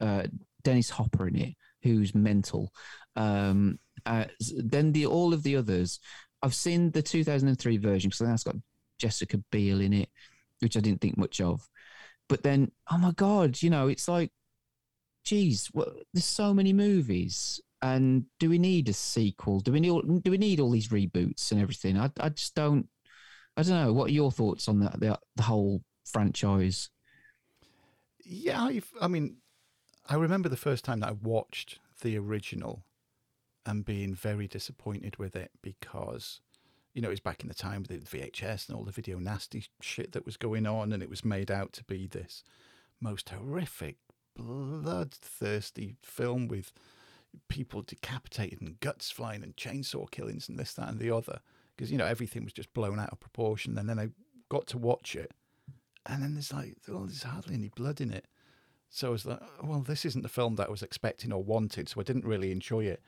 uh, Dennis Hopper in it, who's mental. Um, uh, then the all of the others, I've seen the 2003 version because that's got Jessica Biel in it, which I didn't think much of. But then, oh my god, you know, it's like, geez, what, there's so many movies, and do we need a sequel? Do we need do we need all these reboots and everything? I I just don't. I don't know. What are your thoughts on that? The, the whole franchise. Yeah, I mean, I remember the first time that I watched the original and being very disappointed with it because, you know, it was back in the time with the VHS and all the video nasty shit that was going on, and it was made out to be this most horrific, bloodthirsty film with people decapitated and guts flying and chainsaw killings and this, that, and the other. Because, you know, everything was just blown out of proportion. And then I got to watch it and then there's like, there's hardly any blood in it. So I was like, "Oh, well, this isn't the film that I was expecting or wanted. So I didn't really enjoy it.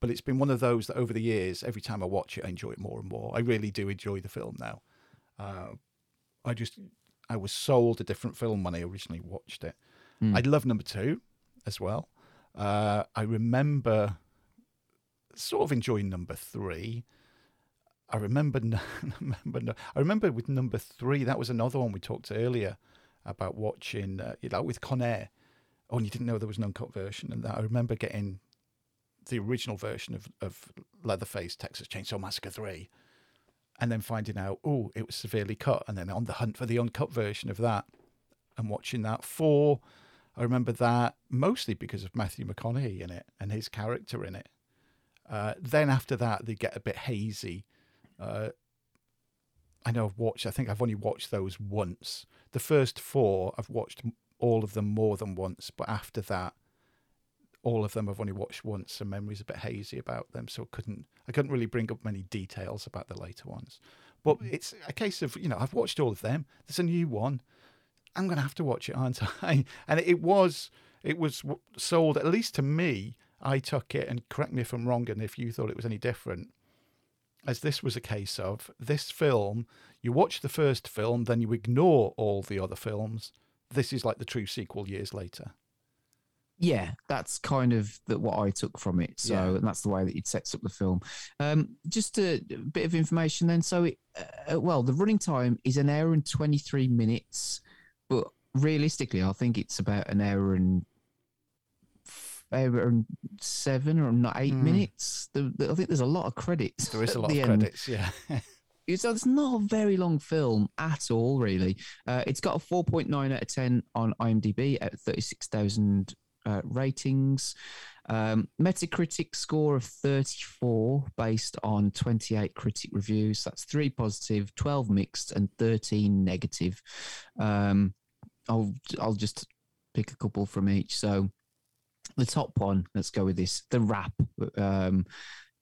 But it's been one of those that over the years, every time I watch it, I enjoy it more and more. I really do enjoy the film now. Uh, I just, I was sold a different film when I originally watched it. I love number two as well. Uh, I remember sort of enjoying number three. I remember, <laughs> I remember, I remember with number three. That was another one we talked earlier about watching, uh, know, with Con Air. Oh, and you didn't know there was an uncut version, and that I remember getting the original version of of Leatherface Texas Chainsaw Massacre three, and then finding out, oh, it was severely cut, and then on the hunt for the uncut version of that, and watching that. Four, I remember that mostly because of Matthew McConaughey in it and his character in it. Uh, then after that, they get a bit hazy. Uh, I know I've watched. I think I've only watched those once. The first four, I've watched all of them more than once. But after that, all of them I've only watched once, and memory's a bit hazy about them. So I couldn't. I couldn't really bring up many details about the later ones. But mm-hmm. it's a case of you know I've watched all of them. There's a new one. I'm going to have to watch it, aren't <laughs> I? And it was it was sold at least to me. I took it, and correct me if I'm wrong, and if you thought it was any different, as this was a case of this film. You watch the first film, then you ignore all the other films. This is like the true sequel years later. Yeah, that's kind of the, what I took from it. So, Yeah. and that's the way that it sets up the film. Um, just a bit of information then. So, it, uh, well, the running time is an hour and 23 minutes, but realistically, I think it's about an hour and and seven or not eight Mm. minutes. The, the- I think there's a lot of credits. There is a lot of end. credits, yeah. <laughs> So it's not a very long film at all, really. Uh, it's got a 4.9 out of 10 on IMDb at 36,000 uh, ratings. Um, Metacritic score of 34 based on 28 critic reviews. That's three positive, 12 mixed, and 13 negative. Um, I'll I'll just pick a couple from each. So the top one, let's go with this: the Wrap. Um,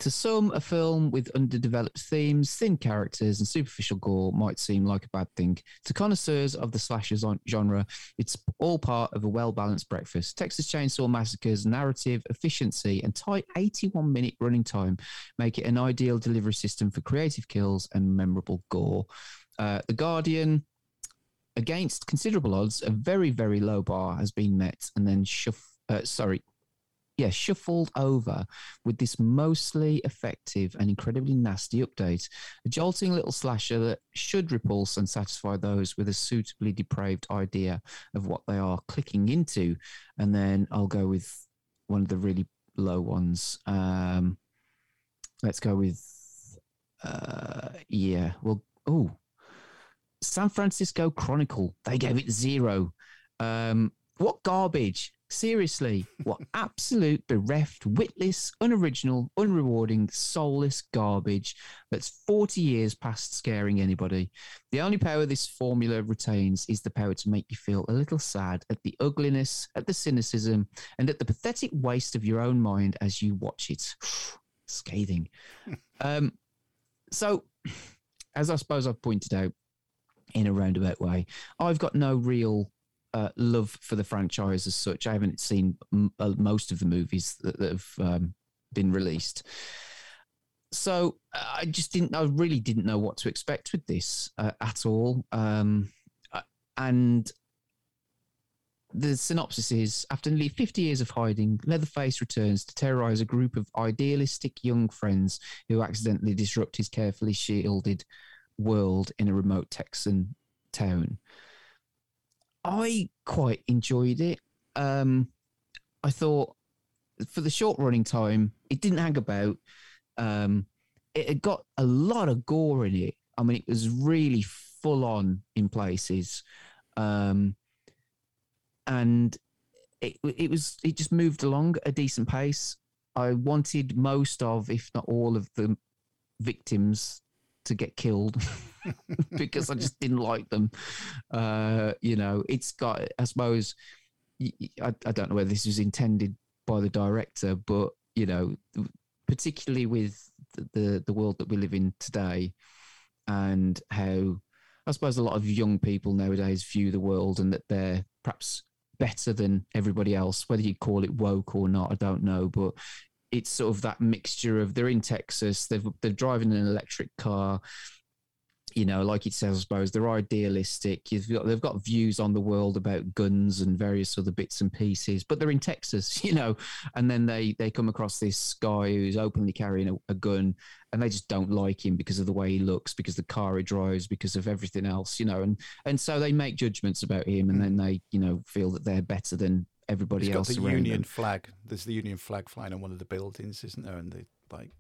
to some, a film with underdeveloped themes, thin characters, and superficial gore might seem like a bad thing. To connoisseurs of the slasher genre, it's all part of a well balanced breakfast. Texas Chainsaw Massacre's narrative, efficiency, and tight 81 minute running time make it an ideal delivery system for creative kills and memorable gore. Uh, the Guardian, against considerable odds, a very, very low bar has been met and then shuff, uh, sorry, yeah, shuffled over with this mostly effective and incredibly nasty update. A jolting little slasher that should repulse and satisfy those with a suitably depraved idea of what they are clicking into. And then I'll go with one of the really low ones. Um, let's go with uh, yeah. Well, oh, San Francisco Chronicle. They gave it zero. Um, what garbage? Seriously, what absolute bereft, witless, unoriginal, unrewarding, soulless garbage that's 40 years past scaring anybody. The only power this formula retains is the power to make you feel a little sad at the ugliness, at the cynicism, and at the pathetic waste of your own mind as you watch it. <sighs> Scathing. <laughs> um, so, as I suppose I've pointed out in a roundabout way, I've got no real uh, love for the franchise as such. I haven't seen m- uh, most of the movies that, that have um, been released. So I just didn't, I really didn't know what to expect with this uh, at all. Um, uh, and the synopsis is after nearly 50 years of hiding, Leatherface returns to terrorize a group of idealistic young friends who accidentally disrupt his carefully shielded world in a remote Texan town. I quite enjoyed it. Um, I thought for the short running time, it didn't hang about. Um, it had got a lot of gore in it. I mean, it was really full on in places, um, and it it was it just moved along a decent pace. I wanted most of, if not all of the victims to get killed <laughs> because I just didn't like them. Uh, you know, it's got, I suppose, I, I don't know whether this was intended by the director, but, you know, particularly with the, the world that we live in today and how I suppose a lot of young people nowadays view the world and that they're perhaps better than everybody else. Whether you call it woke or not, I don't know. But it's sort of that mixture of they're in Texas, they've, they're driving an electric car. You know, like it says, I suppose they're idealistic. You've got, they've got views on the world about guns and various other bits and pieces, but they're in Texas, <laughs> you know. And then they they come across this guy who's openly carrying a, a gun, and they just don't like him because of the way he looks, because the car he drives, because of everything else, you know. And and so they make judgments about him, and hmm. then they you know feel that they're better than everybody It's else got the around Union them. flag. There's the Union flag flying on one of the buildings, isn't there? And they like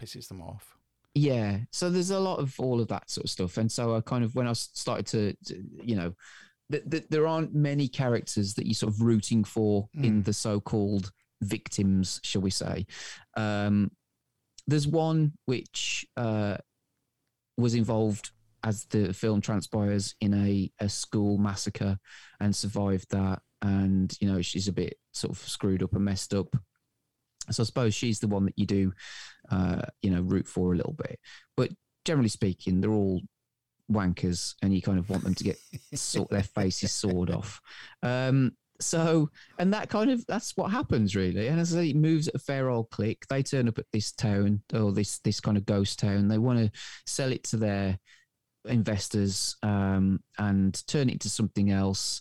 pisses them off. Yeah, so there's a lot of all of that sort of stuff, and so I kind of when I started to, to you know, th- th- there aren't many characters that you're sort of rooting for in Mm. the so-called victims, shall we say? Um, there's one which uh, was involved as the film transpires in a, a school massacre and survived that, and you know she's a bit sort of screwed up and messed up. So I suppose she's the one that you do, uh, you know, root for a little bit. But generally speaking, they're all wankers, and you kind of want them to get <laughs> sort their faces sawed off. Um, so, and that kind of that's what happens really. And as I say, it moves at a fair old click. They turn up at this town or this this kind of ghost town. They want to sell it to their investors um, and turn it into something else.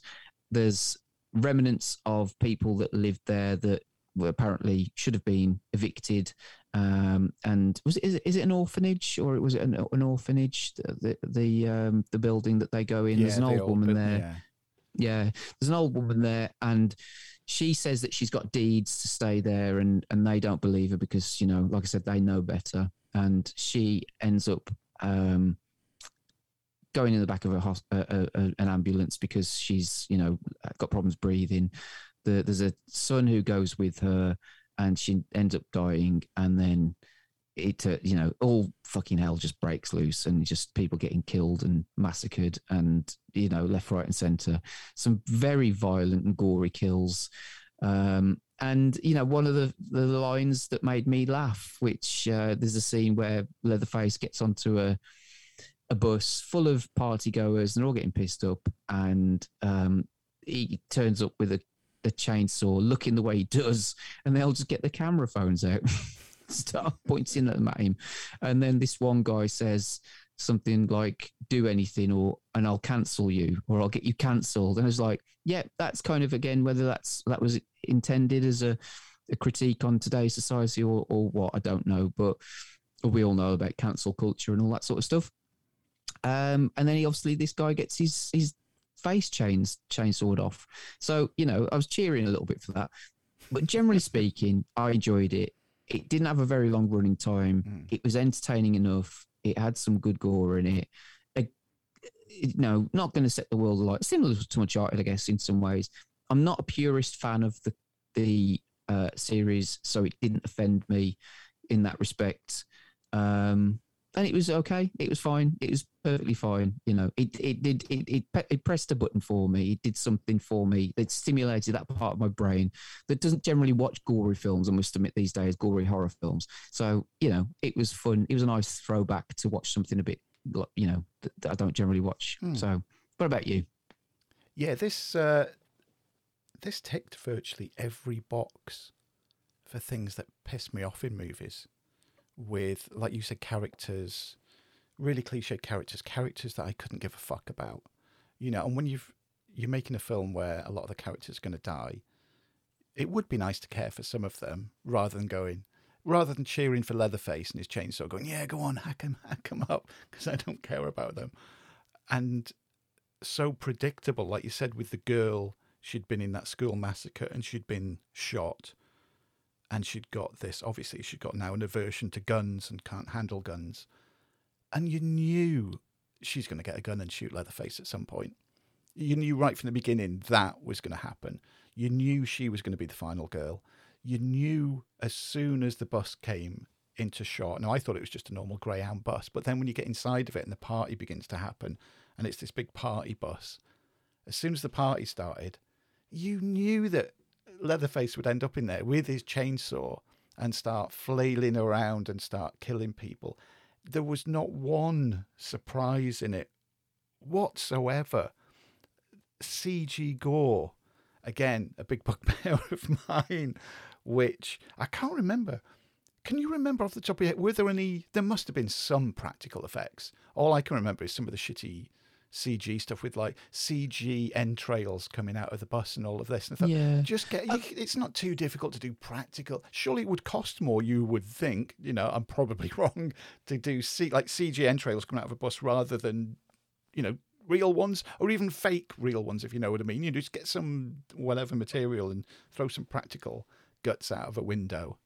There's remnants of people that lived there that were apparently should have been evicted. Um, and was it is, it is it an orphanage or was it an, an orphanage? The the um, the building that they go in. There's an the old woman there. yeah. Yeah, there's an old woman there, and she says that she's got deeds to stay there, and and they don't believe her because you know, like I said, they know better, and she ends up um, going in the back of a, hos- a, a, a- an ambulance because she's you know got problems breathing. The, there's a son who goes with her, and she ends up dying, and then it uh, you know all fucking hell just breaks loose and just people getting killed and massacred and you know left right and center some very violent and gory kills um and you know one of the the lines that made me laugh which uh, there's a scene where leatherface gets onto a a bus full of party goers and they're all getting pissed up and um he turns up with a a chainsaw looking the way he does and they'll just get the camera phones out <laughs> start pointing them at him. And then this one guy says something like, do anything or and I'll cancel you or I'll get you cancelled. And I was like, yeah, that's kind of again, whether that's that was intended as a, a critique on today's society or, or what, I don't know. But we all know about cancel culture and all that sort of stuff. Um, and then he obviously this guy gets his his face chains chainsawed off. So, you know, I was cheering a little bit for that. But generally <laughs> speaking, I enjoyed it. it didn't have a very long running time. Mm. It was entertaining enough. It had some good gore in it. A- it- no, not going to set the world alight. Similar to Uncharted, I guess, in some ways. I'm not a purist fan of the the uh, series, so it didn't offend me in that respect. Um, and it was okay. It was fine. It was perfectly fine. You know, it it did it it, pe- it pressed a button for me. It did something for me. It stimulated that part of my brain that doesn't generally watch gory films. I must admit these days, gory horror films. So you know, it was fun. It was a nice throwback to watch something a bit, you know, that, that I don't generally watch. Hmm. So, what about you? Yeah, this uh, this ticked virtually every box for things that piss me off in movies. With, like you said, characters, really cliche characters, characters that I couldn't give a fuck about. You know, and when you've you're making a film where a lot of the characters are going to die, it would be nice to care for some of them rather than going, rather than cheering for Leatherface and his chainsaw, going, "Yeah, go on, hack him, <laughs> hack him up," because I don't care about them. And so predictable, like you said, with the girl, she'd been in that school massacre and she'd been shot, and she'd got this. Obviously, she'd got now an aversion to guns and can't handle guns, and you knew she's going to get a gun and shoot Leatherface at some point. You knew right from the beginning that was going to happen. You knew she was going to be the final girl. You knew as soon as the bus came into shot. Now, I thought it was just a normal Greyhound bus, but then when you get inside of it and the party begins to happen, and it's this big party bus, as soon as the party started, you knew that Leatherface would end up in there with his chainsaw and start flailing around and start killing people. There was not one surprise in it whatsoever. CG gore, again, a big <laughs> bugbear of mine, which I can't remember. Can you remember off the top of your head? Were there any? There must have been some practical effects. All I can remember is some of the shitty CG stuff with like CG entrails coming out of the bus and all of this. And I thought, Yeah. just get. Uh, you, it's not too difficult to do practical. Surely it would cost more. You would think. You know, I'm probably <laughs> wrong to do C, like CG entrails coming out of a bus rather than, you know, real ones or even fake real ones. If you know what I mean. You just get some whatever material and throw some practical guts out of a window.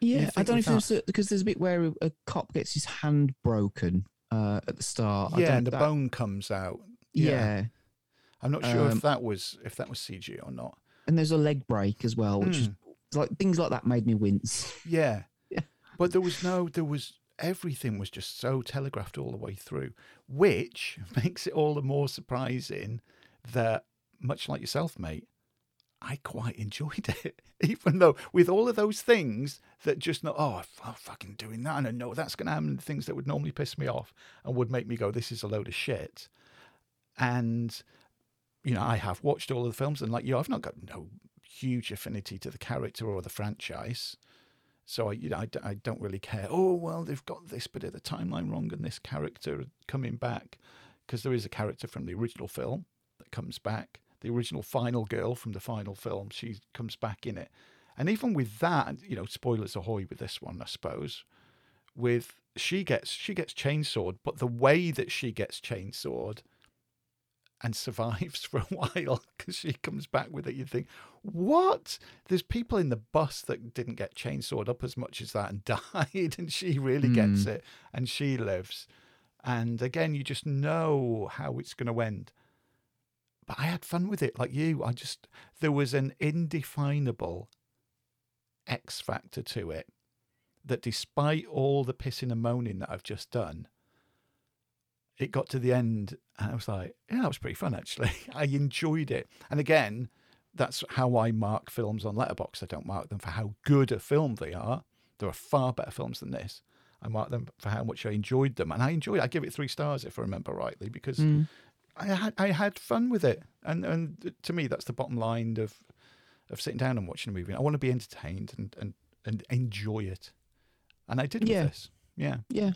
Yeah, I don't know if there's a, because there's a bit where a, a cop gets his hand broken uh, at the start. Yeah, and the that- bone comes out. Yeah. I'm not sure Um, if that was if that was CG or not. and there's a leg break as well, which is Hmm. like things like that made me wince. Yeah. <laughs> Yeah. But there was no there was everything was just so telegraphed all the way through, which <laughs> makes it all the more surprising that much like yourself, mate, I quite enjoyed <laughs> it. Even though with all of those things that just not oh I'm fucking doing that and I know that's gonna happen, things that would normally piss me off and would make me go, This is a load of shit. And you know, I have watched all of the films, and like you, I've not got no huge affinity to the character or the franchise. So I, you know, I don't really care. Oh well, they've got this bit of the timeline wrong, and this character coming back because there is a character from the original film that comes back. The original final girl from the final film, she comes back in it, and even with that, you know, spoilers ahoy with this one, I suppose. With she gets she gets chainsawed, but the way that she gets chainsawed and survives <laughs> for a while because she comes back with it. You think, what? There's people in the bus that didn't get chainsawed up as much as that and <laughs> died, and she really gets Hmm. it and she lives. And again, you just know how it's going to end. But I had fun with it, like you. I just, there was an indefinable X factor to it that despite all the pissing and moaning that I've just done, it got to the end and I was like, yeah, that was pretty fun actually. <laughs> I enjoyed it. And again, that's how I mark films on Letterboxd. I don't mark them for how good a film they are. There are far better films than this. I mark them for how much I enjoyed them, and I enjoyed. it. I give it three stars if I remember rightly because Mm. I had I had fun with it, and and to me that's the bottom line of of sitting down and watching a movie. I want to be entertained and and and enjoy it, and I did Yeah. with this. Yeah, Yeah,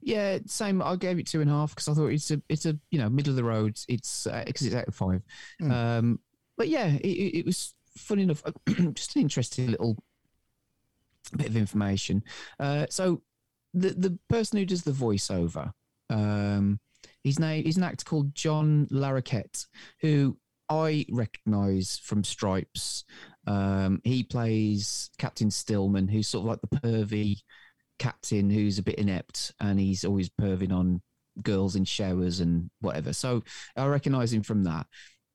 yeah. Same. I gave it two and a half because I thought it's a it's a you know middle of the road. It's because it's out of five. Mm. Um, but yeah, it, it, it was fun enough. <clears throat> Just an interesting little bit of information. Uh, so the the person who does the voiceover, um, his name is an actor called John Larroquette, who I recognise from Stripes Um, he plays Captain Stillman, who's sort of like the pervy captain who's a bit inept and he's always perving on girls in showers and whatever. So I recognize him from that.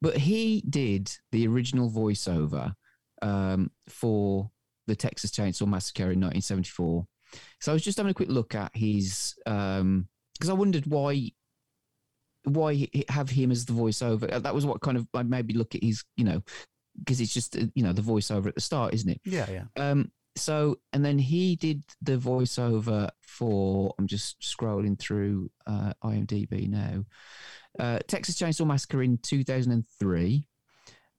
But he did the original voiceover um, for the Texas Chainsaw Massacre in 1974. So I was just having a quick look at his because I wondered why why have him as the voiceover. Uh, That was what kind of I maybe look at his you know because it's just uh, you know the voiceover at the start, isn't it? Yeah, yeah. Um, so, and then he did the voiceover for, I'm just scrolling through uh, IMDb now, uh, Texas Chainsaw Massacre in 2003.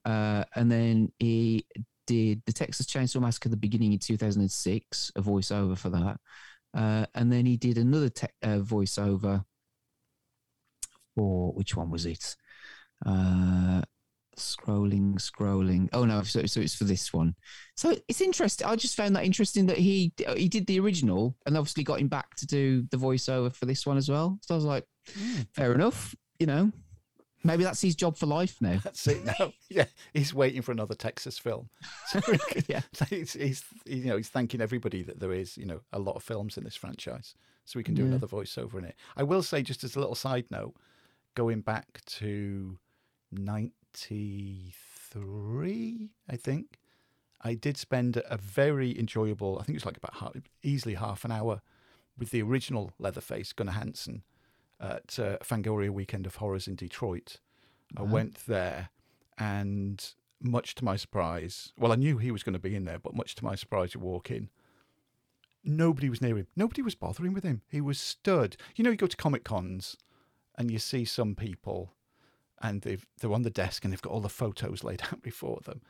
Uh, and then he did the Texas Chainsaw Massacre the beginning in 2006, a voiceover for that. Uh, and then he did another te- uh, voiceover for, which one was it? Uh, scrolling, scrolling. Oh no, so, so it's for this one. So it's interesting. I just found that interesting that he he did the original and obviously got him back to do the voiceover for this one as well. So I was like, fair enough. You know, maybe that's his job for life now. That's it now. yeah, he's waiting for another Texas film. <laughs> So yeah, <laughs> he's, he's you know he's thanking everybody that there is you know a lot of films in this franchise, so we can do Yeah. another voiceover in it. I will say just as a little side note, going back to ninety three, I think I did spend a very enjoyable. I think it was like about half, easily half an hour with the original Leatherface Gunnar Hansen at uh, Fangoria Weekend of Horrors in Detroit. I went there, and much to my surprise, well, I knew he was going to be in there, but much to my surprise, you walk in. Nobody was near him. Nobody was bothering with him. He was stood. You know, you go to Comic Cons and you see some people and they've, they're on the desk and they've got all the photos <laughs> laid out before them.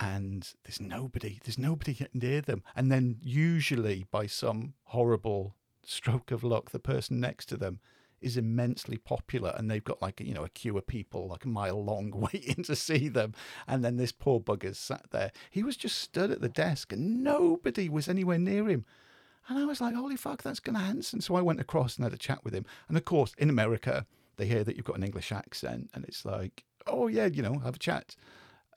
And there's nobody, there's nobody near them. And then, usually, by some horrible stroke of luck, the person next to them is immensely popular and they've got like you know a queue of people like a mile long <laughs> waiting to see them and then this poor bugger's sat there he was just stood at the desk and nobody was anywhere near him and i was like holy fuck that's gunnar hansen. So i went across and had a chat with him. And of course in america they hear that you've got an english accent and it's like oh yeah you know have a chat.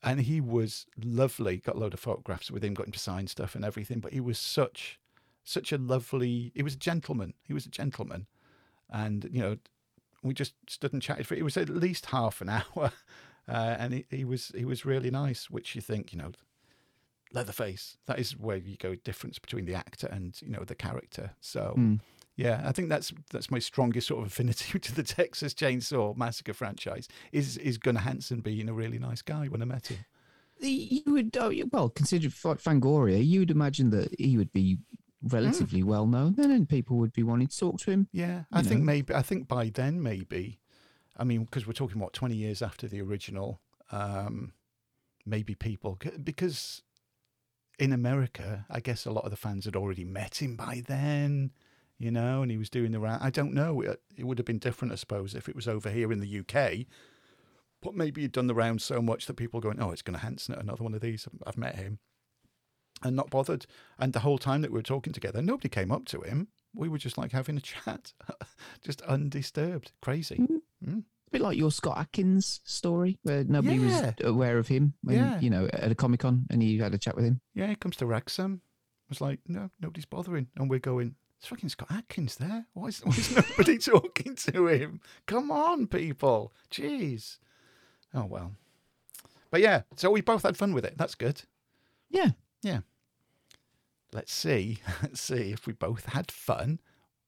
And he was lovely got a load of photographs with him got him to sign stuff and everything but he was such such a lovely he was a gentleman he was a gentleman. And you know we just stood and chatted for it was at least half an <laughs> hour uh, and he, he was he was really nice which you think you know leatherface that is where you go difference between the actor and you know the character so Mm. yeah i think that's that's my strongest sort of affinity <laughs> to the texas chainsaw massacre franchise is is gunnar hansen being a really nice guy when i met him you would oh, well consider Fangoria. You would imagine that he would be relatively well known then, and people would be wanting to talk to him. Yeah, I you think maybe. I think by then, maybe. I mean, because we're talking what twenty years after the original. Um, maybe people because in America, I guess a lot of the fans had already met him by then. You know, and he was doing the round. I don't know. It, it would have been different, I suppose, if it was over here in the UK. But maybe he'd done the round so much that people going, "Oh, it's Gunnar Hansen at another one of these." I've met him, and not bothered. And the whole time that we were talking together, nobody came up to him. We were just like having a <laughs> chat, just undisturbed. Crazy. Mm. A bit like your Scott Adkins story, where nobody Yeah. was aware of him when Yeah. you know at a Comic Con, and you had a chat with him. Yeah, he comes to Wrexham. I was like, no, nobody's bothering. And we're going, it's fucking Scott Adkins there. Why is, <laughs> why is nobody <laughs> talking to him? Come on, people. Jeez. Oh, well. But yeah, so we both had fun with it. That's good. Yeah. Yeah. Let's see. <laughs> Let's see if we both had fun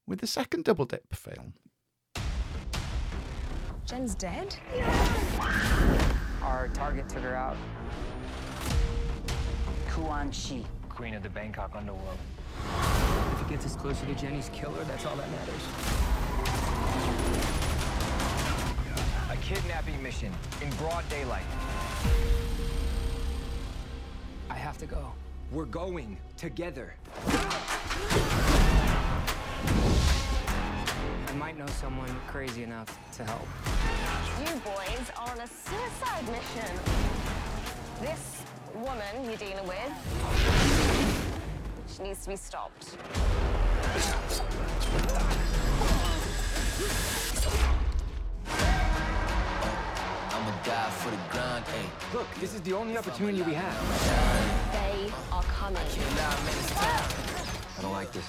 with the second Double Dip film. Jen's dead? Our target took her out. Kuan Shi. Queen of the Bangkok underworld. If it gets us closer to Jenny's killer, that's all that matters. A kidnapping mission in broad daylight. I have to go. We're going together. I might know someone crazy enough to help. You boys are on a suicide mission. This woman you're dealing with, she needs to be stopped. I'ma die for the grind, ayy. Look, this is the only opportunity we have. They are coming. I don't like this.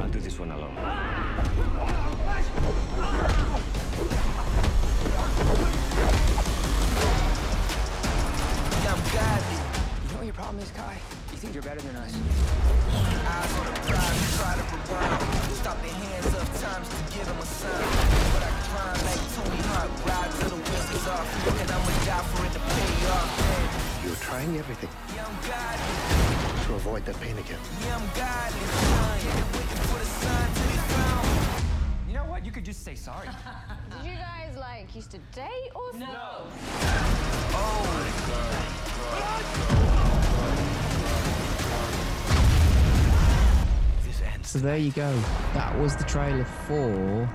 I'll do this one alone. Yeah, I'm godly. You know what your problem is, Kai? You think you're better than us. Eyes on the prize, try to rewind. Stop their hands up times to give them a sign. But I climb like Tony Hawk, ride till the wheels is off. And I'ma die for it to pay off. You're trying everything Yeah, I'm godly. To avoid that pain again. Yeah, I'm godly. Yeah, waiting for the sign to be found. You know what? You could just say sorry. <laughs> Did you guys like used to date or no? So there you go. That was the trailer for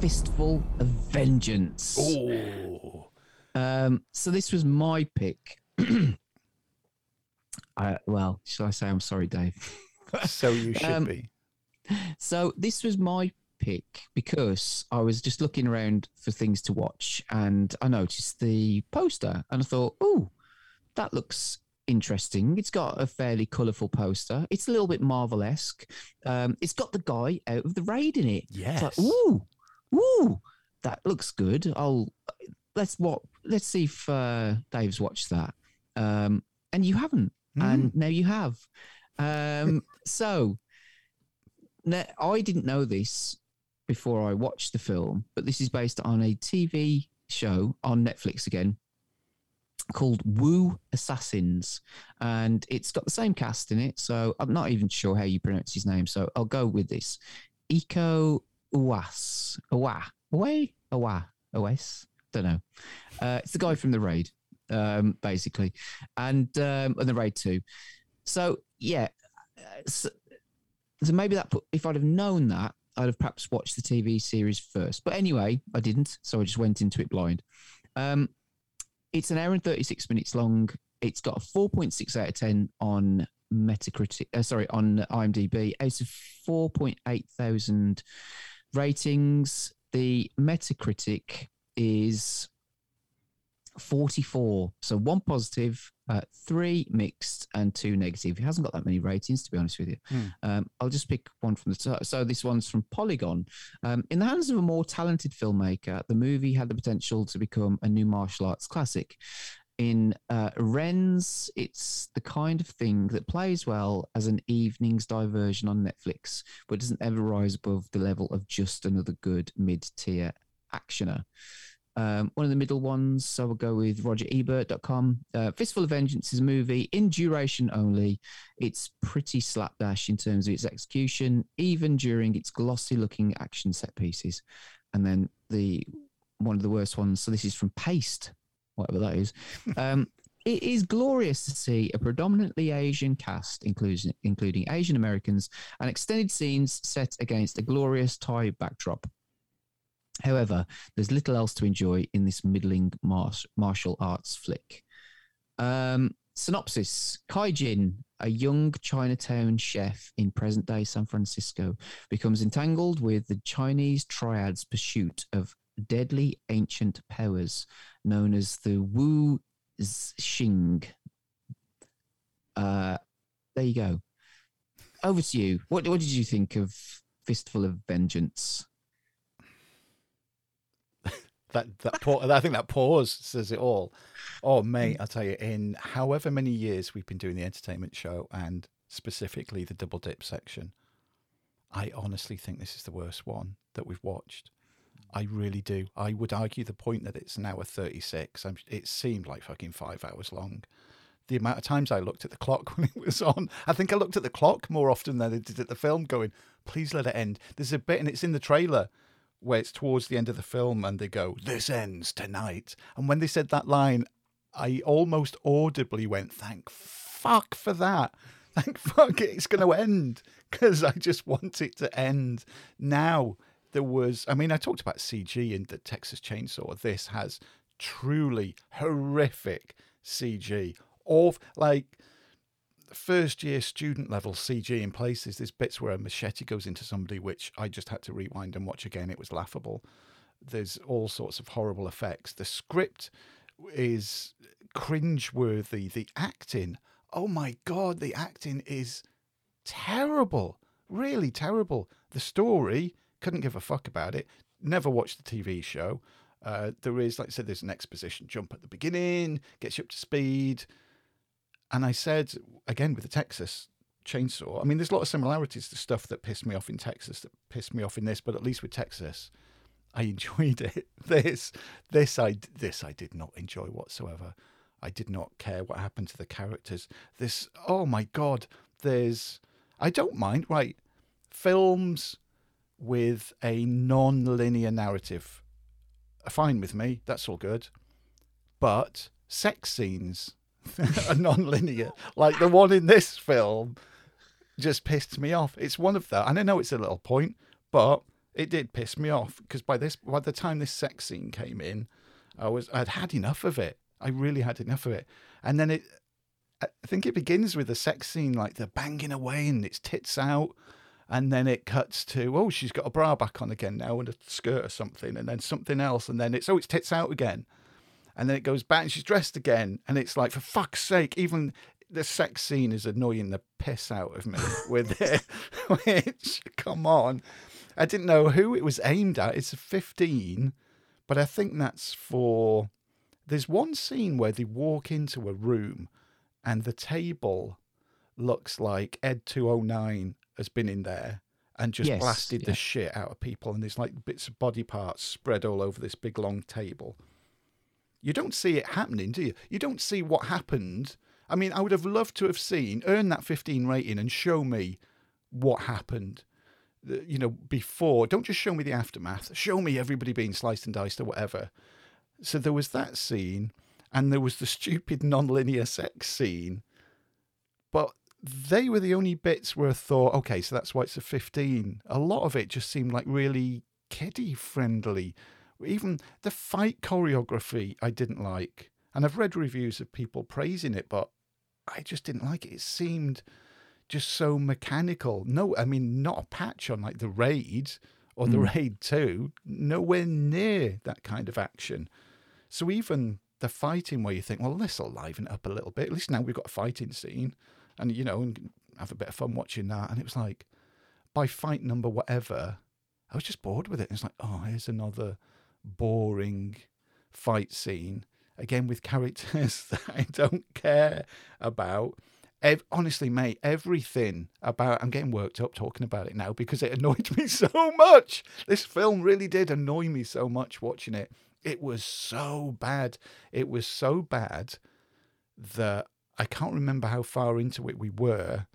Fistful of Vengeance. Oh, Um, so this was my pick. <clears throat> I, well, shall I say I'm sorry, Dave? <laughs> so you should Um, be. So this was my pick because I was just looking around for things to watch and I noticed the poster and I thought, oh, that looks interesting. It's got a fairly colourful poster. It's a little bit Marvel esque. Um, it's got the guy out of the raid in it. It's like, Yes. ooh, ooh, that looks good. I'll let's what let's see if uh, Dave's watched that. Um, and you haven't, and now you have. Um, <laughs> so I didn't know this before I watched the film, but this is based on a TV show on Netflix again called Wu Assassins, and it's got the same cast in it. So I'm not even sure how you pronounce his name. So I'll go with this: Iko Uwas, Uwa, Uwe, Uwa, Uwes. Don't know. Uh, it's the guy from the raid, um, basically, and um, and the raid two. So yeah, uh, so, so maybe that put, if I'd have known that, I'd have perhaps watched the TV series first. But anyway, I didn't, so I just went into it blind. Um, it's an hour and 36 minutes long. It's got a 4.6 out of 10 on Metacritic, uh, sorry, on IMDb. Out of 4.8 thousand ratings, the Metacritic is 44. So one positive, uh, three mixed, and two negative. He hasn't got that many ratings, to be honest with you. Hmm. Um, I'll just pick one from the top. So this one's from Polygon. Um, in the hands of a more talented filmmaker, the movie had the potential to become a new martial arts classic. In uh, Reiné's, it's the kind of thing that plays well as an evening's diversion on Netflix, but doesn't ever rise above the level of just another good mid-tier actioner. Um, one of the middle ones, so we'll go with RogerEbert.com. Uh, Fistful of Vengeance is a movie in duration only. It's pretty slapdash in terms of its execution, even during its glossy-looking action set pieces. And then the one of the worst ones. So this is from Paste, whatever that is. <laughs> Um, it is glorious to see a predominantly Asian cast, including including Asian Americans, and extended scenes set against a glorious Thai backdrop. However, there's little else to enjoy in this middling mar- martial arts flick. Um, synopsis Kai Jin, a young Chinatown chef in present day San Francisco, becomes entangled with the Chinese triad's pursuit of deadly ancient powers known as the Wu Xing. Uh, there you go. Over to you. What, what did you think of Fistful of Vengeance? That that pa- I think that pause says it all. Oh, mate, I'll tell you. In however many years we've been doing the entertainment show, and specifically the double dip section, I honestly think this is the worst one that we've watched. I really do. I would argue the point that it's an hour thirty six. It seemed like fucking five hours long. The amount of times I looked at the clock <laughs> when it was on, I think I looked at the clock more often than I did at the film, going, "Please let it end." There's a bit, and it's in the trailer where it's towards the end of the film and they go, This ends tonight. And when they said that line, I almost audibly went, Thank fuck for that. <laughs> Thank fuck it's going to end because I just want it to end now. There was, I mean, I talked about CG in the Texas Chainsaw. This has truly horrific CG. Of like, first year student level CG in places. There's bits where a machete goes into somebody, which I just had to rewind and watch again. It was laughable. There's all sorts of horrible effects. The script is cringe-worthy. The acting, oh my god, the acting is terrible. Really terrible. The story, couldn't give a fuck about it. Never watched the TV show. Uh, there is, like I said, there's an exposition jump at the beginning, gets you up to speed. And I said, again, with the Texas chainsaw, I mean, there's a lot of similarities to stuff that pissed me off in Texas that pissed me off in this, but at least with Texas, I <laughs> enjoyed it. This, this, I, this, I did not enjoy whatsoever. I did not care what happened to the characters. This, oh my god, there's, I don't mind, right? Films with a non-linear narrative are fine with me. That's all good. But sex scenes are <laughs> non-linear, like the one in this film, just pissed me off. It's one of that, and I know it's a little point, but it did piss me off because by this, by the time this sex scene came in, I was I'd had enough of it. I really had enough of it, and then it. I think it begins with a sex scene like they're banging away and it's tits out, and then it cuts to oh she's got a bra back on again now and a skirt or something and then something else and then it's oh it's tits out again and then it goes back and she's dressed again. And it's like for fuck's sake even the sex scene is annoying the piss out of me <laughs> with it <laughs> which come on. I didn't know who it was aimed at. It's a 15 but i think that's for there's one scene where they walk into a room and the table looks like ed 209 has been in there and just Yes, blasted the shit out of people. And there's like bits of body parts spread all over this big long table you don't see it happening do you? You don't see what happened. I mean i would have loved to have seen earn that 15 rating and show me what happened. You know before don't just show me the aftermath. Show me everybody being sliced and diced or whatever. So there was that scene and there was the stupid <laughs> non-linear sex scene. But they were the only bits where I thought, okay, so that's why it's a 15. A lot of it just seemed like really kiddie friendly. Even the fight choreography, I didn't like. And I've read reviews of people praising it, but I just didn't like it. It seemed just so mechanical. No, I mean, not a patch on like the Raid or the Mm. Raid 2, nowhere near that kind of action. So even the fighting where you think, well, this will liven it up a little bit. At least now we've got a fighting scene and, you know, and have a bit of fun watching that. And it was like, by fight number whatever, I was just bored with it. It's like, oh, here's another boring fight scene. Again, with characters <laughs> that I don't care about. Ev- honestly, mate, everything about I'm getting worked up talking about it now because it <laughs> annoyed me so much. This film really did annoy me so much watching it. It was so bad. It was so bad that I can't remember how far into it we were.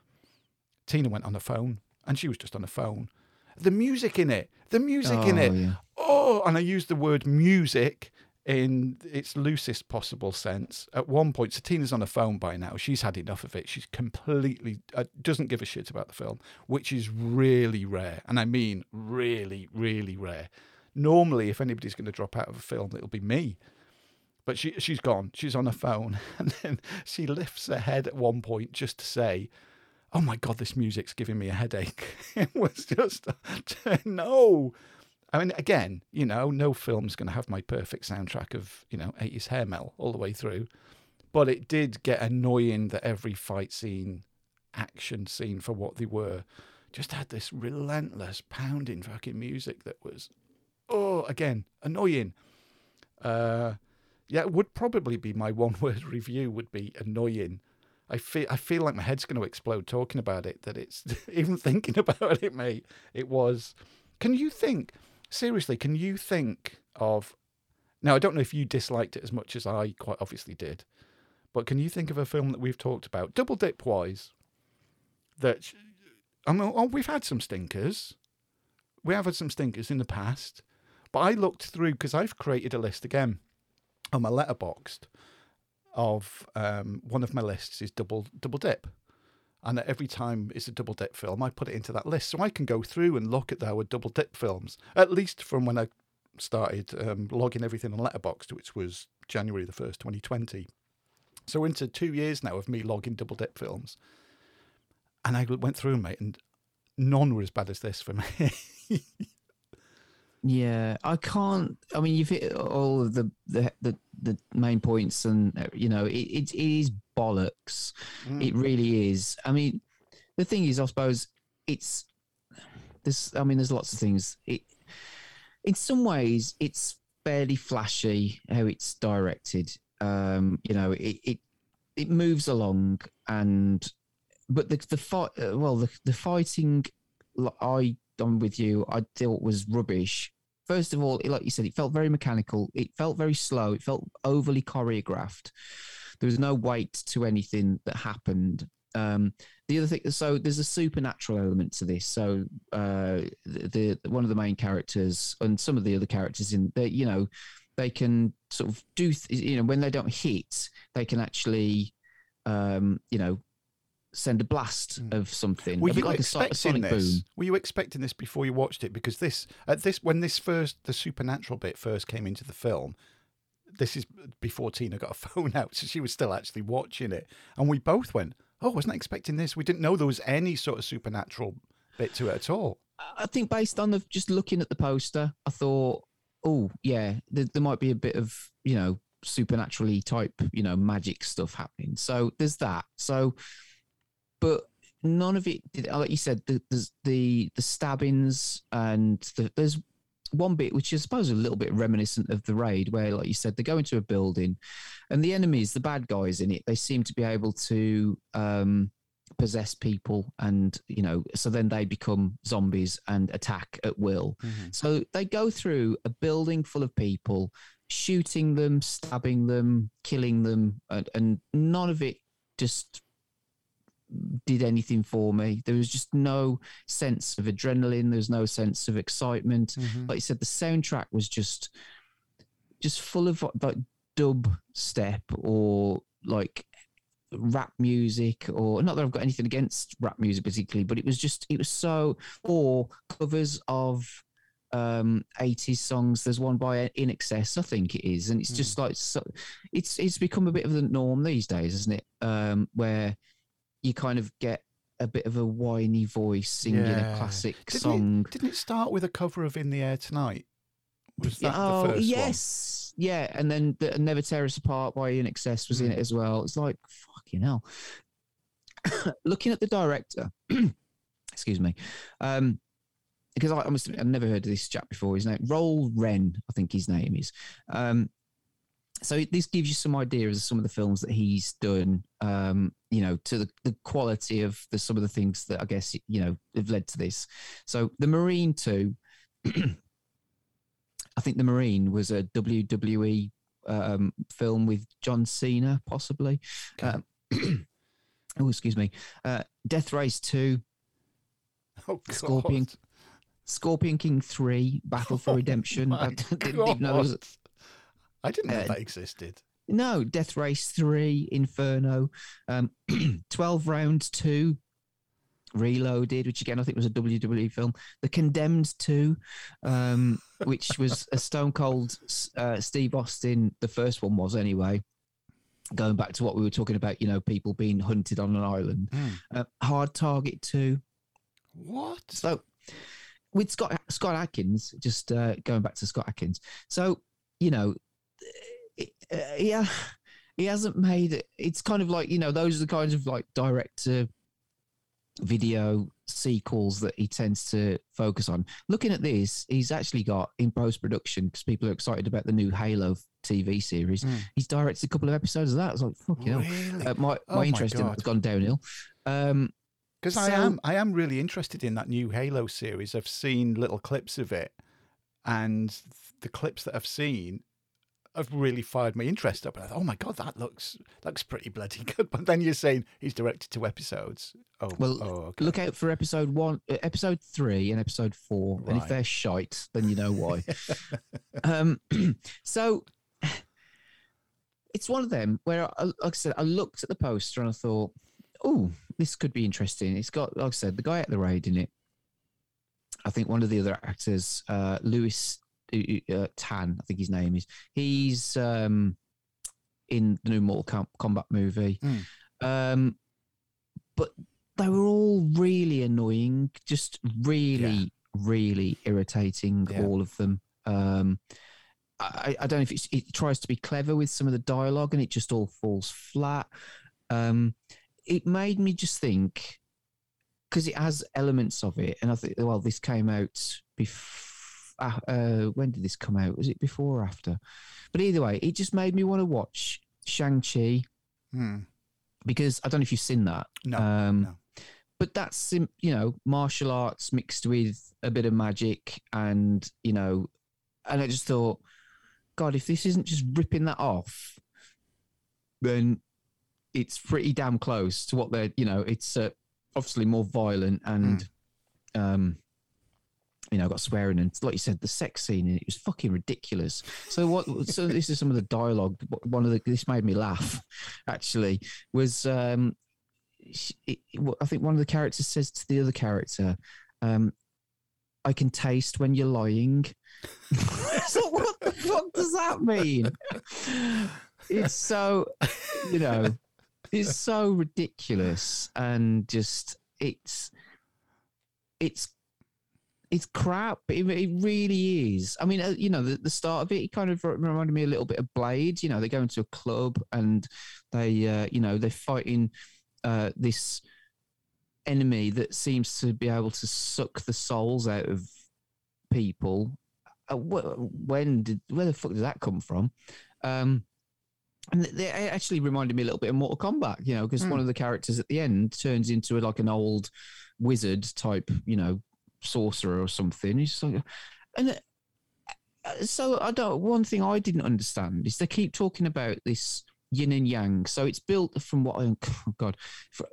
Tina went on the phone and she was just on the phone. The music in it, the music in Oh, it. yeah. Oh, and I use the word music in its loosest possible sense. At one point, so Tina's on the phone by now. She's had enough of it. She's completely uh, doesn't give a shit about the film, which is really rare. And I mean really, really rare. Normally, if anybody's going to drop out of a film, it'll be me. But she she's gone. She's on her phone, <laughs> and then she lifts her head at one point just to say, "Oh my god, this music's giving me a headache." <laughs> it was just <laughs> no. I mean, again, you know, no film's going to have my perfect soundtrack of you know 80s hair metal all the way through, but it did get annoying that every fight scene, action scene for what they were, just had this relentless pounding fucking music that was, oh, again, annoying. Uh, yeah, it would probably be my <laughs> one word review would be annoying. I feel I feel like my head's going to explode talking about it. That it's <laughs> even thinking <laughs> about it, mate. It was. Can you think seriously? Can you think of? Now I don't know if you disliked it as much as I quite obviously did, but can you think of a film that we've talked about double dip wise? That I mean, oh, we've had some stinkers. We have had some stinkers in the past, but I looked through because I've created a list again on my Letterboxd of um, one of my lists is double double dip, and every time it's a double dip film, I put it into that list so I can go through and look at our double dip films at least from when I started um, logging everything on Letterboxd, which was January the first, twenty twenty. So into two years now of me logging double dip films, and I went through, mate, and none were as bad as this for me. <laughs> Yeah, I can't. I mean, you've hit all of the the the, the main points, and uh, you know, it, it, it is bollocks. Mm. It really is. I mean, the thing is, I suppose it's this. I mean, there's lots of things. It, in some ways, it's fairly flashy how it's directed. Um, you know, it it it moves along, and but the the fight. Uh, well, the the fighting. I I'm with you. I thought was rubbish. First of all, like you said, it felt very mechanical. It felt very slow. It felt overly choreographed. There was no weight to anything that happened. Um, the other thing, so there's a supernatural element to this. So uh, the, the one of the main characters and some of the other characters in, they, you know, they can sort of do, th- you know, when they don't hit, they can actually, um, you know, send a blast hmm. of something. Were you like expecting sonic this? boom. Were you expecting this before you watched it? Because this, at this, when this first, the supernatural bit first came into the film, this is before Tina got a <laughs> phone out, so she was still actually watching it, and we both went, "Oh, I wasn't expecting this." We didn't know there was any sort of supernatural bit to it at all. I think based on the just looking at the poster, I thought, oh yeah, there, there might be a bit of you know supernaturally type you know magic stuff happening. So there's that. So, but none of it. Did, like you said, the the the, the stabbings and the, there's one bit which I suppose is a little bit reminiscent of the raid, where like you said, they go into a building, and the enemies, the bad guys in it, they seem to be able to. um possess people and you know so then they become zombies and attack at will so they go through a building full of people shooting them stabbing them killing them and, and none of it just did anything for me there was just no sense of adrenaline there was no sense of excitement Mhm. like you said the soundtrack was just just full of like dub step or like rap music or not that I've got anything against rap music particularly, but it was just it was so or covers of um 80s songs. There's one by INXS, I think it is, and it's just like so it's it's become a bit of the norm these days, isn't it? Um where you kind of get a bit of a whiny voice singing a classic didn't song. It, didn't it start with a cover of "In the Air Tonight"? Was that oh the first yes, yeah, and then the Never Tear Us Apart by INXS was in Hmm. it as well. It's like fucking hell. <coughs> Looking at the director, <coughs> excuse me, um, because I, I must admit, I've never heard of this chap before. His name Roel Reiné, I think his name is. Um, so this gives you some idea of some of the films that he's done. Um, you know, to the, the quality of the some of the things that I guess you know have led to this. So the Marine Two. <clears throat> I think the Marine was a WWE um, film with John Cena, possibly. Um, <clears throat> oh, excuse me. Uh, Death Race Two, <laughs> Oh, Scorpion, Scorpion King Three, Battle for Redemption. Oh <laughs> I didn't even know there was. I didn't know Uh, that existed. No, Death Race 3, Inferno, um, <clears throat> 12 Round 2, Reloaded, which again I think was a WWE film, The Condemned 2, um, <laughs> which was a Stone Cold uh, Steve Austin, the first one was anyway. Going back to what we were talking about, you know, people being hunted on an island. Uh, Hard Target 2. What? So with Scott Scott Adkins, just uh, going back to Scott Adkins. So you know, yeah, he hasn't made it. It's kind of like you know, those are the kinds of like director video sequels that he tends to focus on. Looking at this, he's actually got in post production because people are excited about the new Halo TV series. Mm. He's directed a couple of episodes of that. I was like, fuck you Really? know, uh, my Oh my my interest in it has gone downhill. Um, Because I am, I am really interested in that new Halo series. I've seen little clips of it, and the clips that I've seen have really fired my interest up. And I thought, oh my god, that looks looks pretty bloody good. <laughs> But then you're saying he's directed two episodes. Oh, Well, oh, okay. look out for episode one, uh, episode three, and episode four. And if they're shite, then you know why. <laughs> <laughs> um, <clears throat> so it's one of them where, I, like I said, I looked at the poster and I thought, oh, this could be interesting. It's got, like I said, the guy at the raid in it. I think one of the other actors, uh, Lewis uh, Tan, I think his name is. He's um, in the new Mortal Kombat movie. Um, but they were all really annoying, just really really irritating. Yeah. All of them. Um, I, I don't know if it's, it tries to be clever with some of the dialogue and it just all falls flat. Um, it made me just think because it has elements of it, and I think well, this came out before. Uh, when did this come out? Was it before or after? But either way, it just made me want to watch Shang Chi Hmm. because I don't know if you've seen that. No, Um, no. But that's you know martial arts mixed with a bit of magic, and you know, and I just thought, God, if this isn't just ripping that off, then it's pretty damn close to what they're. You know, it's uh, obviously more violent and, um, you know, got swearing and like you said, the sex scene in it was fucking ridiculous. So what? So this is some of the dialogue. One of the this made me laugh. Actually, was um, it- I think one of the characters says to the other character, um, "I can taste when you're lying." <laughs> so what the fuck does that mean? It's so, you know, it's so ridiculous and just it's it's it's crap. It, it really is. I mean, uh, you know, the, the start of it, it kind of reminded me a little bit of Blade. You know, they go into a club and they, uh, you know, they're fighting uh, this enemy that seems to be able to suck the souls out of people. Uh, wh- when did where the fuck did that come from? Um, and they it actually reminded me a little bit of Mortal Kombat, you know, because Hmm. one of the characters at the end turns into a, like an old wizard type, you know, sorcerer or something. Like, and uh, so I don't. One thing I didn't understand is they keep talking about this yin and yang. So it's built from what I oh <laughs> God,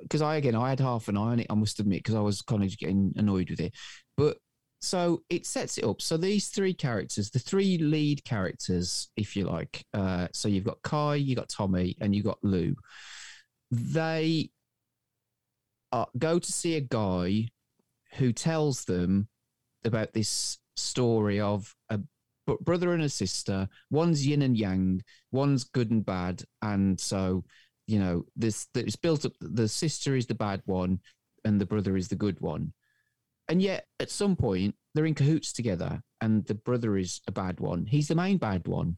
because I again I had half an eye on it. I must admit because I was kind of getting annoyed with it, but. So it sets it up. So these three characters, the three lead characters, if you like. Uh, so you've got Kai, you got Tommy, and you got Lou. They uh, go to see a guy who tells them about this story of a brother and a sister. One's yin and yang, one's good and bad, and so you know this. It's built up. The sister is the bad one, and the brother is the good one. And yet, at some point, they're in cahoots together, and the brother is a bad one. He's the main bad one.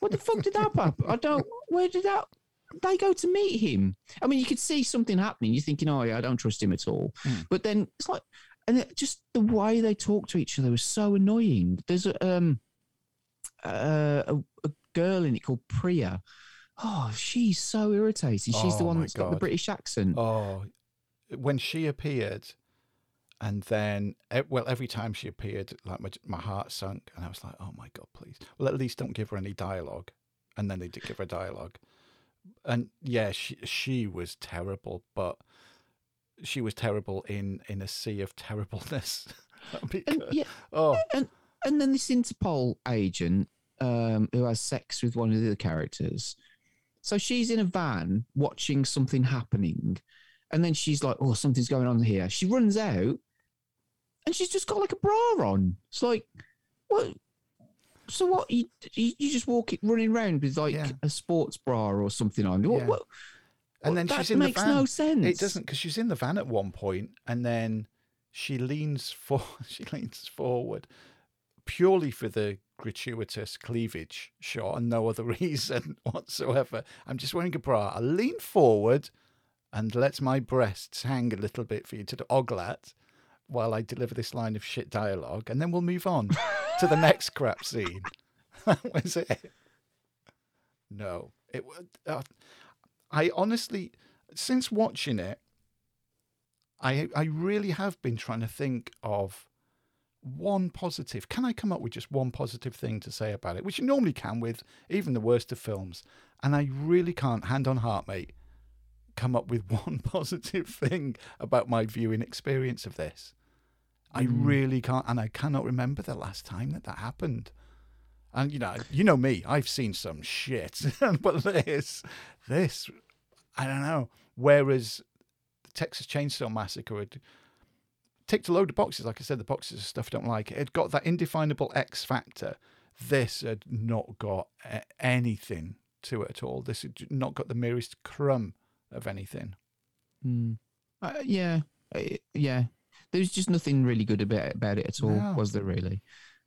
What the fuck did that happen? I don't. Where did that? They go to meet him. I mean, you could see something happening. You're thinking, oh yeah, I don't trust him at all. But then it's like, and it, just the way they talk to each other was so annoying. There's a um, uh, a, a girl in it called Priya. Oh, she's so irritating. She's the one that's got the British accent. Oh, when she appeared, and then well, every time she appeared, like my my heart sunk, and I was like, oh my god, please. Well, at least don't give her any dialogue. And then they did give her dialogue, and yeah, she she was terrible, but she was terrible in in a sea of terribleness. <laughs> because, yeah, <laughs> oh, and and then this Interpol agent um, who has sex with one of the other characters. So she's in a van watching something happening, and then she's like, "Oh, something's going on here." She runs out, and she's just got like a bra on. It's like, what? So what? You you, just walk it running around with like a sports bra or something on? What? Yeah. what and then that she's in makes the van. no sense. It doesn't because she's in the van at one point, and then she leans for <laughs> she leans forward purely for the gratuitous cleavage shot and no other <laughs> reason whatsoever. I'm just wearing a bra. I lean forward and let my breasts hang a little bit for you to ogle at while I deliver this line of shit dialogue, and then we'll move on to the next <laughs> crap scene. <laughs> That was it. No, it. Uh, I honestly, since watching it, I I really have been trying to think of one positive. Can I come up with just one positive thing to say about it, which you normally can with even the worst of films? And I really can't, hand on heart, mate, come up with <laughs> one positive thing about my viewing experience of this. I Mm. really can't, and I cannot remember the last time that that happened. And you know, you know me, I've seen some shit, <laughs> but this, this, I don't know. Whereas the Texas Chainsaw Massacre had ticked a load of boxes. Like I said, the boxes of stuff I don't like. It had got that indefinable X factor. This had not got anything to it at all. This had not got the merest crumb of anything. Mm. Uh, yeah, Uh, yeah. There was just nothing really good about about it at all, No. was there? Really?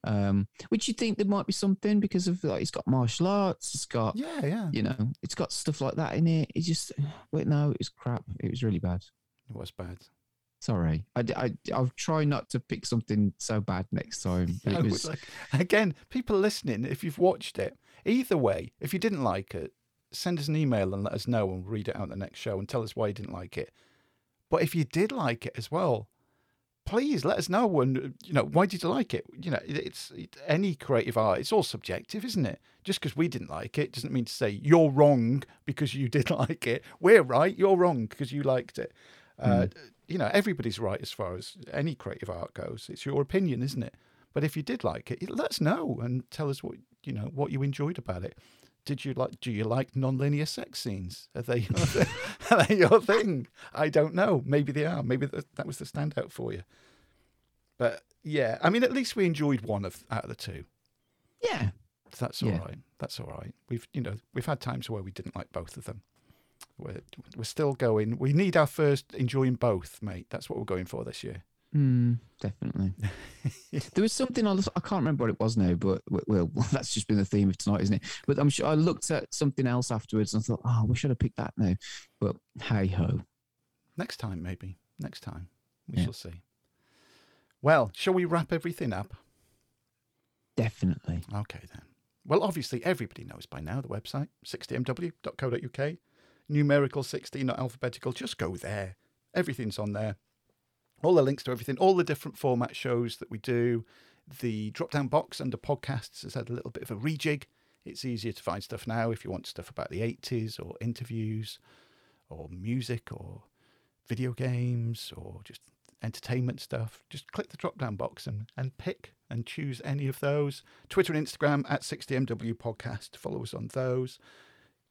Um, which you think there might be something because of like it's got martial arts, it's got Yeah, yeah. you know, it's got stuff like that in it. It's just wait, no, it was crap. It was really bad. It was bad. Sorry, I, I I'll try not to pick something so bad next time. <laughs> It was like, again, people listening, if you've watched it, either way, if you didn't like it, send us an email and let us know and read it out in the next show and tell us why you didn't like it. But if you did like it as well, please let us know and you know why did you like it? You know it's it, any creative art it's all subjective isn't it? Just because we didn't like it doesn't mean to say you're wrong <laughs> because you didn't <laughs> like it. We're right you're wrong because you liked it. Uh, you know everybody's right as far as any creative art goes. It's your opinion isn't it? But if you did like it let us know and tell us what you know what you enjoyed about it did you like do you like non-linear sex scenes? Are they your, thing? <laughs> are they your thing? I don't know. Maybe they are. Maybe that, was the standout for you. But yeah i mean at least we enjoyed one of out of the two. Yeah, that's all right. Yeah. that's all right we've you know we've had times where we didn't like both of them. We're, we're still going. We need our first enjoying both mate. That's what we're going for this year mm, definitely. <laughs> there was something I, I can't remember what it was now, but well, <laughs> that's just been the theme of tonight, isn't it? But I'm sure I looked at something else afterwards and I thought, oh, we should have picked that now. But hey ho, next time maybe next time we Yeah. shall see well shall we wrap everything up definitely. Okay, then. Well, obviously, everybody knows by now the website, 60mw.co.uk. Numerical 60, not alphabetical. Just go there. Everything's on there. All the links to everything, all the different format shows that we do. The drop down box under podcasts has had a little bit of a rejig. It's easier to find stuff now if you want stuff about the 80s or interviews or music or video games or just entertainment stuff. Just click the drop down box and, and pick and choose any of those. Twitter and Instagram at 60MW Podcast. Follow us on those.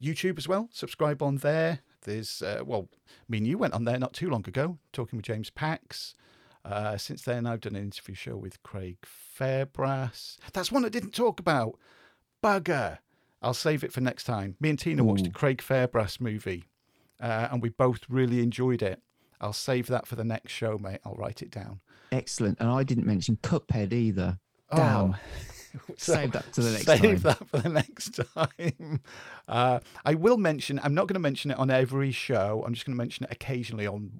YouTube as well. Subscribe on there. There's, uh, well, I mean, you went on there not too long ago, talking with James Pax. Uh, since then, I've done an interview show with Craig Fairbrass. That's one I didn't talk about. Bugger. I'll save it for next time. Me and Tina watched a Craig Fairbrass movie, uh, and we both really enjoyed it. I'll save that for the next show, mate. I'll write it down. Excellent. And I didn't mention Cuphead either. Damn. <laughs> So Save that to the next save time. that for the next <laughs> time. Uh, I will mention. I'm not going to mention it on every show. I'm just going to mention it occasionally on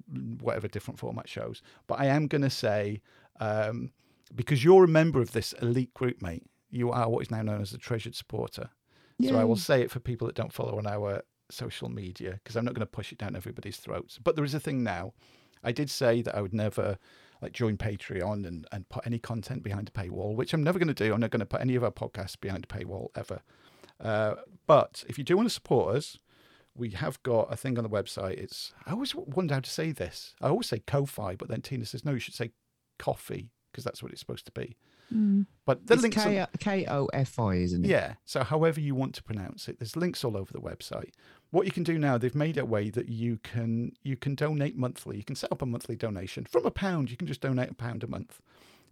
whatever different format shows. But I am going to say um, because you're a member of this elite group, mate. You are what is now known as a treasured supporter. So I will say it for people that don't follow on our social media because I'm not going to push it down everybody's throats. But there is a thing now. I did say that I would never like join Patreon and, and put any content behind a paywall, which I'm never going to do. I'm not going to put any of our podcasts behind a paywall ever. Uh, but if you do want to support us, we have got a thing on the website. It's I always wonder how to say this. I always say Ko-fi, but then Tina says no, you should say coffee because that's what it's supposed to be. But the It's links. on- K O F I, isn't it? yeah. So however you want to pronounce it, there's links all over the website. What you can do now, they've made a way that you can you can donate monthly. You can set up a monthly donation from a pound. You can just donate a pound a month.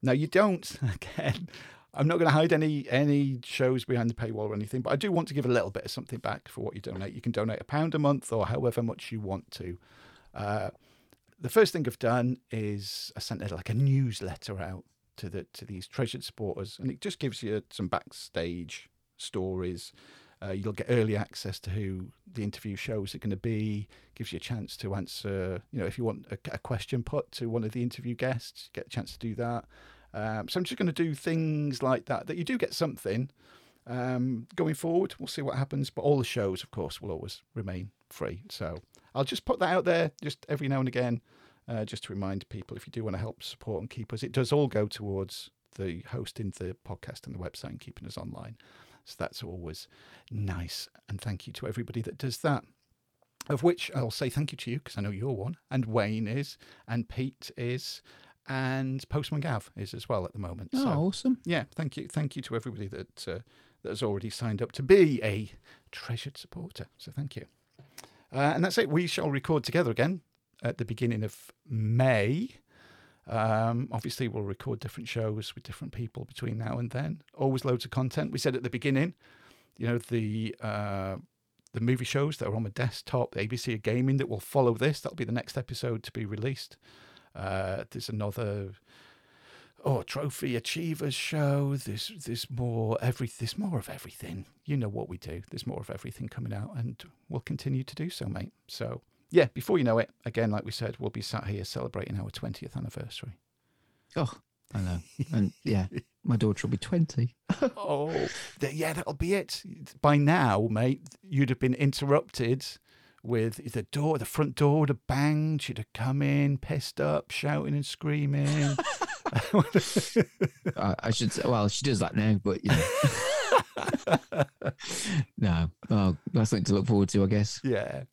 Now you don't <laughs> again. I'm not going to hide any any shows behind the paywall or anything, but I do want to give a little bit of something back for what you donate. You can donate a pound a month or however much you want to. Uh, the first thing I've done is I sent a, like a newsletter out to the to these treasured supporters, and it just gives you some backstage stories. Uh, you'll get early access to who the interview shows are going to be. Gives you a chance to answer, you know, if you want a, a question put to one of the interview guests, get a chance to do that. Um, so I'm just going to do things like that. That you do get something um, going forward. We'll see what happens, but all the shows, of course, will always remain free. So I'll just put that out there, just every now and again, uh, just to remind people if you do want to help support and keep us. It does all go towards the hosting the podcast and the website and keeping us online. So that's always nice. And thank you to everybody that does that. Of which I'll say thank you to you because I know you're one, and Wayne is, and Pete is, and Postman Gav is as well at the moment. Oh, So, awesome. yeah, thank you, thank you to everybody that uh, that has already signed up to be a treasured supporter. So thank you. Uh, and that's it. We shall record together again at the beginning of May. Um, obviously, we'll record different shows with different people between now and then. Always loads of content. We said at the beginning, you know, the uh, the movie shows that are on the desktop, the ABC of gaming that will follow this. That'll be the next episode to be released. Uh, there's another oh trophy achievers show. There's there's more every there's more of everything. You know what we do. There's more of everything coming out, and we'll continue to do so, mate. So yeah, before you know it, again, like we said, we'll be sat here celebrating our 20th anniversary. Oh, I know. <laughs> And yeah, my daughter will be 20. <laughs> oh, th- yeah, that'll be it. By now, mate, you'd have been interrupted with the door, the front door would have banged. She'd have come in, pissed up, shouting and screaming. <laughs> I, I should say, well, she does that now, but you know. no, oh, that's something to look forward to, I guess. Yeah.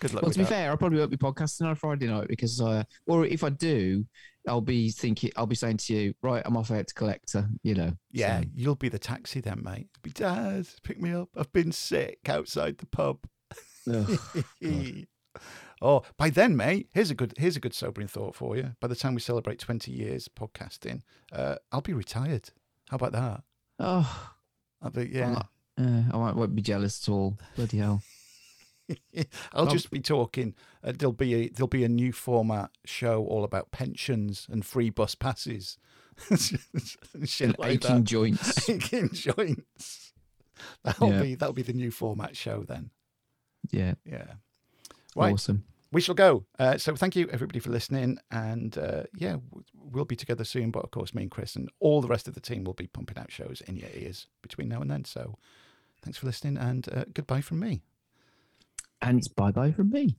Good luck. Well, to be that. fair, I probably won't be podcasting on Friday night because, uh, or if I do, I'll be thinking, I'll be saying to you, right, I'm off out to collector, you know. Yeah, so- you'll be the taxi then, mate. Be Dad, pick me up. I've been sick outside the pub. <laughs> Oh, by then, mate, here's a good here's a good sobering thought for you. By the time we celebrate 20 years podcasting, uh, I'll be retired. How about that? Oh, be, I'm yeah. uh, I won't, won't be jealous at all. Bloody hell. <laughs> I'll Um, just be talking. Uh, there'll be a there'll be a new format show all about pensions and free bus passes, <laughs> shit like aching that. joints. <laughs> aching joints. That'll Yeah. be that'll be the new format show then. Yeah. Yeah. Right. Awesome. We shall go. Uh, so thank you everybody for listening, and uh, yeah, we'll be together soon. But of course, me and Chris and all the rest of the team will be pumping out shows in your ears between now and then. So thanks for listening, and uh, goodbye from me. And it's bye bye from me.